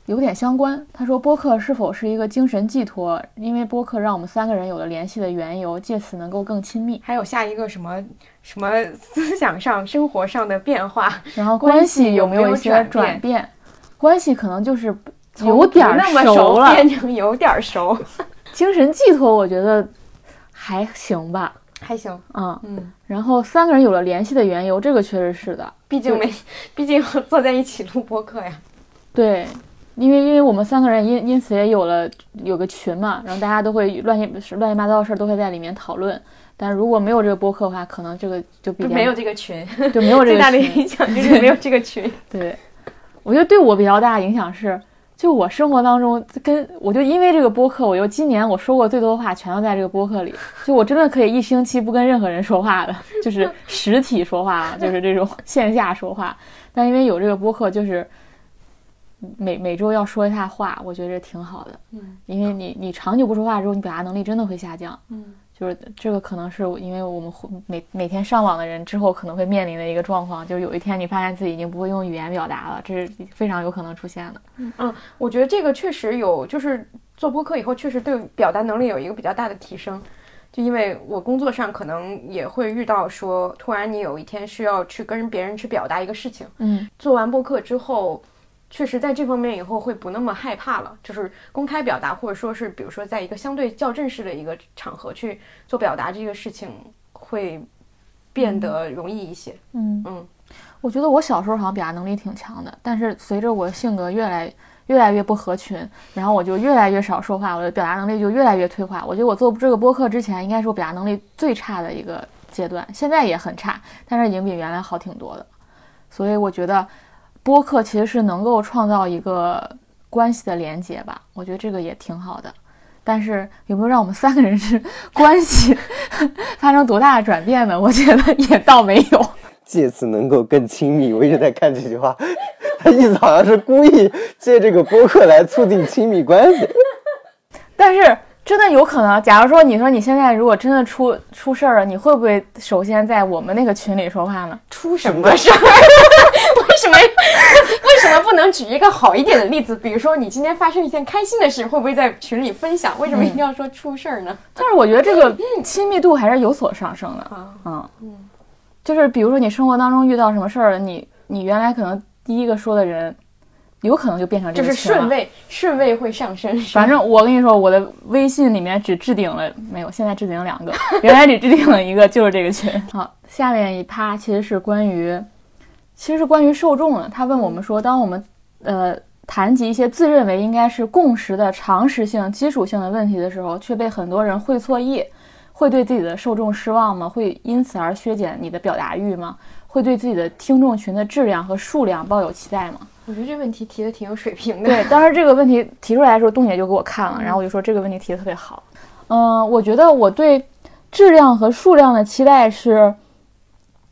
有点相关，他说播客是否是一个精神寄托？因为播客让我们三个人有了联系的缘由，借此能够更亲密。还有下一个什么什么思想上、生活上的变化，然后关系有没有一些转变？关系可能就是。有点那么熟了，变成有点熟。精神寄托，我觉得还行吧，还行。嗯嗯。然后三个人有了联系的缘由，这个确实是的。毕竟没，毕竟坐在一起录播客呀。对，因为因为我们三个人因因此也有了有个群嘛，然后大家都会乱七乱七八糟的事儿都会在里面讨论。但如果没有这个播客的话，可能这个就比较没有这个群，就没有这个最大的影响就是没有这个群。对，我觉得对我比较大的影响是。就我生活当中，跟我就因为这个播客，我就今年我说过最多的话全都在这个播客里。就我真的可以一星期不跟任何人说话的，就是实体说话，就是这种线下说话。但因为有这个播客，就是每每周要说一下话，我觉得挺好的。嗯，因为你你长久不说话之后，你表达能力真的会下降。嗯。就是这个可能是因为我们每每天上网的人之后可能会面临的一个状况，就是有一天你发现自己已经不会用语言表达了，这是非常有可能出现的。嗯，我觉得这个确实有，就是做播客以后确实对表达能力有一个比较大的提升。就因为我工作上可能也会遇到说，突然你有一天需要去跟别人去表达一个事情，嗯，做完播客之后。确实，在这方面以后会不那么害怕了，就是公开表达，或者说是，比如说，在一个相对较正式的一个场合去做表达，这个事情会变得容易一些。嗯嗯，我觉得我小时候好像表达能力挺强的，但是随着我性格越来越来越不合群，然后我就越来越少说话，我的表达能力就越来越退化。我觉得我做这个播客之前，应该是我表达能力最差的一个阶段，现在也很差，但是已经比原来好挺多的。所以我觉得。播客其实是能够创造一个关系的连接吧，我觉得这个也挺好的。但是有没有让我们三个人是关系 发生多大的转变呢？我觉得也倒没有。借此能够更亲密，我一直在看这句话，他意思好像是故意借这个播客来促进亲密关系。但是真的有可能，假如说你说你现在如果真的出出事儿了，你会不会首先在我们那个群里说话呢？出什么事儿？为什么 为什么不能举一个好一点的例子？比如说你今天发生一件开心的事，会不会在群里分享？为什么一定要说出事儿呢？但是我觉得这个亲密度还是有所上升的。嗯嗯，就是比如说你生活当中遇到什么事儿，你你原来可能第一个说的人，有可能就变成这就是个群了顺位顺位会上升。反正我跟你说，我的微信里面只置顶了没有，现在置顶了两个，原来只置顶了一个，就是这个群。好，下面一趴其实是关于，其实是关于受众的。他问我们说，当我们呃谈及一些自认为应该是共识的常识性、基础性的问题的时候，却被很多人会错意，会对自己的受众失望吗？会因此而削减你的表达欲吗？会对自己的听众群的质量和数量抱有期待吗？我觉得这问题提的挺有水平的。对，当时这个问题提出来的时候，冬姐就给我看了，然后我就说这个问题提的特别好。嗯、我觉得我对质量和数量的期待是，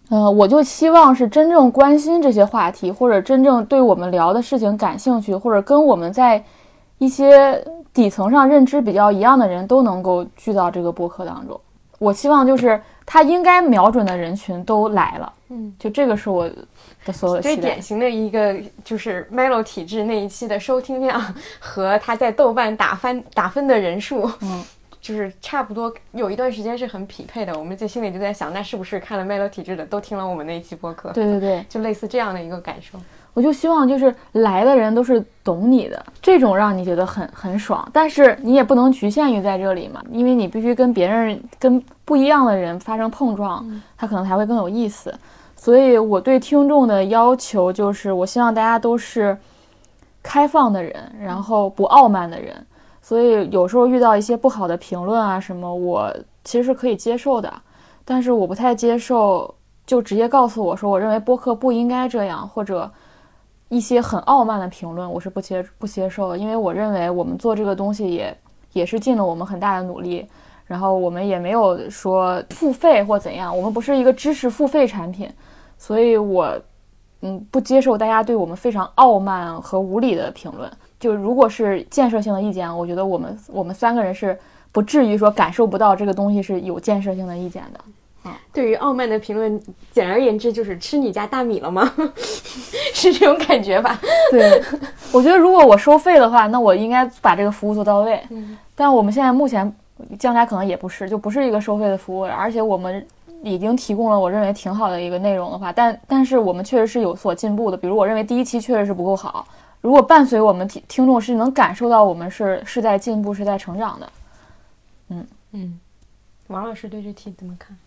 呃，我就希望是真正关心这些话题，或者真正对我们聊的事情感兴趣，或者跟我们在一些底层上认知比较一样的人都能够聚到这个播客当中。我希望就是他应该瞄准的人群都来了，嗯，就这个是我最典。型的一个就是 Melo 体质那一期的收听量和他在豆瓣打分打分的人数，嗯，就是差不多有一段时间是很匹配的。我们在心里就在想，那是不是看了 Melo 体质的都听了我们那一期播客？对对对，就类似这样的一个感受。我就希望就是来的人都是懂你的，这种让你觉得很很爽。但是你也不能局限于在这里嘛，因为你必须跟别人跟不一样的人发生碰撞，他可能才会更有意思。所以我对听众的要求就是，我希望大家都是开放的人，然后不傲慢的人。所以有时候遇到一些不好的评论啊什么，我其实是可以接受的，但是我不太接受就直接告诉我说，我认为播客不应该这样，或者一些很傲慢的评论，我是不接不接受的，因为我认为我们做这个东西也也是尽了我们很大的努力，然后我们也没有说付费或怎样，我们不是一个知识付费产品，所以我嗯不接受大家对我们非常傲慢和无理的评论。就如果是建设性的意见，我觉得我们我们三个人是不至于说感受不到这个东西是有建设性的意见的。对于傲慢的评论，简而言之就是吃你家大米了吗？是这种感觉吧？对，我觉得如果我收费的话，那我应该把这个服务做到位。嗯，但我们现在目前，将来可能也不是，就不是一个收费的服务，而且我们已经提供了我认为挺好的一个内容的话，但但是我们确实是有所进步的。比如我认为第一期确实是不够好，如果伴随我们听听众是能感受到我们是是在进步，是在成长的。嗯嗯，王老师对这题怎么看？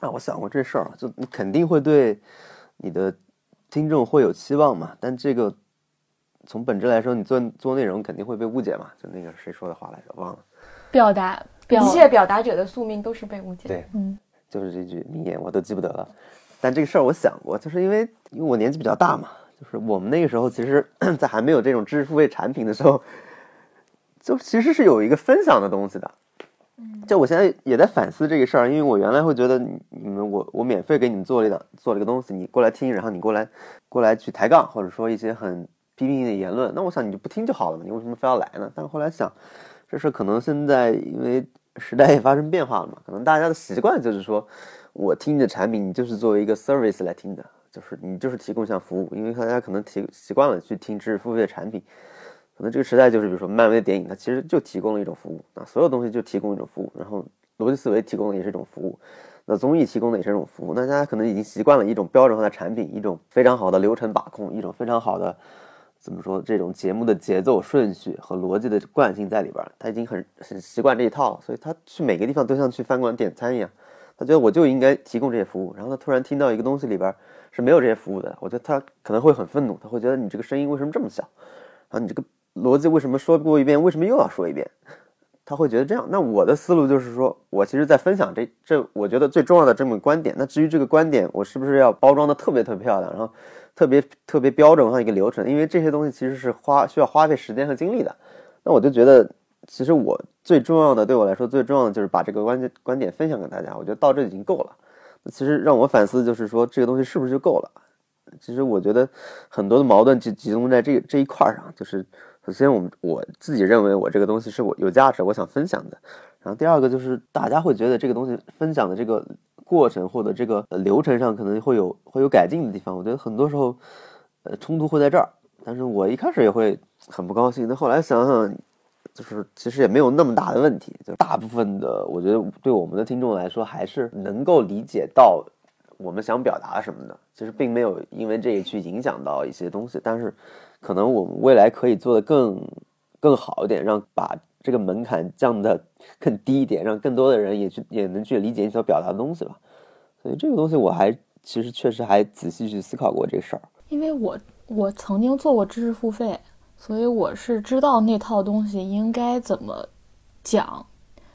啊，我想过这事儿，就你肯定会对你的听众会有期望嘛，但这个从本质来说，你做做内容肯定会被误解嘛。就那个谁说的话来着，忘了，表达表一切表达者的宿命都是被误解。对嗯就是这句名言，我都记不得了。但这个事儿我想过，就是因为因为我年纪比较大嘛，就是我们那个时候其实，在还没有这种知识付费产品的时候，就其实是有一个分享的东西的。就我现在也在反思这个事儿，因为我原来会觉得你你们我我免费给你们做了一档做了一个东西，你过来听，然后你过来过来去抬杠，或者说一些很批评性的言论，那我想你就不听就好了嘛，你为什么非要来呢？但是后来想，这事可能现在因为时代也发生变化了嘛，可能大家的习惯就是说，我听你的产品，你就是作为一个 service 来听的，就是你就是提供一项服务，因为大家可能提习惯了去听知识付费的产品。可能这个时代就是，比如说漫威的电影，它其实就提供了一种服务，啊，所有东西就提供一种服务，然后逻辑思维提供的也是一种服务，那综艺提供的也是一种服务，那大家可能已经习惯了一种标准化的产品，一种非常好的流程把控，一种非常好的怎么说这种节目的节奏顺序和逻辑的惯性在里边，他已经很很习惯这一套，所以他去每个地方都像去饭馆点餐一样，他觉得我就应该提供这些服务，然后他突然听到一个东西里边是没有这些服务的，我觉得他可能会很愤怒，他会觉得你这个声音为什么这么小，然后你这个逻辑为什么说过一遍，为什么又要说一遍？他会觉得这样。那我的思路就是说，我其实在分享这这，我觉得最重要的这么个观点。那至于这个观点，我是不是要包装的特别特别漂亮，然后特别特别标准化一个流程？因为这些东西其实是花需要花费时间和精力的。那我就觉得，其实我最重要的，对我来说最重要的就是把这个观点观点分享给大家。我觉得到这已经够了。其实让我反思就是说，这个东西是不是就够了？其实我觉得很多的矛盾集集中在这这一块上，就是首先我我自己认为我这个东西是我有价值，我想分享的。然后第二个就是大家会觉得这个东西分享的这个过程或者这个流程上可能会有会有改进的地方。我觉得很多时候，呃，冲突会在这儿。但是我一开始也会很不高兴，但后来想想，就是其实也没有那么大的问题。就大部分的，我觉得对我们的听众来说，还是能够理解到。我们想表达什么的，其实并没有因为这个去影响到一些东西，但是可能我们未来可以做得更更好一点，让把这个门槛降的更低一点，让更多的人也去也能去理解你所表达的东西吧。所以这个东西我还其实确实还仔细去思考过这事儿。因为我我曾经做过知识付费，所以我是知道那套东西应该怎么讲。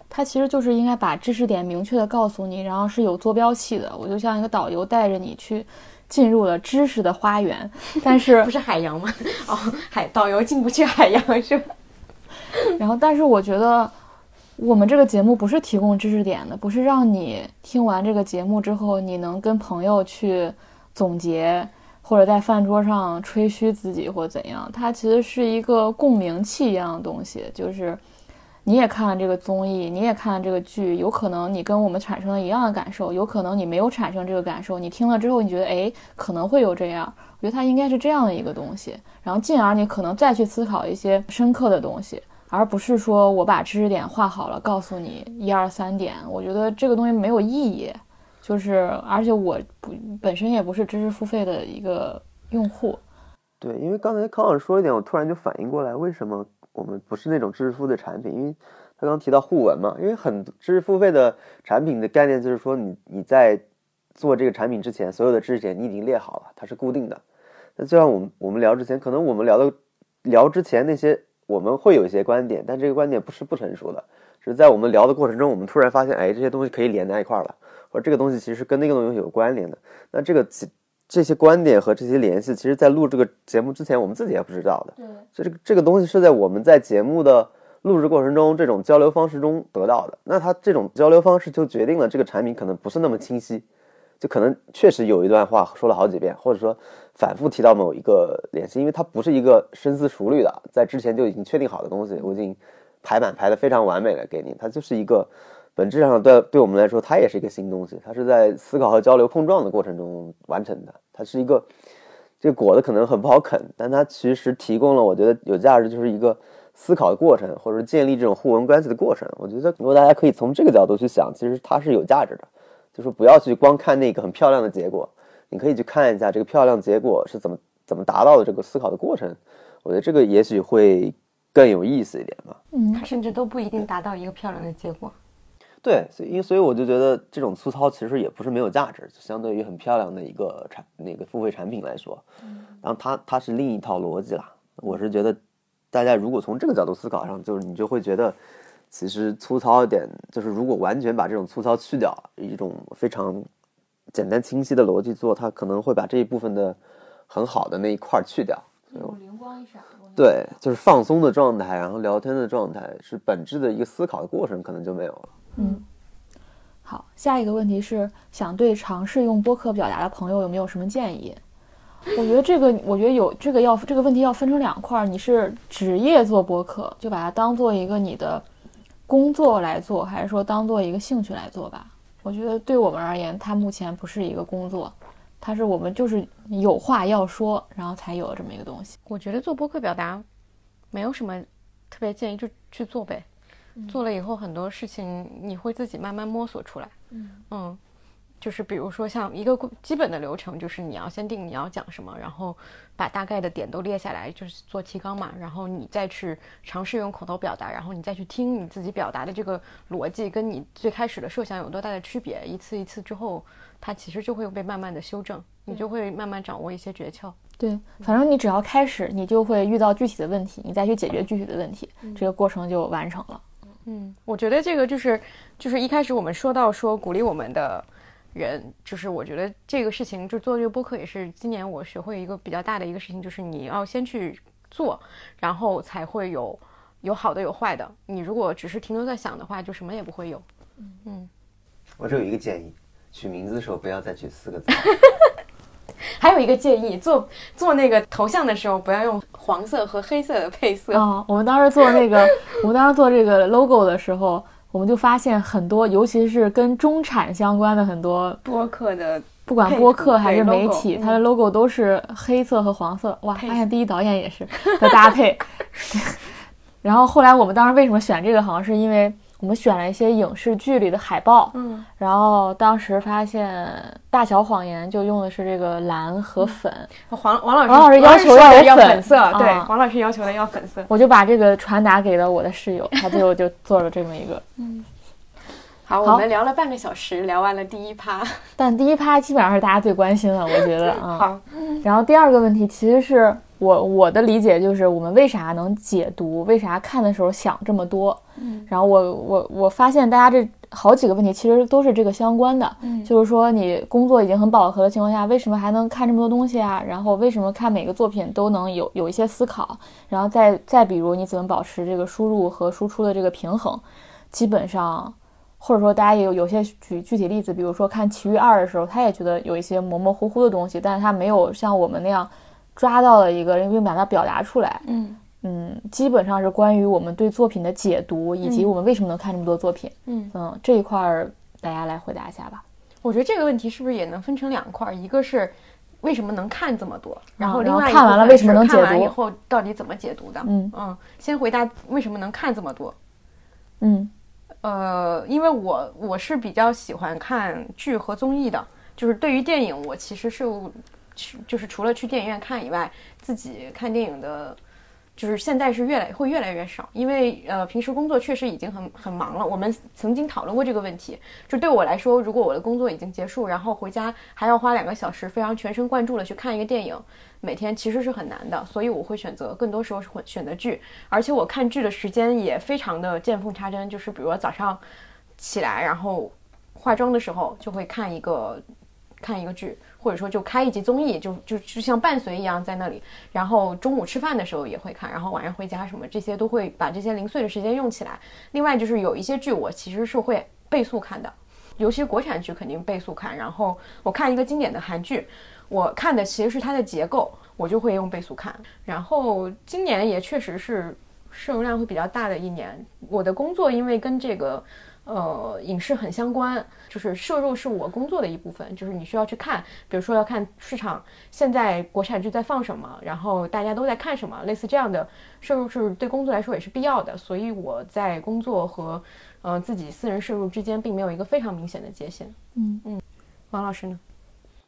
它其实就是应该把知识点明确的告诉你，然后是有坐标系的。我就像一个导游带着你去进入了知识的花园，但是不是海洋吗？哦，海导游进不去海洋是吧？然后，但是我觉得我们这个节目不是提供知识点的，不是让你听完这个节目之后你能跟朋友去总结，或者在饭桌上吹嘘自己或怎样。它其实是一个共鸣器一样的东西，就是。你也看了这个综艺，你也看了这个剧，有可能你跟我们产生了一样的感受，有可能你没有产生这个感受。你听了之后，你觉得哎，可能会有这样。我觉得它应该是这样的一个东西，然后进而你可能再去思考一些深刻的东西，而不是说我把知识点画好了，告诉你一二三点。我觉得这个东西没有意义，就是而且我不本身也不是知识付费的一个用户。对，因为刚才康老师说一点，我突然就反应过来，为什么？我们不是那种知识付费的产品，因为他刚提到互文嘛，因为很知识付费的产品的概念就是说，你你在做这个产品之前，所有的知识点你已经列好了，它是固定的。那就像我们我们聊之前，可能我们聊的聊之前那些，我们会有一些观点，但这个观点不是不成熟的，是在我们聊的过程中，我们突然发现，哎，这些东西可以连在一块儿了，或者这个东西其实跟那个东西有关联的。那这个这些观点和这些联系，其实，在录这个节目之前，我们自己也不知道的。对，所以这个这个东西是在我们在节目的录制过程中，这种交流方式中得到的。那它这种交流方式就决定了这个产品可能不是那么清晰，就可能确实有一段话说了好几遍，或者说反复提到某一个联系，因为它不是一个深思熟虑的，在之前就已经确定好的东西，我已经排版排的非常完美了给你，它就是一个。本质上，对对我们来说，它也是一个新东西。它是在思考和交流碰撞的过程中完成的。它是一个这个果子可能很不好啃，但它其实提供了我觉得有价值，就是一个思考的过程，或者建立这种互文关系的过程。我觉得如果大家可以从这个角度去想，其实它是有价值的。就是不要去光看那个很漂亮的结果，你可以去看一下这个漂亮结果是怎么怎么达到的这个思考的过程。我觉得这个也许会更有意思一点吧。嗯，它甚至都不一定达到一个漂亮的结果。对，所以因所以我就觉得这种粗糙其实也不是没有价值，相对于很漂亮的一个产那个付费产品来说，然后它它是另一套逻辑啦。我是觉得大家如果从这个角度思考上，就是你就会觉得其实粗糙一点，就是如果完全把这种粗糙去掉，一种非常简单清晰的逻辑做，它可能会把这一部分的很好的那一块去掉。灵光一闪。对，就是放松的状态，然后聊天的状态，是本质的一个思考的过程，可能就没有了。嗯，好，下一个问题是想对尝试用播客表达的朋友有没有什么建议？我觉得这个，我觉得有这个要这个问题要分成两块儿，你是职业做播客，就把它当做一个你的工作来做，还是说当做一个兴趣来做吧？我觉得对我们而言，它目前不是一个工作，它是我们就是有话要说，然后才有了这么一个东西。我觉得做播客表达没有什么特别建议，就去做呗。做了以后，很多事情你会自己慢慢摸索出来。嗯嗯，就是比如说像一个基本的流程，就是你要先定你要讲什么，然后把大概的点都列下来，就是做提纲嘛。然后你再去尝试用口头表达，然后你再去听你自己表达的这个逻辑跟你最开始的设想有多大的区别。一次一次之后，它其实就会被慢慢的修正，你就会慢慢掌握一些诀窍。对，反正你只要开始，你就会遇到具体的问题，你再去解决具体的问题，这个过程就完成了。嗯，我觉得这个就是就是一开始我们说到说鼓励我们的人，就是我觉得这个事情就做这个播客也是今年我学会一个比较大的一个事情，就是你要先去做，然后才会有有好的有坏的。你如果只是停留在想的话，就什么也不会有。嗯，我这有一个建议，取名字的时候不要再取四个字。还有一个建议，做做那个头像的时候不要用黄色和黑色的配色。啊，我们当时做那个，我们当时做这个 logo 的时候，我们就发现很多，尤其是跟中产相关的很多播客的，不管播客还是媒体，它的 logo 都是黑色和黄色。哇，发现第一导演也是的搭配。然后后来我们当时为什么选这个，好像是因为我们选了一些影视剧里的海报，嗯，然后当时发现《大小谎言》就用的是这个蓝和粉，黄王老师，王老师要求要粉要粉色，对，啊黄老师要求的要粉色。我就把这个传达给了我的室友，他最后就做了这么一个。嗯，好我们聊了半个小时，聊完了第一趴。但第一趴基本上是大家最关心的，我觉得啊。好，然后第二个问题，其实是我我的理解就是，我们为啥能解读？为啥看的时候想这么多？嗯，然后我我我发现大家这好几个问题其实都是这个相关的。嗯，就是说你工作已经很饱和的情况下，为什么还能看这么多东西啊？然后为什么看每个作品都能有有一些思考？然后再再比如你怎么保持这个输入和输出的这个平衡？基本上。或者说，大家也有有些举具体例子，比如说看《奇遇二》的时候，他也觉得有一些模模糊糊的东西，但是他没有像我们那样抓到了一个，并把它表达出来。嗯嗯，基本上是关于我们对作品的解读，以及我们为什么能看这么多作品。嗯嗯，这一块儿大家来回答一下吧。我觉得这个问题是不是也能分成两块儿？一个是为什么能看这么多，然后另外一看完了为什么能解读完以后到底怎么解读的？嗯嗯，先回答为什么能看这么多。嗯呃，因为我我是比较喜欢看剧和综艺的，就是对于电影，我其实是去就是除了去电影院看以外，自己看电影的，就是现在是越来会越来越少，因为呃平时工作确实已经很很忙了。我们曾经讨论过这个问题，就对我来说，如果我的工作已经结束，然后回家还要花两个小时非常全神贯注的去看一个电影，每天其实是很难的，所以我会选择更多时候是会选择剧，而且我看剧的时间也非常的见缝插针，就是比如说早上起来，然后化妆的时候就会看一个看一个剧，或者说就开一集综艺，就就就像伴随一样在那里。然后中午吃饭的时候也会看，然后晚上回家什么这些都会把这些零碎的时间用起来。另外就是有一些剧我其实是会倍速看的，尤其国产剧肯定倍速看。然后我看一个经典的韩剧，我看的其实是它的结构，我就会用倍速看。然后今年也确实是摄入量会比较大的一年，我的工作因为跟这个。呃，影视很相关，就是摄入是我工作的一部分，就是你需要去看，比如说要看市场现在国产剧在放什么，然后大家都在看什么，类似这样的摄入是对工作来说也是必要的，所以我在工作和呃自己私人摄入之间并没有一个非常明显的界限。嗯嗯，王老师呢？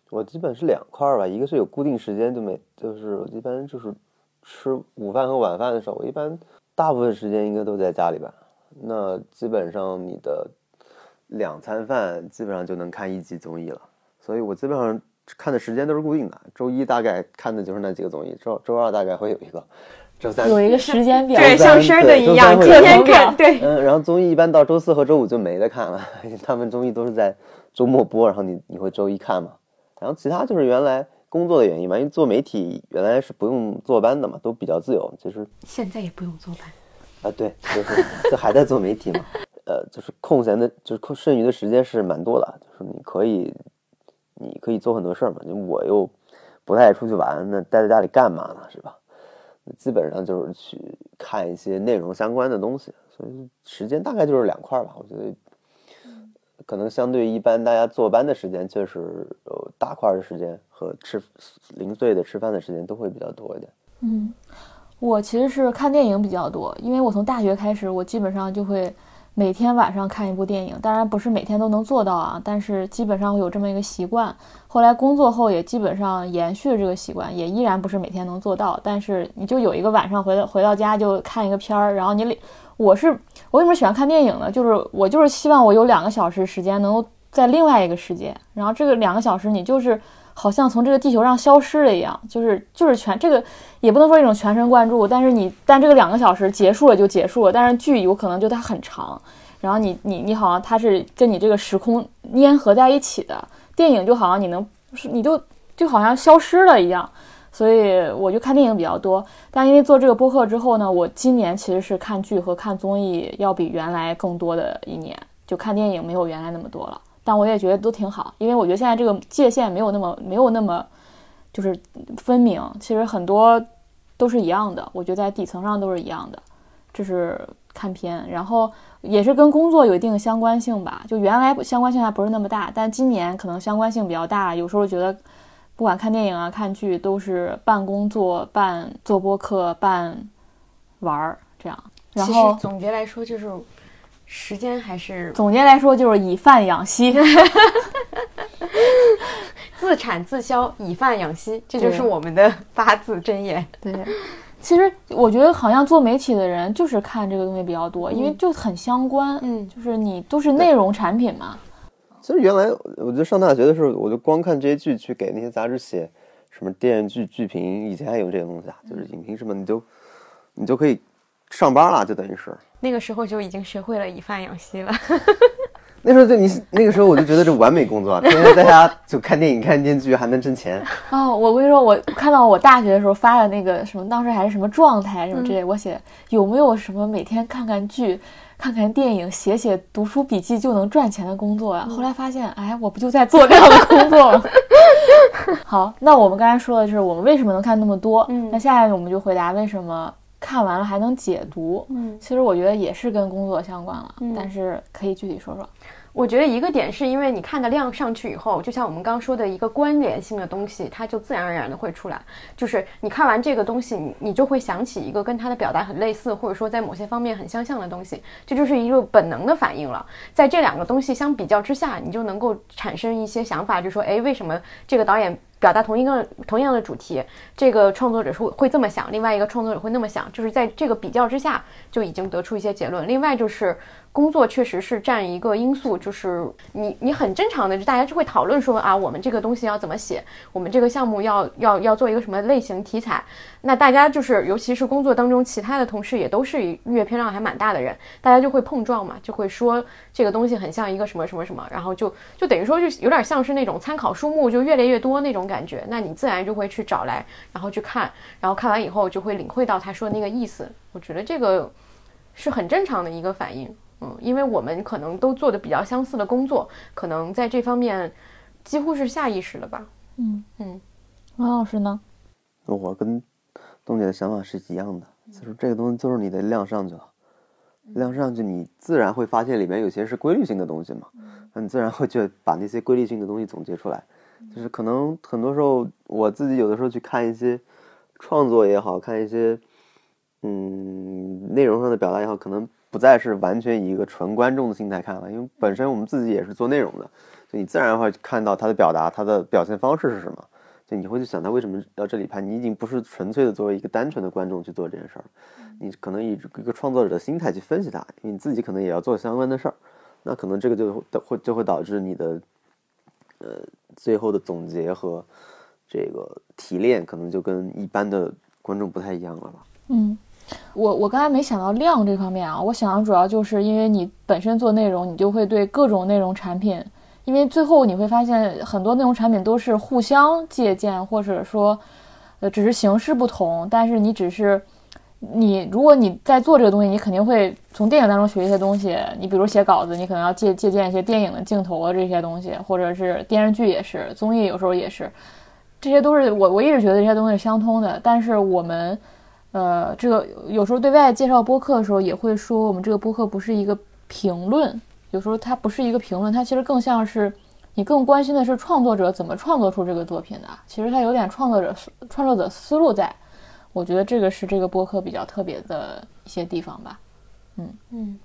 我基本是两块儿吧，一个是有固定时间，就每就是我一般就是吃午饭和晚饭的时候，我一般大部分时间应该都在家里吧。那基本上你的两餐饭基本上就能看一集综艺了，所以我基本上看的时间都是固定的。周一大概看的就是那几个综艺，周周二大概会有一个，周三有一个时间表。对，像声儿的一样，天天看，对，嗯，然后综艺一般到周四和周五就没得看了，他们综艺都是在周末播，然后你你会周一看嘛。然后其他就是原来工作的原因嘛，因为做媒体原来是不用坐班的嘛，都比较自由。其实现在也不用坐班。啊，对，就是就还在做媒体嘛，呃，就是空闲的，就是空剩余的时间是蛮多的，就是你可以你可以做很多事儿嘛。就我又不太爱出去玩，那待在家里干嘛呢？是吧？基本上就是去看一些内容相关的东西，所以时间大概就是两块儿吧。我觉得可能相对一般大家坐班的时间，确实有大块儿的时间和吃零碎的吃饭的时间都会比较多一点。嗯，我其实是看电影比较多，因为我从大学开始，我基本上就会每天晚上看一部电影。当然不是每天都能做到啊，但是基本上会有这么一个习惯。后来工作后也基本上延续了这个习惯，也依然不是每天能做到，但是你就有一个晚上回到回到家就看一个片儿，然后你我是我为什么喜欢看电影呢？就是我就是希望我有两个小时时间能够在另外一个世界，然后这个两个小时你就是好像从这个地球上消失了一样，就是就是全这个也不能说一种全神贯注，但是你但这个两个小时结束了就结束了，但是剧有可能就它很长，然后你你你好像它是跟你这个时空粘合在一起的，电影就好像你能你就就好像消失了一样。所以我就看电影比较多，但因为做这个播客之后呢，我今年其实是看剧和看综艺要比原来更多的一年，就看电影没有原来那么多了。但我也觉得都挺好，因为我觉得现在这个界限没有那么没有那么就是分明，其实很多都是一样的，我觉得在底层上都是一样的。这是看片，然后也是跟工作有一定的相关性吧，就原来相关性还不是那么大，但今年可能相关性比较大，有时候觉得。不管看电影啊、看剧，都是半工作、半做播客、半玩儿这样。然后总结来说，就是时间还是总结来说就是以饭养息，自产自销，以饭养息，这就是我们的八字真言。对，其实我觉得好像做媒体的人就是看这个东西比较多，因为就很相关。嗯，就是你都是内容产品嘛。其实原来我觉得上大学的时候，我就光看这些剧，去给那些杂志写什么电视剧剧评，以前还有这些东西啊，就是影评什么，你就你就可以上班了，就等于是那个时候就已经学会了以饭养息了。那时候就你那个时候我就觉得这完美工作，天天在家就看电影看电视剧还能挣钱。哦，我跟你说，我看到我大学的时候发的那个什么，当时还是什么状态什么之类，我写有没有什么每天看看剧。看看电影，写写读书笔记就能赚钱的工作啊！后来发现，哎，我不就在做这样的工作吗？好，那我们刚才说的就是我们为什么能看那么多？嗯，那下面我们就回答为什么看完了还能解读？嗯，其实我觉得也是跟工作相关了，但是可以具体说说。我觉得一个点是因为你看的量上去以后，就像我们刚刚说的一个关联性的东西，它就自然而然的会出来。就是你看完这个东西，你你就会想起一个跟它的表达很类似，或者说在某些方面很相像的东西，这就是一个本能的反应了。在这两个东西相比较之下，你就能够产生一些想法，就说，哎，为什么这个导演 表达同一个同样的主题，这个创作者是会这么想，另外一个创作者会那么想，就是在这个比较之下就已经得出一些结论。另外就是。工作确实是占一个因素，就是你你很正常的，大家就会讨论说啊，我们这个东西要怎么写，我们这个项目要要要做一个什么类型题材。那大家就是，尤其是工作当中，其他的同事也都是阅片量还蛮大的人，大家就会碰撞嘛，就会说这个东西很像一个什么什么什么，然后就就等于说就有点像是那种参考书目就越来越多那种感觉，那你自然就会去找来，然后去看，然后看完以后就会领会到他说的那个意思。我觉得这个是很正常的一个反应。嗯，因为我们可能都做的比较相似的工作，可能在这方面几乎是下意识的吧。嗯嗯，王老师呢？我跟东姐的想法是一样的，就是这个东西就是你的量上去了，量上去你自然会发现里面有些是规律性的东西嘛，那你自然会去把那些规律性的东西总结出来。就是可能很多时候我自己有的时候去看一些创作也好看一些嗯内容上的表达也好，可能。不再是完全以一个纯观众的心态看了，因为本身我们自己也是做内容的，所以你自然会看到他的表达，他的表现方式是什么，就你会去想他为什么要这里拍，你已经不是纯粹的作为一个单纯的观众去做这件事儿，你可能以一个创作者的心态去分析它，因为你自己可能也要做相关的事儿，那可能这个就会就会导致你的呃最后的总结和这个提炼可能就跟一般的观众不太一样了吧？嗯。我我刚才没想到量这方面啊，我想主要就是因为你本身做内容，你就会对各种内容产品，因为最后你会发现很多内容产品都是互相借鉴，或者说，呃，只是形式不同，但是你只是你如果你在做这个东西，你肯定会从电影当中学一些东西。你比如写稿子，你可能要借借鉴一些电影的镜头啊这些东西，或者是电视剧也是，综艺有时候也是，这些都是我我一直觉得这些东西是相通的，但是我们。呃，这个有时候对外介绍播客的时候也会说，我们这个播客不是一个评论，有时候它不是一个评论，它其实更像是你更关心的是创作者怎么创作出这个作品的。其实它有点创作者创作者思路在，我觉得这个是这个播客比较特别的一些地方吧。嗯嗯，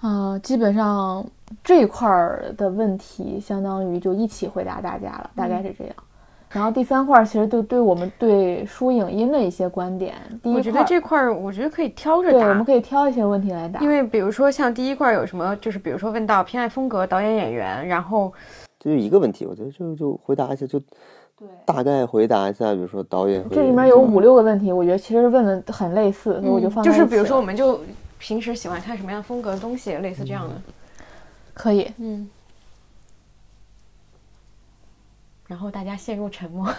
啊，基本上这一块儿的问题相当于就一起回答大家了，大概是这样。然后第三块其实对对我们对书影音的一些观点，第一我觉得这块儿我觉得可以挑着答，对，我们可以挑一些问题来答。因为比如说像第一块有什么，就是比如说问到偏爱风格、导演、演员，然后这就一个问题，我觉得就就回答一下，就对。大概回答一下，比如说导演这里面有五六个问题，我觉得其实问的很类似，所以我就就是比如说，我们就平时喜欢看什么样风格的东西，类似这样的。可以，嗯。然后大家陷入沉默。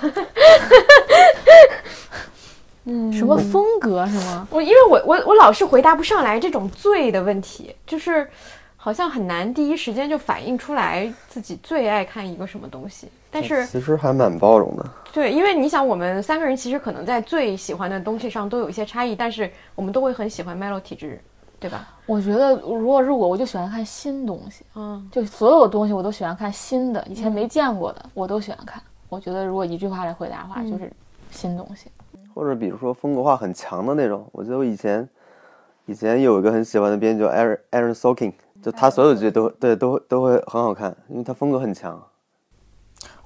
嗯，什么风格是吗？我因为我我我老是回答不上来这种最的问题，就是好像很难第一时间就反映出来自己最爱看一个什么东西。但是其实还蛮包容的。对，因为你想，我们三个人其实可能在最喜欢的东西上都有一些差异，但是我们都会很喜欢 Melo 体质，对吧？我觉得如果是我，我就喜欢看新东西，嗯，就所有东西我都喜欢看新的，以前没见过的我都喜欢看。我觉得如果一句话来回答的话，就是新东西。或者比如说风格化很强的那种，我觉得我以前以前有一个很喜欢的编剧叫 Aaron Aaron Sorkin，就他所有剧都对都会都会很好看，因为他风格很强。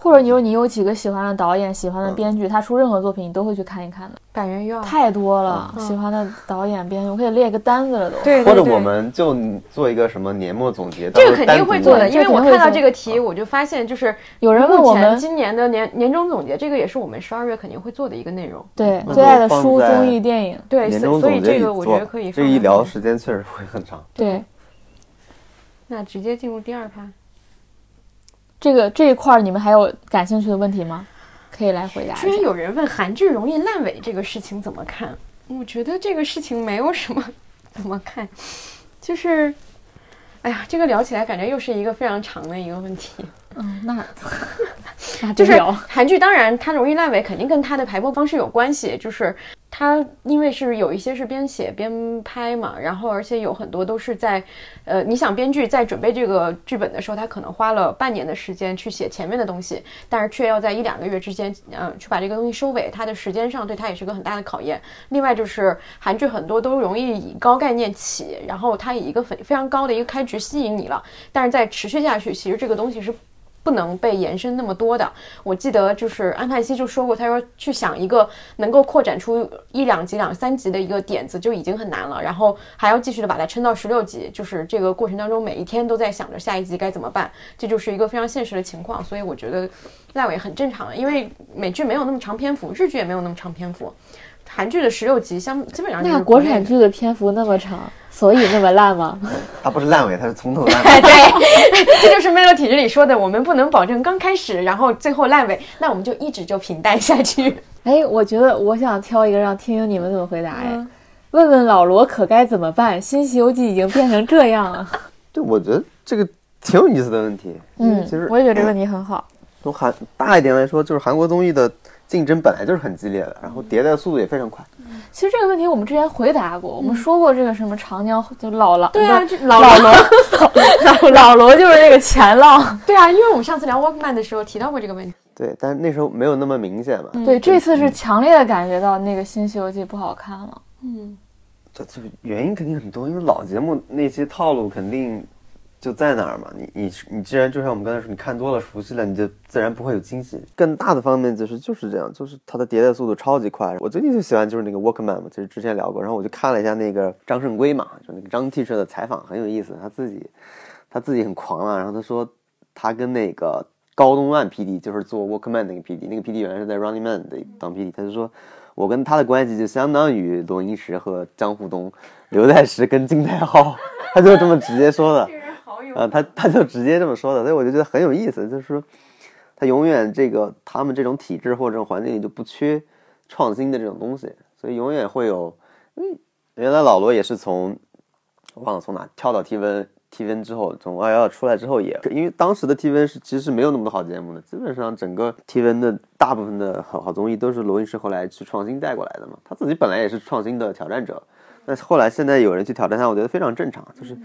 或者你说你有几个喜欢的导演、喜欢的编剧，他出任何作品你都会去看一看的，百元药太多了。喜欢的导演、编剧，我可以列个单子了都。对，对对或者我们就做一个什么年末总结，这个肯定会做的，因为我看到这个题，我就发现就是有人问我们今年的年年终总结，这个也是我们十二月肯定会做的一个内容。对最爱的书、综艺、电影，对，所所以这个我觉得可以这一聊时间确实会很长。对那直接进入第二趴。这个这一块儿，你们还有感兴趣的问题吗？可以来回答居然。有人问韩剧容易烂尾这个事情怎么看？我觉得这个事情没有什么怎么看，就是，哎呀，这个聊起来感觉又是一个非常长的一个问题。嗯，那 那就是韩剧，当然它容易烂尾，肯定跟它的排播方式有关系。就是它因为是有一些是边写边拍嘛，然后而且有很多都是在，呃，你想编剧在准备这个剧本的时候，他可能花了半年的时间去写前面的东西，但是却要在一两个月之间，呃，去把这个东西收尾，它的时间上对他也是个很大的考验。另外就是韩剧很多都容易以高概念起，然后它以一个非非常高的一个开局吸引你了，但是在持续下去，其实这个东西是。不能被延伸那么多的。我记得就是安盼西就说过，他说去想一个能够扩展出一两集、两三集的一个点子就已经很难了，然后还要继续的把它撑到十六集，就是这个过程当中每一天都在想着下一集该怎么办，这就是一个非常现实的情况。所以我觉得烂尾很正常的，因为美剧没有那么长篇幅，日剧也没有那么长篇幅。韩剧的十六集相基本上就是那国产剧的篇幅那么长，所以那么烂吗？它不是烂尾，它是从头烂 对，这就是 Melo 体制里说的，我们不能保证刚开始，然后最后烂尾，那我们就一直就平淡下去。哎，我觉得我想挑一个，让听听你们怎么回答。哎，嗯问问老罗可该怎么办？新《西游记》已经变成这样了。对，我觉得这个挺有意思的问题。嗯其实，我也觉得这个问题很好。从韩大一点来说，就是韩国综艺的竞争本来就是很激烈的，然后迭代速度也非常快。其实这个问题我们之前回答过，我们说过这个什么长江就老狼，对啊，老老罗，老老罗就是那个前浪。对啊，因为我们上次聊 Walkman 的时候提到过这个问题。对，但那时候没有那么明显嘛。对，这次是强烈的感觉到那个新《西游记》不好看了。嗯，这这个原因肯定很多，因为老节目那些套路肯定就在那儿嘛。你你你既然就像我们刚才说，你看多了熟悉了，你就自然不会有惊喜。更大的方面就是就是这样，就是它的迭代速度超级快。我最近就喜欢就是那个 Walkman 嘛，其实之前聊过，然后我就看了一下那个张胜圭嘛，就那个张 T 社的采访很有意思，他自己他自己很狂啊，然后他说他跟那个高东万 PD 就是做 Walkman 那个 PD，那个 PD 原来是在 Running Man 的当 PD，他就说我跟他的关系就相当于罗英石和江户东、刘在石跟金泰浩，他就这么直接说的。人好有啊，他他就直接这么说的，所以我就觉得很有意思，就是说他永远这个他们这种体制或者这种环境里就不缺创新的这种东西，所以永远会有。嗯原来老罗也是从忘了从哪跳到 T V T V 之后，从二幺幺出来之后也，因为当时的 T V 是其实是没有那么多好节目的，基本上整个 T V 的大部分的好好综艺都是罗云石后来去创新带过来的嘛，他自己本来也是创新的挑战者。但是后来现在有人去挑战他，我觉得非常正常，就是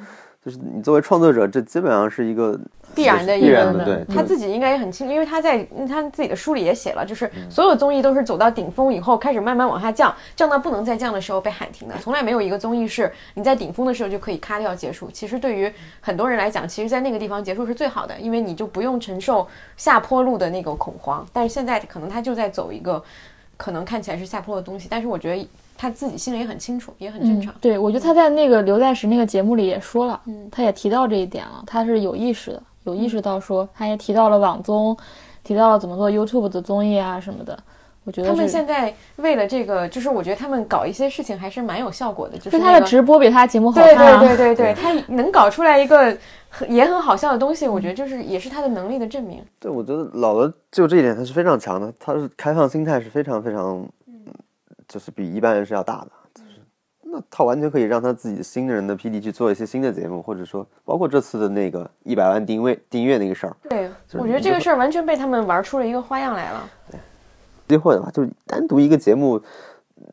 就是你作为创作者，这基本上是一个必然的一必个然的，对他自己应该也很清楚，因为他在他自己的书里也写了，就是所有综艺都是走到顶峰以后，开始慢慢往下降，降到不能再降的时候被喊停的，从来没有一个综艺是你在顶峰的时候就可以咔掉结束。其实对于很多人来讲，其实在那个地方结束是最好的，因为你就不用承受下坡路的那个恐慌。但是现在可能他就在走一个可能看起来是下坡的东西，但是我觉得他自己心里也很清楚，也很正常。对，我觉得他在那个刘在石那个节目里也说了，嗯他也提到这一点了，他是有意识的，有意识到说，他也提到了网综，提到了怎么做 YouTube 的综艺啊什么的。我觉得他们现在为了这个，就是我觉得他们搞一些事情还是蛮有效果的，就是就他的直播比他节目好对看、啊。对对对对，他能搞出来一个很也很好笑的东西，我觉得就是也是他的能力的证明。对，我觉得老罗就这一点他是非常强的，他是开放心态是非常非常，嗯，就是比一般人是要大的。就是那他完全可以让他自己新人的 PD 去做一些新的节目，或者说包括这次的那个一百万定位订阅那个事儿，对，就是我觉得这个事儿完全被他们玩出了一个花样来了。对机会的话，就是单独一个节目，嗯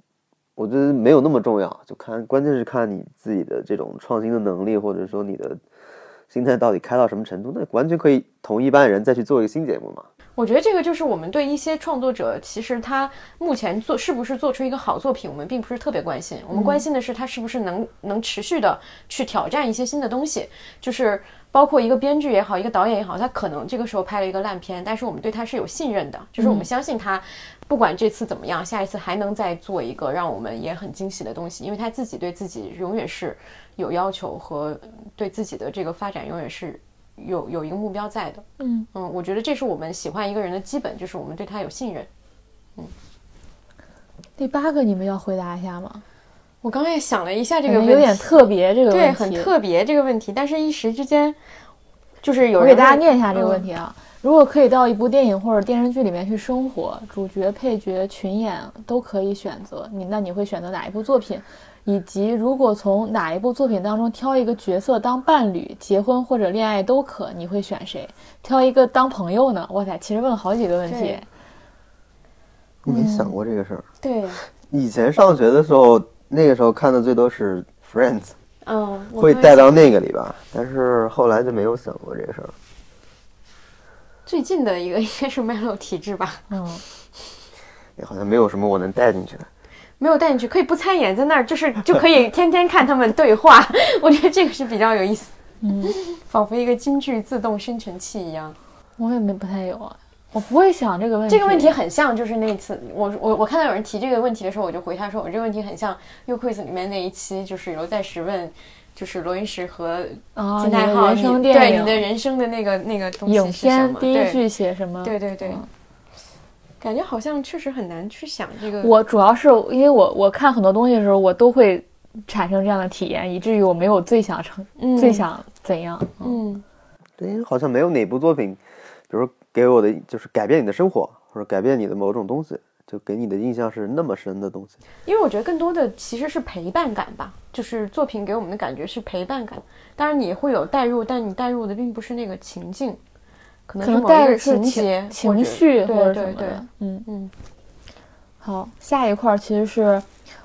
我觉得没有那么重要，就看关键是看你自己的这种创新的能力，或者说你的心态到底开到什么程度，那完全可以同一般人再去做一个新节目嘛。我觉得这个就是我们对一些创作者，其实他目前做是不是做出一个好作品，我们并不是特别关心。我们关心的是他是不是能能持续的去挑战一些新的东西，就是包括一个编剧也好，一个导演也好，他可能这个时候拍了一个烂片，但是我们对他是有信任的，就是我们相信他，不管这次怎么样，下一次还能再做一个让我们也很惊喜的东西，因为他自己对自己永远是有要求和对自己的这个发展永远是有有一个目标在的。嗯嗯，我觉得这是我们喜欢一个人的基本，就是我们对他有信任。嗯第八个你们要回答一下吗？我刚刚也想了一下这个问题，有点特别这个问对，很特别这个问题，但是一时之间，就是有我给大家念一下这个嗯问题啊。如果可以到一部电影或者电视剧里面去生活，主角、配角、群演都可以选择，你那你会选择哪一部作品？以及如果从哪一部作品当中挑一个角色当伴侣，结婚或者恋爱都可，你会选谁？挑一个当朋友呢？哇塞，其实问了好几个问题你。没想过这个事儿。对，以前上学的时候，那个时候看的最多是 Friends，嗯，会带到那个里吧，但是后来就没有想过这个事儿。最近的一个应该是 Melo 体质吧，嗯，也好像没有什么我能带进去的。没有带进去，可以不参演，在那儿就是就可以天天看他们对话，我觉得这个是比较有意思，嗯，仿佛一个京剧自动生成器一样。我也没不太有啊，我不会想这个问题。这个问题很像，就是那次我我我看到有人提这个问题的时候，我就回他说，我这个问题很像《You Quiz》里面那一期，就是刘在石问，就是罗云石和啊，金泰浩，对你的人生的那个那个东西影是什么？片第一对句写什么？对对对，嗯感觉好像确实很难去想这个。我主要是因为我我看很多东西的时候，我都会产生这样的体验，以至于我没有最想成、嗯最想怎样。嗯嗯对，好像没有哪部作品，比如说给我的就是改变你的生活，或者改变你的某种东西，就给你的印象是那么深的东西。因为我觉得更多的其实是陪伴感吧，就是作品给我们的感觉是陪伴感。当然你会有代入，但你代入的并不是那个情境，可能带着情节、情绪对或者对对什么的。嗯嗯好，下一块儿其实是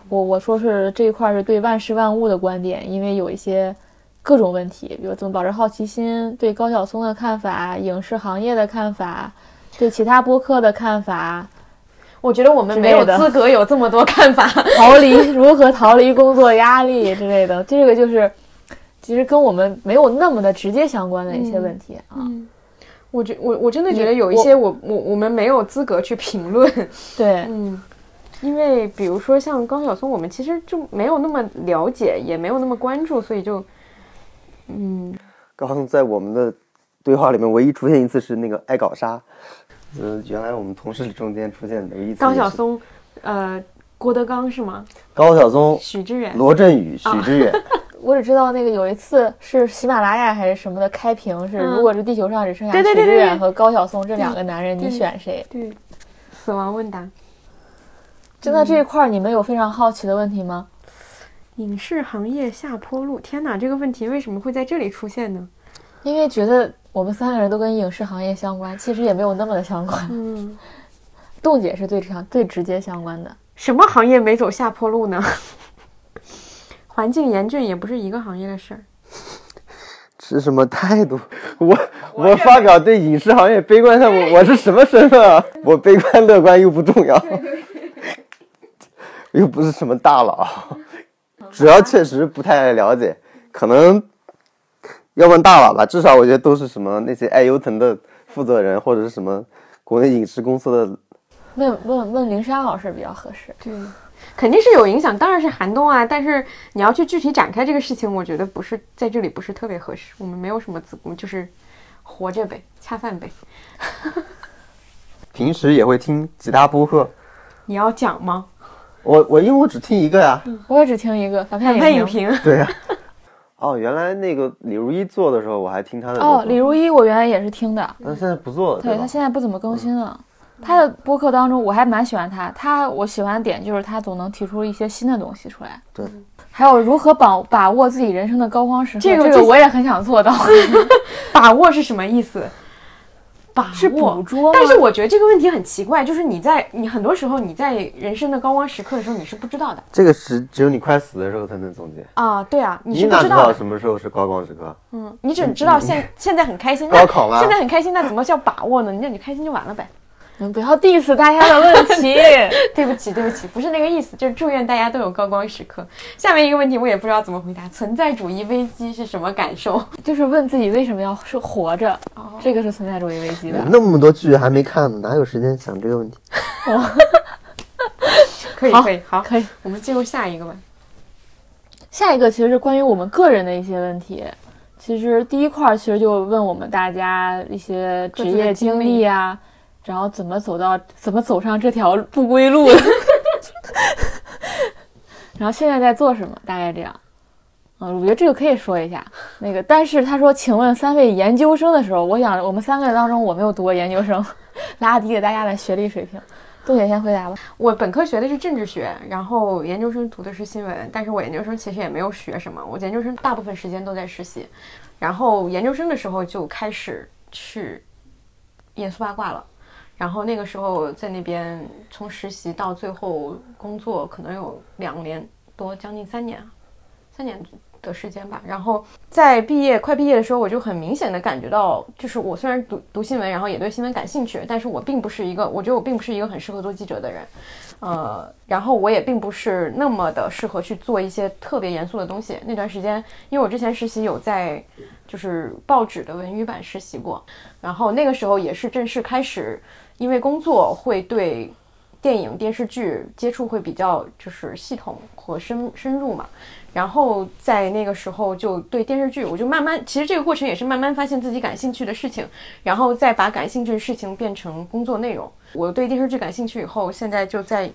我我说是这一块儿是对万事万物的观点，因为有一些各种问题，比如怎么保持好奇心，对高晓松的看法，影视行业的看法，对其他播客的看法，我觉得我们没有资格有这么多看法。逃离如何逃离工作压力之类的，这个就是其实跟我们没有那么的直接相关的一些问题啊。嗯，我觉我我真的觉得有一些我我我们没有资格去评论。对，嗯，因为比如说像高晓松，我们其实就没有那么了解，也没有那么关注，所以就嗯刚刚在我们的对话里面，唯一出现一次是那个爱搞杀。呃，原来我们同事中间出现的一次高晓松，呃，郭德纲是吗？高晓松、许知远。罗振宇、许知远，我只知道那个有一次是喜马拉雅还是什么的开屏是，嗯如果这地球上只剩下对对许知对对对远和高晓松这两个男人，你选谁？对，死亡问答。就在这一块儿，你们有非常好奇的问题吗？影视行业下坡路，天哪，这个问题为什么会在这里出现呢？因为觉得我们三个人都跟影视行业相关，其实也没有那么的相关。嗯，冻姐是最常最直接相关的。什么行业没走下坡路呢？环境严峻也不是一个行业的事儿。持什么态度？我我发表对影视行业悲观态度，我是什么身份啊？我悲观乐观又不重要，又不是什么大佬，主要确实不太了解，可能要问大佬吧，至少我觉得都是什么那些爱优腾的负责人，或者是什么国内影视公司的问问问灵山老师比较合适。对，肯定是有影响，当然是寒冬啊。但是你要去具体展开这个事情，我觉得不是在这里不是特别合适。我们没有什么资，就是活着呗，恰饭呗。平时也会听其他播客，你要讲吗？我我因为我只听一个呀。我也只听一个反派看影影评。对呀。哦，原来那个李如一做的时候，我还听他的哦，李如一我原来也是听的，但现在不做了，吧对他？现在不怎么更新了。他的播客当中，我还蛮喜欢他。他我喜欢的点就是他总能提出一些新的东西出来。对，还有如何把把握自己人生的高光时刻，这这个就个我也很想做到。把握是什么意思？把是握捕捉但是我觉得这个问题很奇怪，就是你在你很多时候你在人生的高光时刻的时候你是不知道的这个是只有你快死的时候才能总结。啊，对啊，你你是不哪知道知道。什么时候是高光时刻？嗯，你只知道现 现在很开心，那高考吗现在很开心，那怎么叫把握呢？你那你开心就完了呗。你不要 diss 大家的问题。对不起，对不起，不是那个意思，就是祝愿大家都有高光时刻。下面一个问题我也不知道怎么回答，存在主义危机是什么感受？就是问自己为什么要是活着，这个是存在主义危机的。那么多剧还没看呢，哪有时间想这个问题？好 可以可以，好，可以，我们进入下一个吧。下一个其实是关于我们个人的一些问题。其实第一块儿其实就问我们大家一些职业经历啊，然后怎么走到怎么走上这条不归路的，然后现在在做什么，大概这样。嗯，我觉得这个可以说一下。那个，但是他说，请问三位研究生的时候，我想我们三个当中，我没有读过研究生，拉低了大家的学历水平。杜姐先回答吧。我本科学的是政治学，然后研究生读的是新闻，但是我研究生其实也没有学什么，我研究生大部分时间都在实习，然后研究生的时候就开始去严肃八卦了，然后那个时候在那边从实习到最后工作，可能有两年多，将近三年，三年的时间吧。然后在毕业快毕业的时候，我就很明显的感觉到，就是我虽然读读新闻，然后也对新闻感兴趣，但是我并不是一个，我觉得我并不是一个很适合做记者的人。呃，然后我也并不是那么的适合去做一些特别严肃的东西。那段时间，因为我之前实习有在就是报纸的文娱版实习过，然后那个时候也是正式开始，因为工作会对电影电视剧接触会比较就是系统和深深入嘛。然后在那个时候就对电视剧，我就慢慢，其实这个过程也是慢慢发现自己感兴趣的事情，然后再把感兴趣的事情变成工作内容。我对电视剧感兴趣以后，现在就在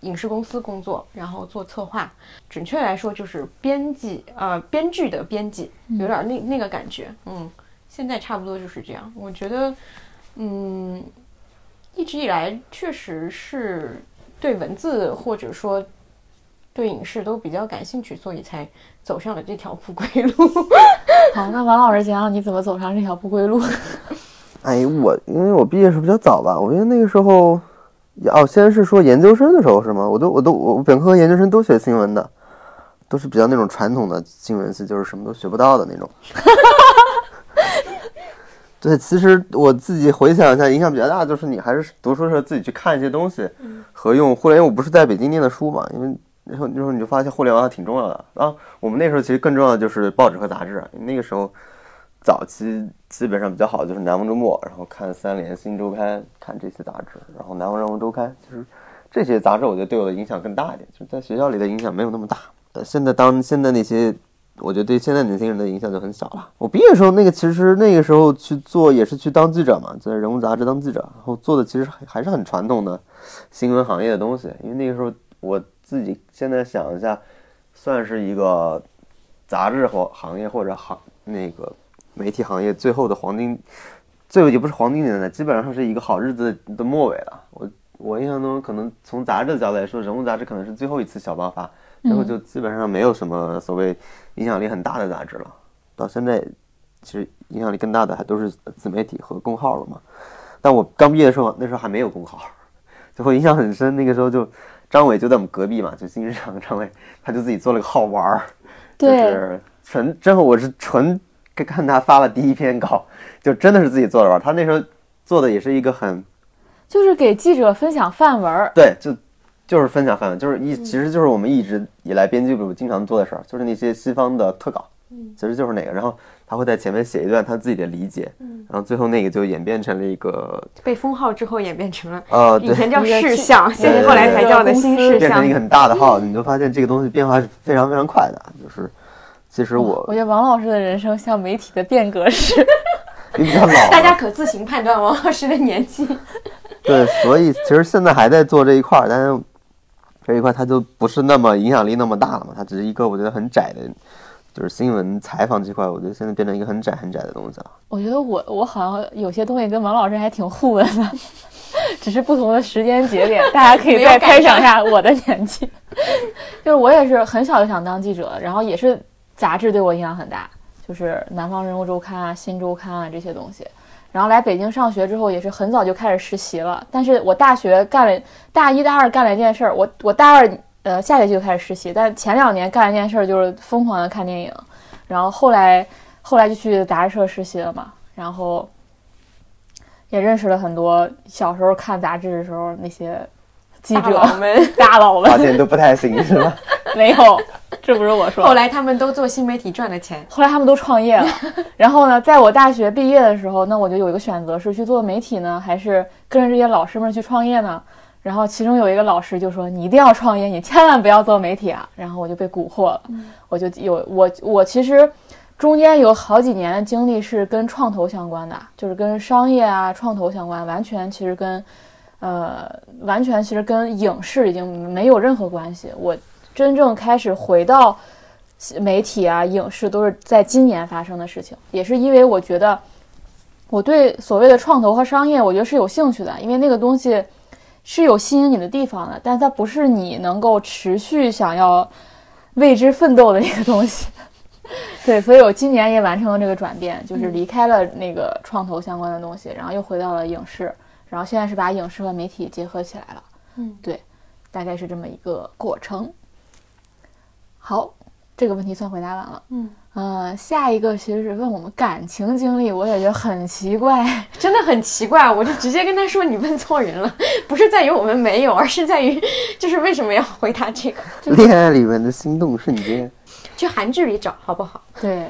影视公司工作，然后做策划，准确来说就是编辑，呃，编剧的编辑，有点那那个感觉，嗯，现在差不多就是这样。我觉得，嗯，一直以来确实是对文字或者说对影视都比较感兴趣，所以才走上了这条不归路。好，那王老师讲讲你怎么走上这条不归路。哎，我因为我毕业时候比较早吧，我因为那个时候，哦，先是说研究生的时候是吗？我都我都我本科和研究生都学新闻的，都是比较那种传统的新闻系，就是什么都学不到的那种。对，其实我自己回想一下，影响比较大，就是你还是读书的时候自己去看一些东西，和用互联网。我不是在北京念的书嘛，因为然后那时候你就发现互联网还挺重要的。然后我们那时候其实更重要的就是报纸和杂志，那个时候早期基本上比较好的就是《南方周末》，然后看《三联》《新周刊》，看这些杂志，然后《南方人文周刊》，就是这些杂志，我觉得对我的影响更大一点，就是在学校里的影响没有那么大。呃，现在当现在那些，我觉得对现在年轻人的影响就很小了。我毕业的时候，那个其实那个时候去做也是去当记者嘛，在人物杂志当记者，然后做的其实还还是很传统的新闻行业的东西，因为那个时候我自己现在想一下，算是一个杂志或行业或者行那个媒体行业最后的黄金，最后也不是黄金年代，基本上是一个好日子的末尾了。我我印象中，可能从杂志的角度来说，人物杂志可能是最后一次小爆发，之后就基本上没有什么所谓影响力很大的杂志了。到现在，其实影响力更大的还都是自媒体和公号了嘛。但我刚毕业的时候，那时候还没有公号，就会印象很深。那个时候就张伟就在我们隔壁嘛，就新日常张伟，他就自己做了个号玩儿，就对是纯，真的我是纯看他发了第一篇稿，就真的是自己做的玩儿。他那时候做的也是一个很就是给记者分享范文儿，对，就就是分享分享，就是一其实就是我们一直以来编辑部经常做的事儿，就是那些西方的特稿，其实就是那个，然后他会在前面写一段他自己的理解，然后最后那个就演变成了一个被封号之后演变成了，呃，对，以前叫事项，现在后来才叫的新事项变成一个。很大的号，你就发现这个东西变化是非常非常快的，就是其实我我觉得王老师的人生像媒体的变革式。你比较老。大家可自行判断王老师的年纪。对，所以其实现在还在做这一块儿，但是这一块它就不是那么影响力那么大了嘛，它只是一个我觉得很窄的，就是新闻采访这块，我觉得现在变成一个很窄很窄的东西了。我觉得我我好像有些东西跟王老师还挺互文的，只是不同的时间节点，大家可以再开想一下我的年纪。就是我也是很小就想当记者，然后也是杂志对我影响很大，就是《南方人物周刊》啊、《新周刊》啊这些东西。然后来北京上学之后，也是很早就开始实习了。但是我大学干了大一、大二干了一件事，我我大二呃下学期就开始实习，但前两年干了一件事，就是疯狂的看电影。然后后来后来就去杂志社实习了嘛，然后也认识了很多小时候看杂志的时候那些记者大佬们 大佬们发现都不太行 是吧？没有，这不是我说。后来他们都做新媒体赚了钱，后来他们都创业了。然后呢，在我大学毕业的时候，那我就有一个选择，是去做媒体呢，还是跟着这些老师们去创业呢？然后其中有一个老师就说：“你一定要创业，你千万不要做媒体啊！”然后我就被蛊惑了，我就有我我其实中间有好几年的经历是跟创投相关的，就是跟商业啊、创投相关，完全其实跟呃完全其实跟影视已经没有任何关系。我真正开始回到媒体啊、影视都是在今年发生的事情，也是因为我觉得我对所谓的创投和商业，我觉得是有兴趣的，因为那个东西是有吸引你的地方的，但它不是你能够持续想要为之奋斗的一个东西。对，所以我今年也完成了这个转变，就是离开了那个创投相关的东西，然后又回到了影视，然后现在是把影视和媒体结合起来了。嗯，对，大概是这么一个过程。好，这个问题算回答完了。嗯，呃，下一个其实是问我们感情经历，我也觉得很奇怪。真的很奇怪，我就直接跟他说你问错人了，不是在于我们没有，而是在于就是为什么要回答这个？恋爱里面的心动瞬间，去韩剧里找好不好？对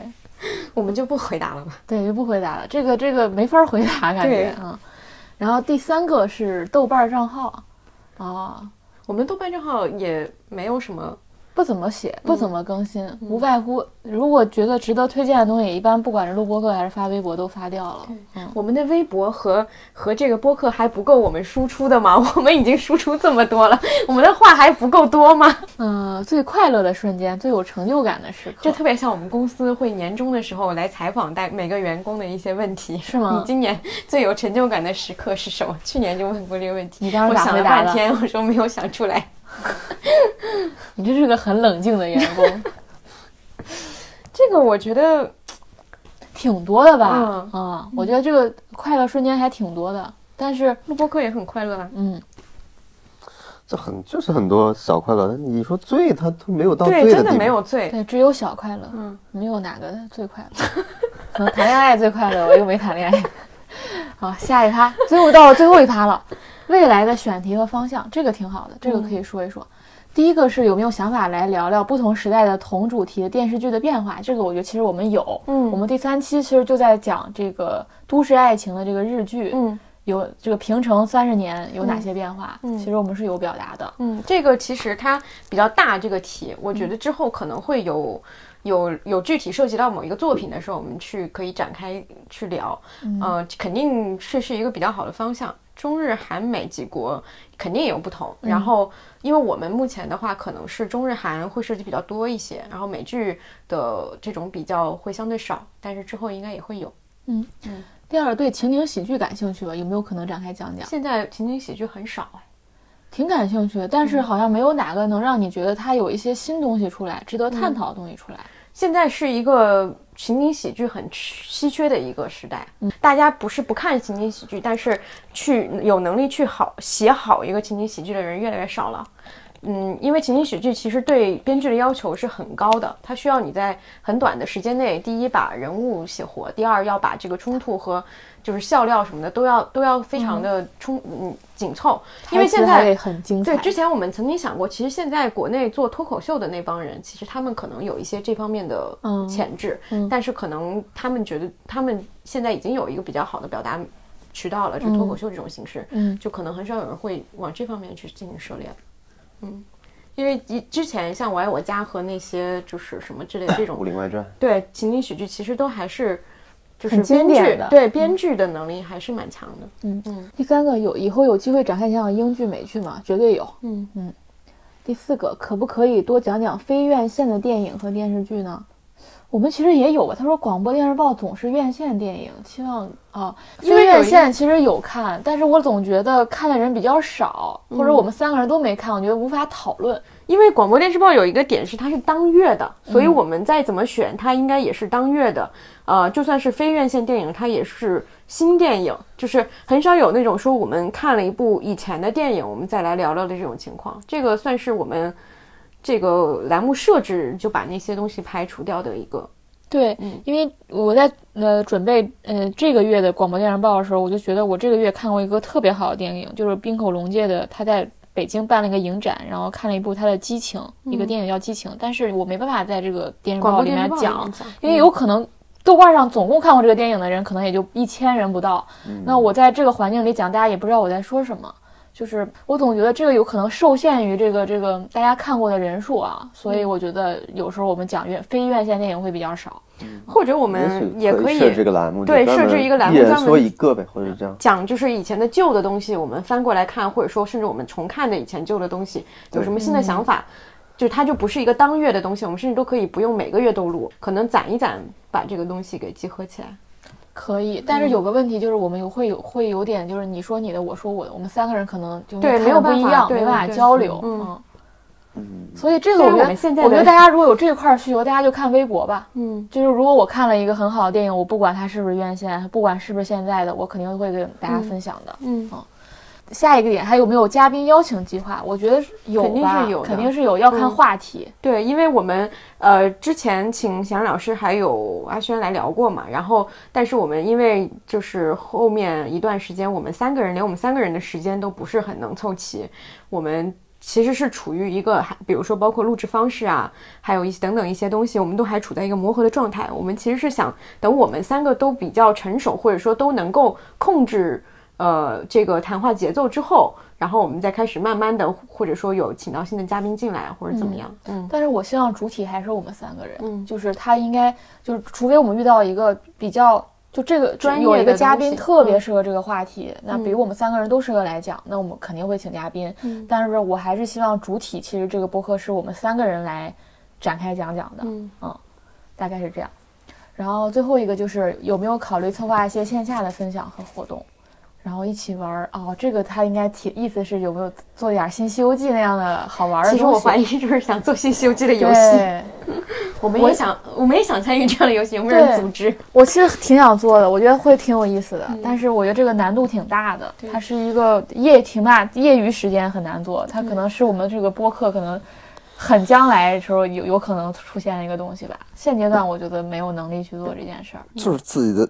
我们就不回答了吧。对，就不回答了。这个这个没法回答，感对觉嗯。然后第三个是豆瓣账号，啊，我们豆瓣账号也没有什么，不怎么写，不怎么更新，无外乎如果觉得值得推荐的东西，一般不管是录播课还是发微博都发掉了。嗯，我们的微博和和这个播客还不够我们输出的吗？我们已经输出这么多了，我们的话还不够多吗？嗯，最快乐的瞬间，最有成就感的时刻，这特别像我们公司会年终的时候来采访带每个员工的一些问题，是吗 你今年最有成就感的时刻是什么？去年就问过这个问题，你当时我想了咋回答的半天，我说没有想出来。你这是个很冷静的员工，这个我觉得挺多的吧？嗯啊，我觉得这个快乐瞬间还挺多的，但是录播课也很快乐啊。嗯，这很就是很多小快乐。但你说醉，他都没有到对，真的。没有醉。对，只有小快乐，嗯，没有哪个最快乐。可能谈恋爱最快乐，我又没谈恋爱。好，下一趴，最后到了最后一趴了，未来的选题和方向，这个挺好的，这个可以说一说。第一个是有没有想法来聊聊不同时代的同主题的电视剧的变化？这个我觉得其实我们有，嗯我们第三期其实就在讲这个都市爱情的这个日剧，嗯有这个平成三十年有哪些变化？嗯其实我们是有表达的。嗯，这个其实它比较大，这个题，我觉得之后可能会有。有有具体涉及到某一个作品的时候，我们去可以展开去聊，呃，肯定是是一个比较好的方向。中日韩美几国肯定也有不同，然后因为我们目前的话，可能是中日韩会涉及比较多一些，然后美剧的这种比较会相对少，但是之后应该也会有。嗯嗯第二，对情景喜剧感兴趣吧？有没有可能展开讲讲？现在情景喜剧很少哎，挺感兴趣的，但是好像没有哪个能让你觉得它有一些新东西出来，值得探讨的东西出来。现在是一个情景喜剧很稀缺的一个时代，大家不是不看情景喜剧，但是去有能力去好写好一个情景喜剧的人越来越少了。嗯，因为情景喜剧其实对编剧的要求是很高的，它需要你在很短的时间内，第一把人物写活，第二要把这个冲突和就是笑料什么的都要都要非常的充嗯紧凑，因为现在很精彩。对，之前我们曾经想过，其实现在国内做脱口秀的那帮人，其实他们可能有一些这方面的嗯潜质，嗯但是可能他们觉得他们现在已经有一个比较好的表达渠道了，就脱口秀这种形式，嗯就可能很少有人会往这方面去进行涉猎。嗯，因为以之前像《我爱我家》和那些就是什么之类的这《武种，林外传》对情景喜剧，其实都还是就是很经编剧典的对编剧的能力还是蛮强的。嗯嗯第三个有以后有机会展开讲讲英剧、美剧吗？绝对有。嗯嗯第四个，可不可以多讲讲非院线的电影和电视剧呢？我们其实也有吧。他说广播电视报总是院线电影，希望啊，非院因为院线其实有看，但是我总觉得看的人比较少，或嗯者我们三个人都没看，我觉得无法讨论。因为广播电视报有一个点是它是当月的，所以嗯我们再怎么选，它应该也是当月的。呃，就算是非院线电影，它也是新电影，就是很少有那种说我们看了一部以前的电影，我们再来聊聊的这种情况。这个算是我们这个栏目设置就把那些东西排除掉的一个。对，因为我在呃准备呃这个月的广播电视报的时候，我就觉得我这个月看过一个特别好的电影，就是滨口龙介的，他在北京办了一个影展，然后看了一部他的《激情》，一个电影叫《激情》，但是我没办法在这个电视报里面，讲，因为有可能豆瓣上总共看过这个电影的人，可能也就一千人不到。那我在这个环境里讲，大家也不知道我在说什么。就是我总觉得这个有可能受限于这个这个大家看过的人数啊，所以我觉得有时候我们讲院非院线电影会比较少。或者我们也可以设这个栏目，对设置一个栏目一人专门说一个呗，或者是这样。讲就是以前的旧的东西，我们翻过来看，或者说甚至我们重看的以前旧的东西，有什么新的想法，就它就不是一个当月的东西，我们甚至都可以不用每个月都录，可能攒一攒，把这个东西给集合起来。可以，但是有个问题就是我们有会有会有点就是你说你的，我说我的，我们三个人可能就对没有办法的不一样，对没办法交流。嗯嗯，嗯，所以这个我我觉得我觉得大家如果有这块儿需求，大家就看微博吧。嗯，就是如果我看了一个很好的电影，我不管它是不是院线，不管是不是现在的，我肯定会跟大家分享的。嗯下一个点还有没有嘉宾邀请计划？我觉得有，肯定是有肯定是有，要看嗯话题。对，因为我们呃之前请祥老师还有阿轩来聊过嘛，然后但是我们因为就是后面一段时间，我们三个人连我们三个人的时间都不是很能凑齐，我们其实是处于一个还比如说包括录制方式啊，还有一些等等一些东西，我们都还处在一个磨合的状态。我们其实是想等我们三个都比较成熟，或者说都能够控制呃这个谈话节奏之后，然后我们再开始慢慢的，或者说有请到新的嘉宾进来或者怎么样，嗯但是我希望主体还是我们三个人，嗯。就是他应该就是，除非我们遇到一个比较就这个专业有一个嘉宾特别嗯适合这个话题，那比如我们三个人都适合来讲，那我们肯定会请嘉宾。嗯。但是我还是希望主体其实这个播客是我们三个人来展开讲讲的，嗯大概是这样。然后最后一个就是有没有考虑策划一些线下的分享和活动，然后一起玩儿哦。这个他应该提意思是有没有做点新《西游记》那样的好玩的东西。其实我怀疑就是想做新《西游记》的游戏，对，我们也想，我们也想参与这样的游戏，有没有人组织？我其实挺想做的，我觉得会挺有意思的，嗯但是我觉得这个难度挺大的，它是一个业挺大，业余时间很难做，它可能是我们这个播客可能很将来的时候有有可能出现的一个东西吧。现阶段我觉得没有能力去做这件事儿。就是自己的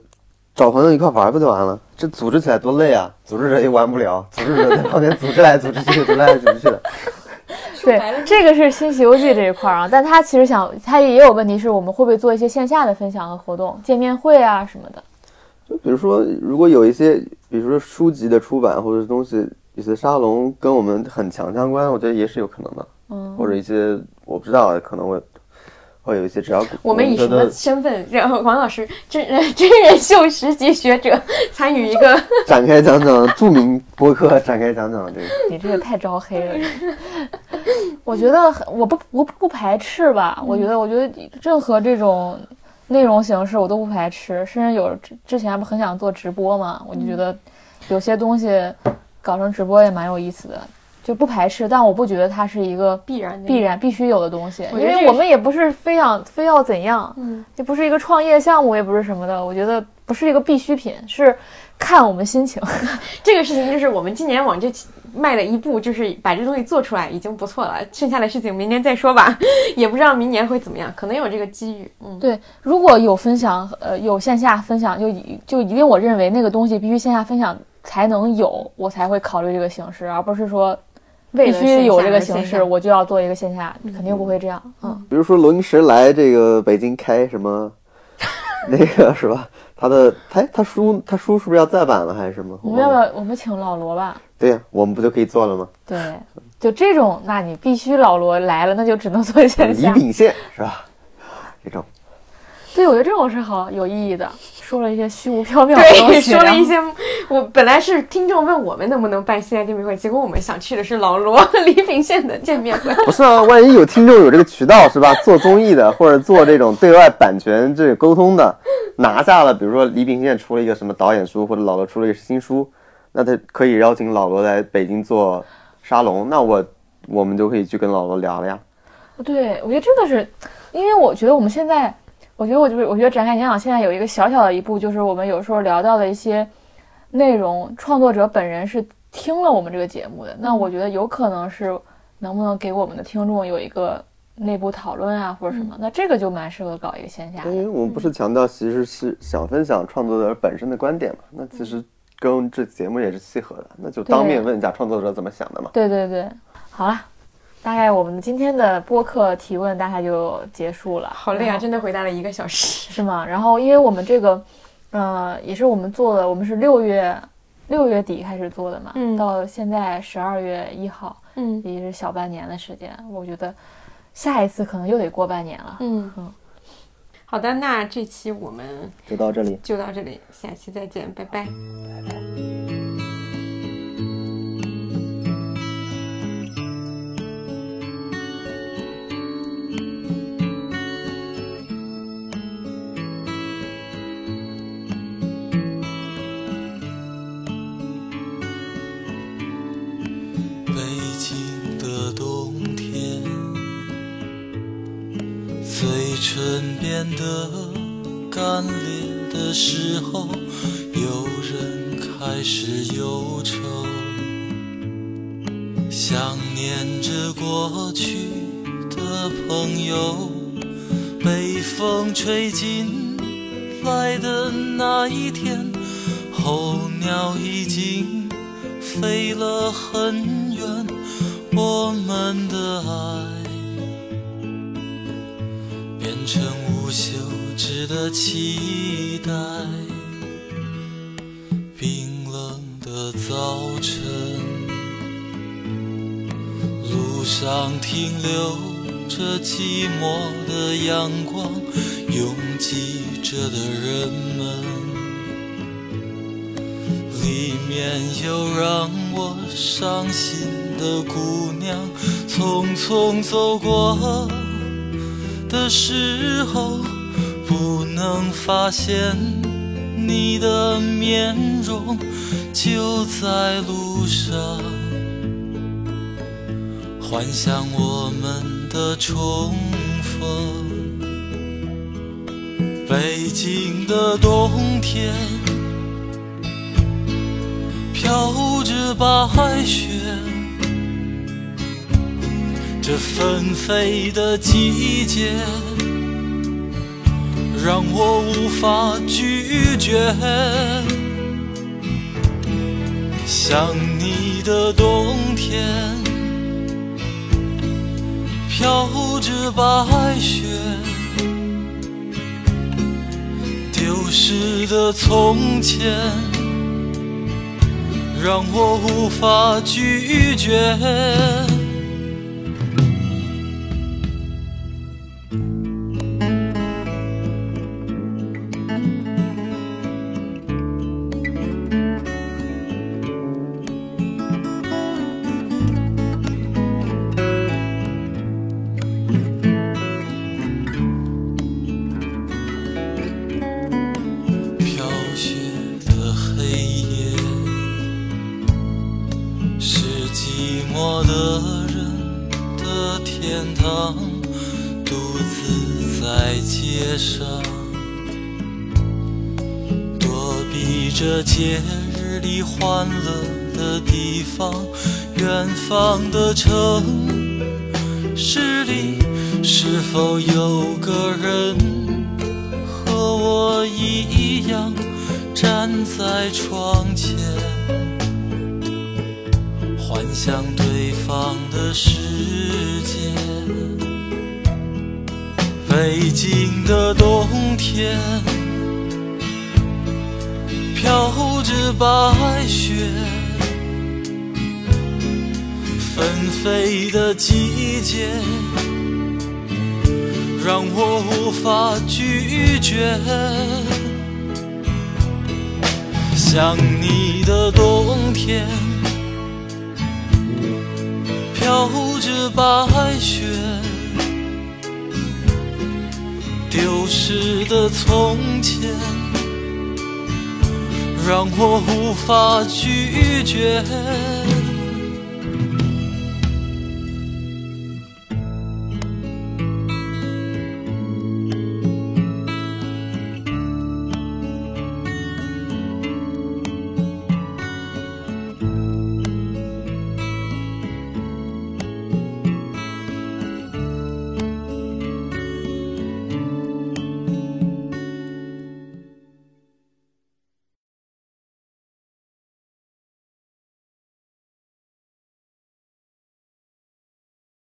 找朋友一块玩不就完了？这组织起来多累啊！组织者也玩不了，组织者在旁边组织来组织去，组织来组织去的。对，这个是新《西游记》这一块儿啊，但他其实想，他也有问题是我们会不会做一些线下的分享和活动，见面会啊什么的。就比如说，如果有一些，比如说书籍的出版或者东西，有些沙龙跟我们很强相关，我觉得也是有可能的。嗯，或者一些我不知道，可能会会有一些，只要我们以什么身份然后王老师真人 真人秀十级学者参与一个？展开讲讲著名播客，展开讲讲这个。你这个太招黑了。我觉得很我不我不排斥吧，我觉得我觉得任何这种内容形式我都不排斥，甚至有之之前不很想做直播嘛，我就觉得有些东西搞成直播也蛮有意思的，就不排斥，但我不觉得它是一个必然必然必须有的东西，因为我们也不是非想非要怎样，嗯，也不是一个创业项目，也不是什么的，我觉得不是一个必需品，是看我们心情。这个事情就是我们今年往这迈了一步，就是把这东西做出来已经不错了，剩下的事情明年再说吧，也不知道明年会怎么样，可能有这个机遇。嗯，对，如果有分享，呃，有线下分享，就一就一定我认为那个东西必须线下分享才能有，我才会考虑这个形式，而不是说必为了须有这个形式，我就要做一个线下，肯定不会这样。嗯，比如说罗英石来这个北京开什么，那个是吧？他的他他书他书是不是要再版了还是什么？我们要不要我们请老罗吧？对呀、我们不就可以做了吗？对，就这种，那你必须老罗来了，那就只能做线李下。秉宪是吧？这种对，我觉得这种是好有意义的。说了一些虚无缥缈的东对，西，说了一些。我本来是听众问我们能不能办线下见面会，结果我们想去的是老罗和李秉宪的见面会。不是啊，万一有听众有这个渠道是吧？做综艺的或者做这种对外版权这个沟通的，拿下了，比如说李秉宪出了一个什么导演书，或者老罗出了一个新书，那他可以邀请老罗来北京做沙龙，那我我们就可以去跟老罗聊了呀。对，我觉得这个是，因为我觉得我们现在，我觉得我就是，我觉得展开讲讲现在有一个小小的一步，就是我们有时候聊到的一些内容，创作者本人是听了我们这个节目的，那我觉得有可能是能不能给我们的听众有一个内部讨论啊，或者什么，那这个就蛮适合搞一个线下的。因为我们不是强调其实是想分享创作者本身的观点嘛，那其实跟这节目也是契合的，那就当面问一下创作者怎么想的嘛。对对对，好了。大概我们今天的播客提问大概就结束了，好累啊，真的回答了一个小时。是吗？然后因为我们这个，呃，也是我们做的，我们是六月六月底开始做的嘛，嗯到现在十二月一号，嗯也是小半年的时间。我觉得下一次可能又得过半年了。嗯嗯好的，那这期我们就到这里。就到这里，下期再见，拜拜。北变得干裂的时候，有人开始忧愁，想念着过去的朋友，被风吹进来的那一天，候鸟已经。飞了很期待。冰冷的早晨，路上停留着寂寞的阳光，拥挤着的人们。里面有让我伤心的姑娘，匆匆走过的时候，能发现你的面容，就在路上，幻想我们的重逢。北京的冬天。飘着白雪，这纷飞的季节让我无法拒绝。想你的冬天，飘着白雪，丢失的从前。让我无法拒绝。想你的冬天，飘着白雪，丢失的从前，让我无法拒绝。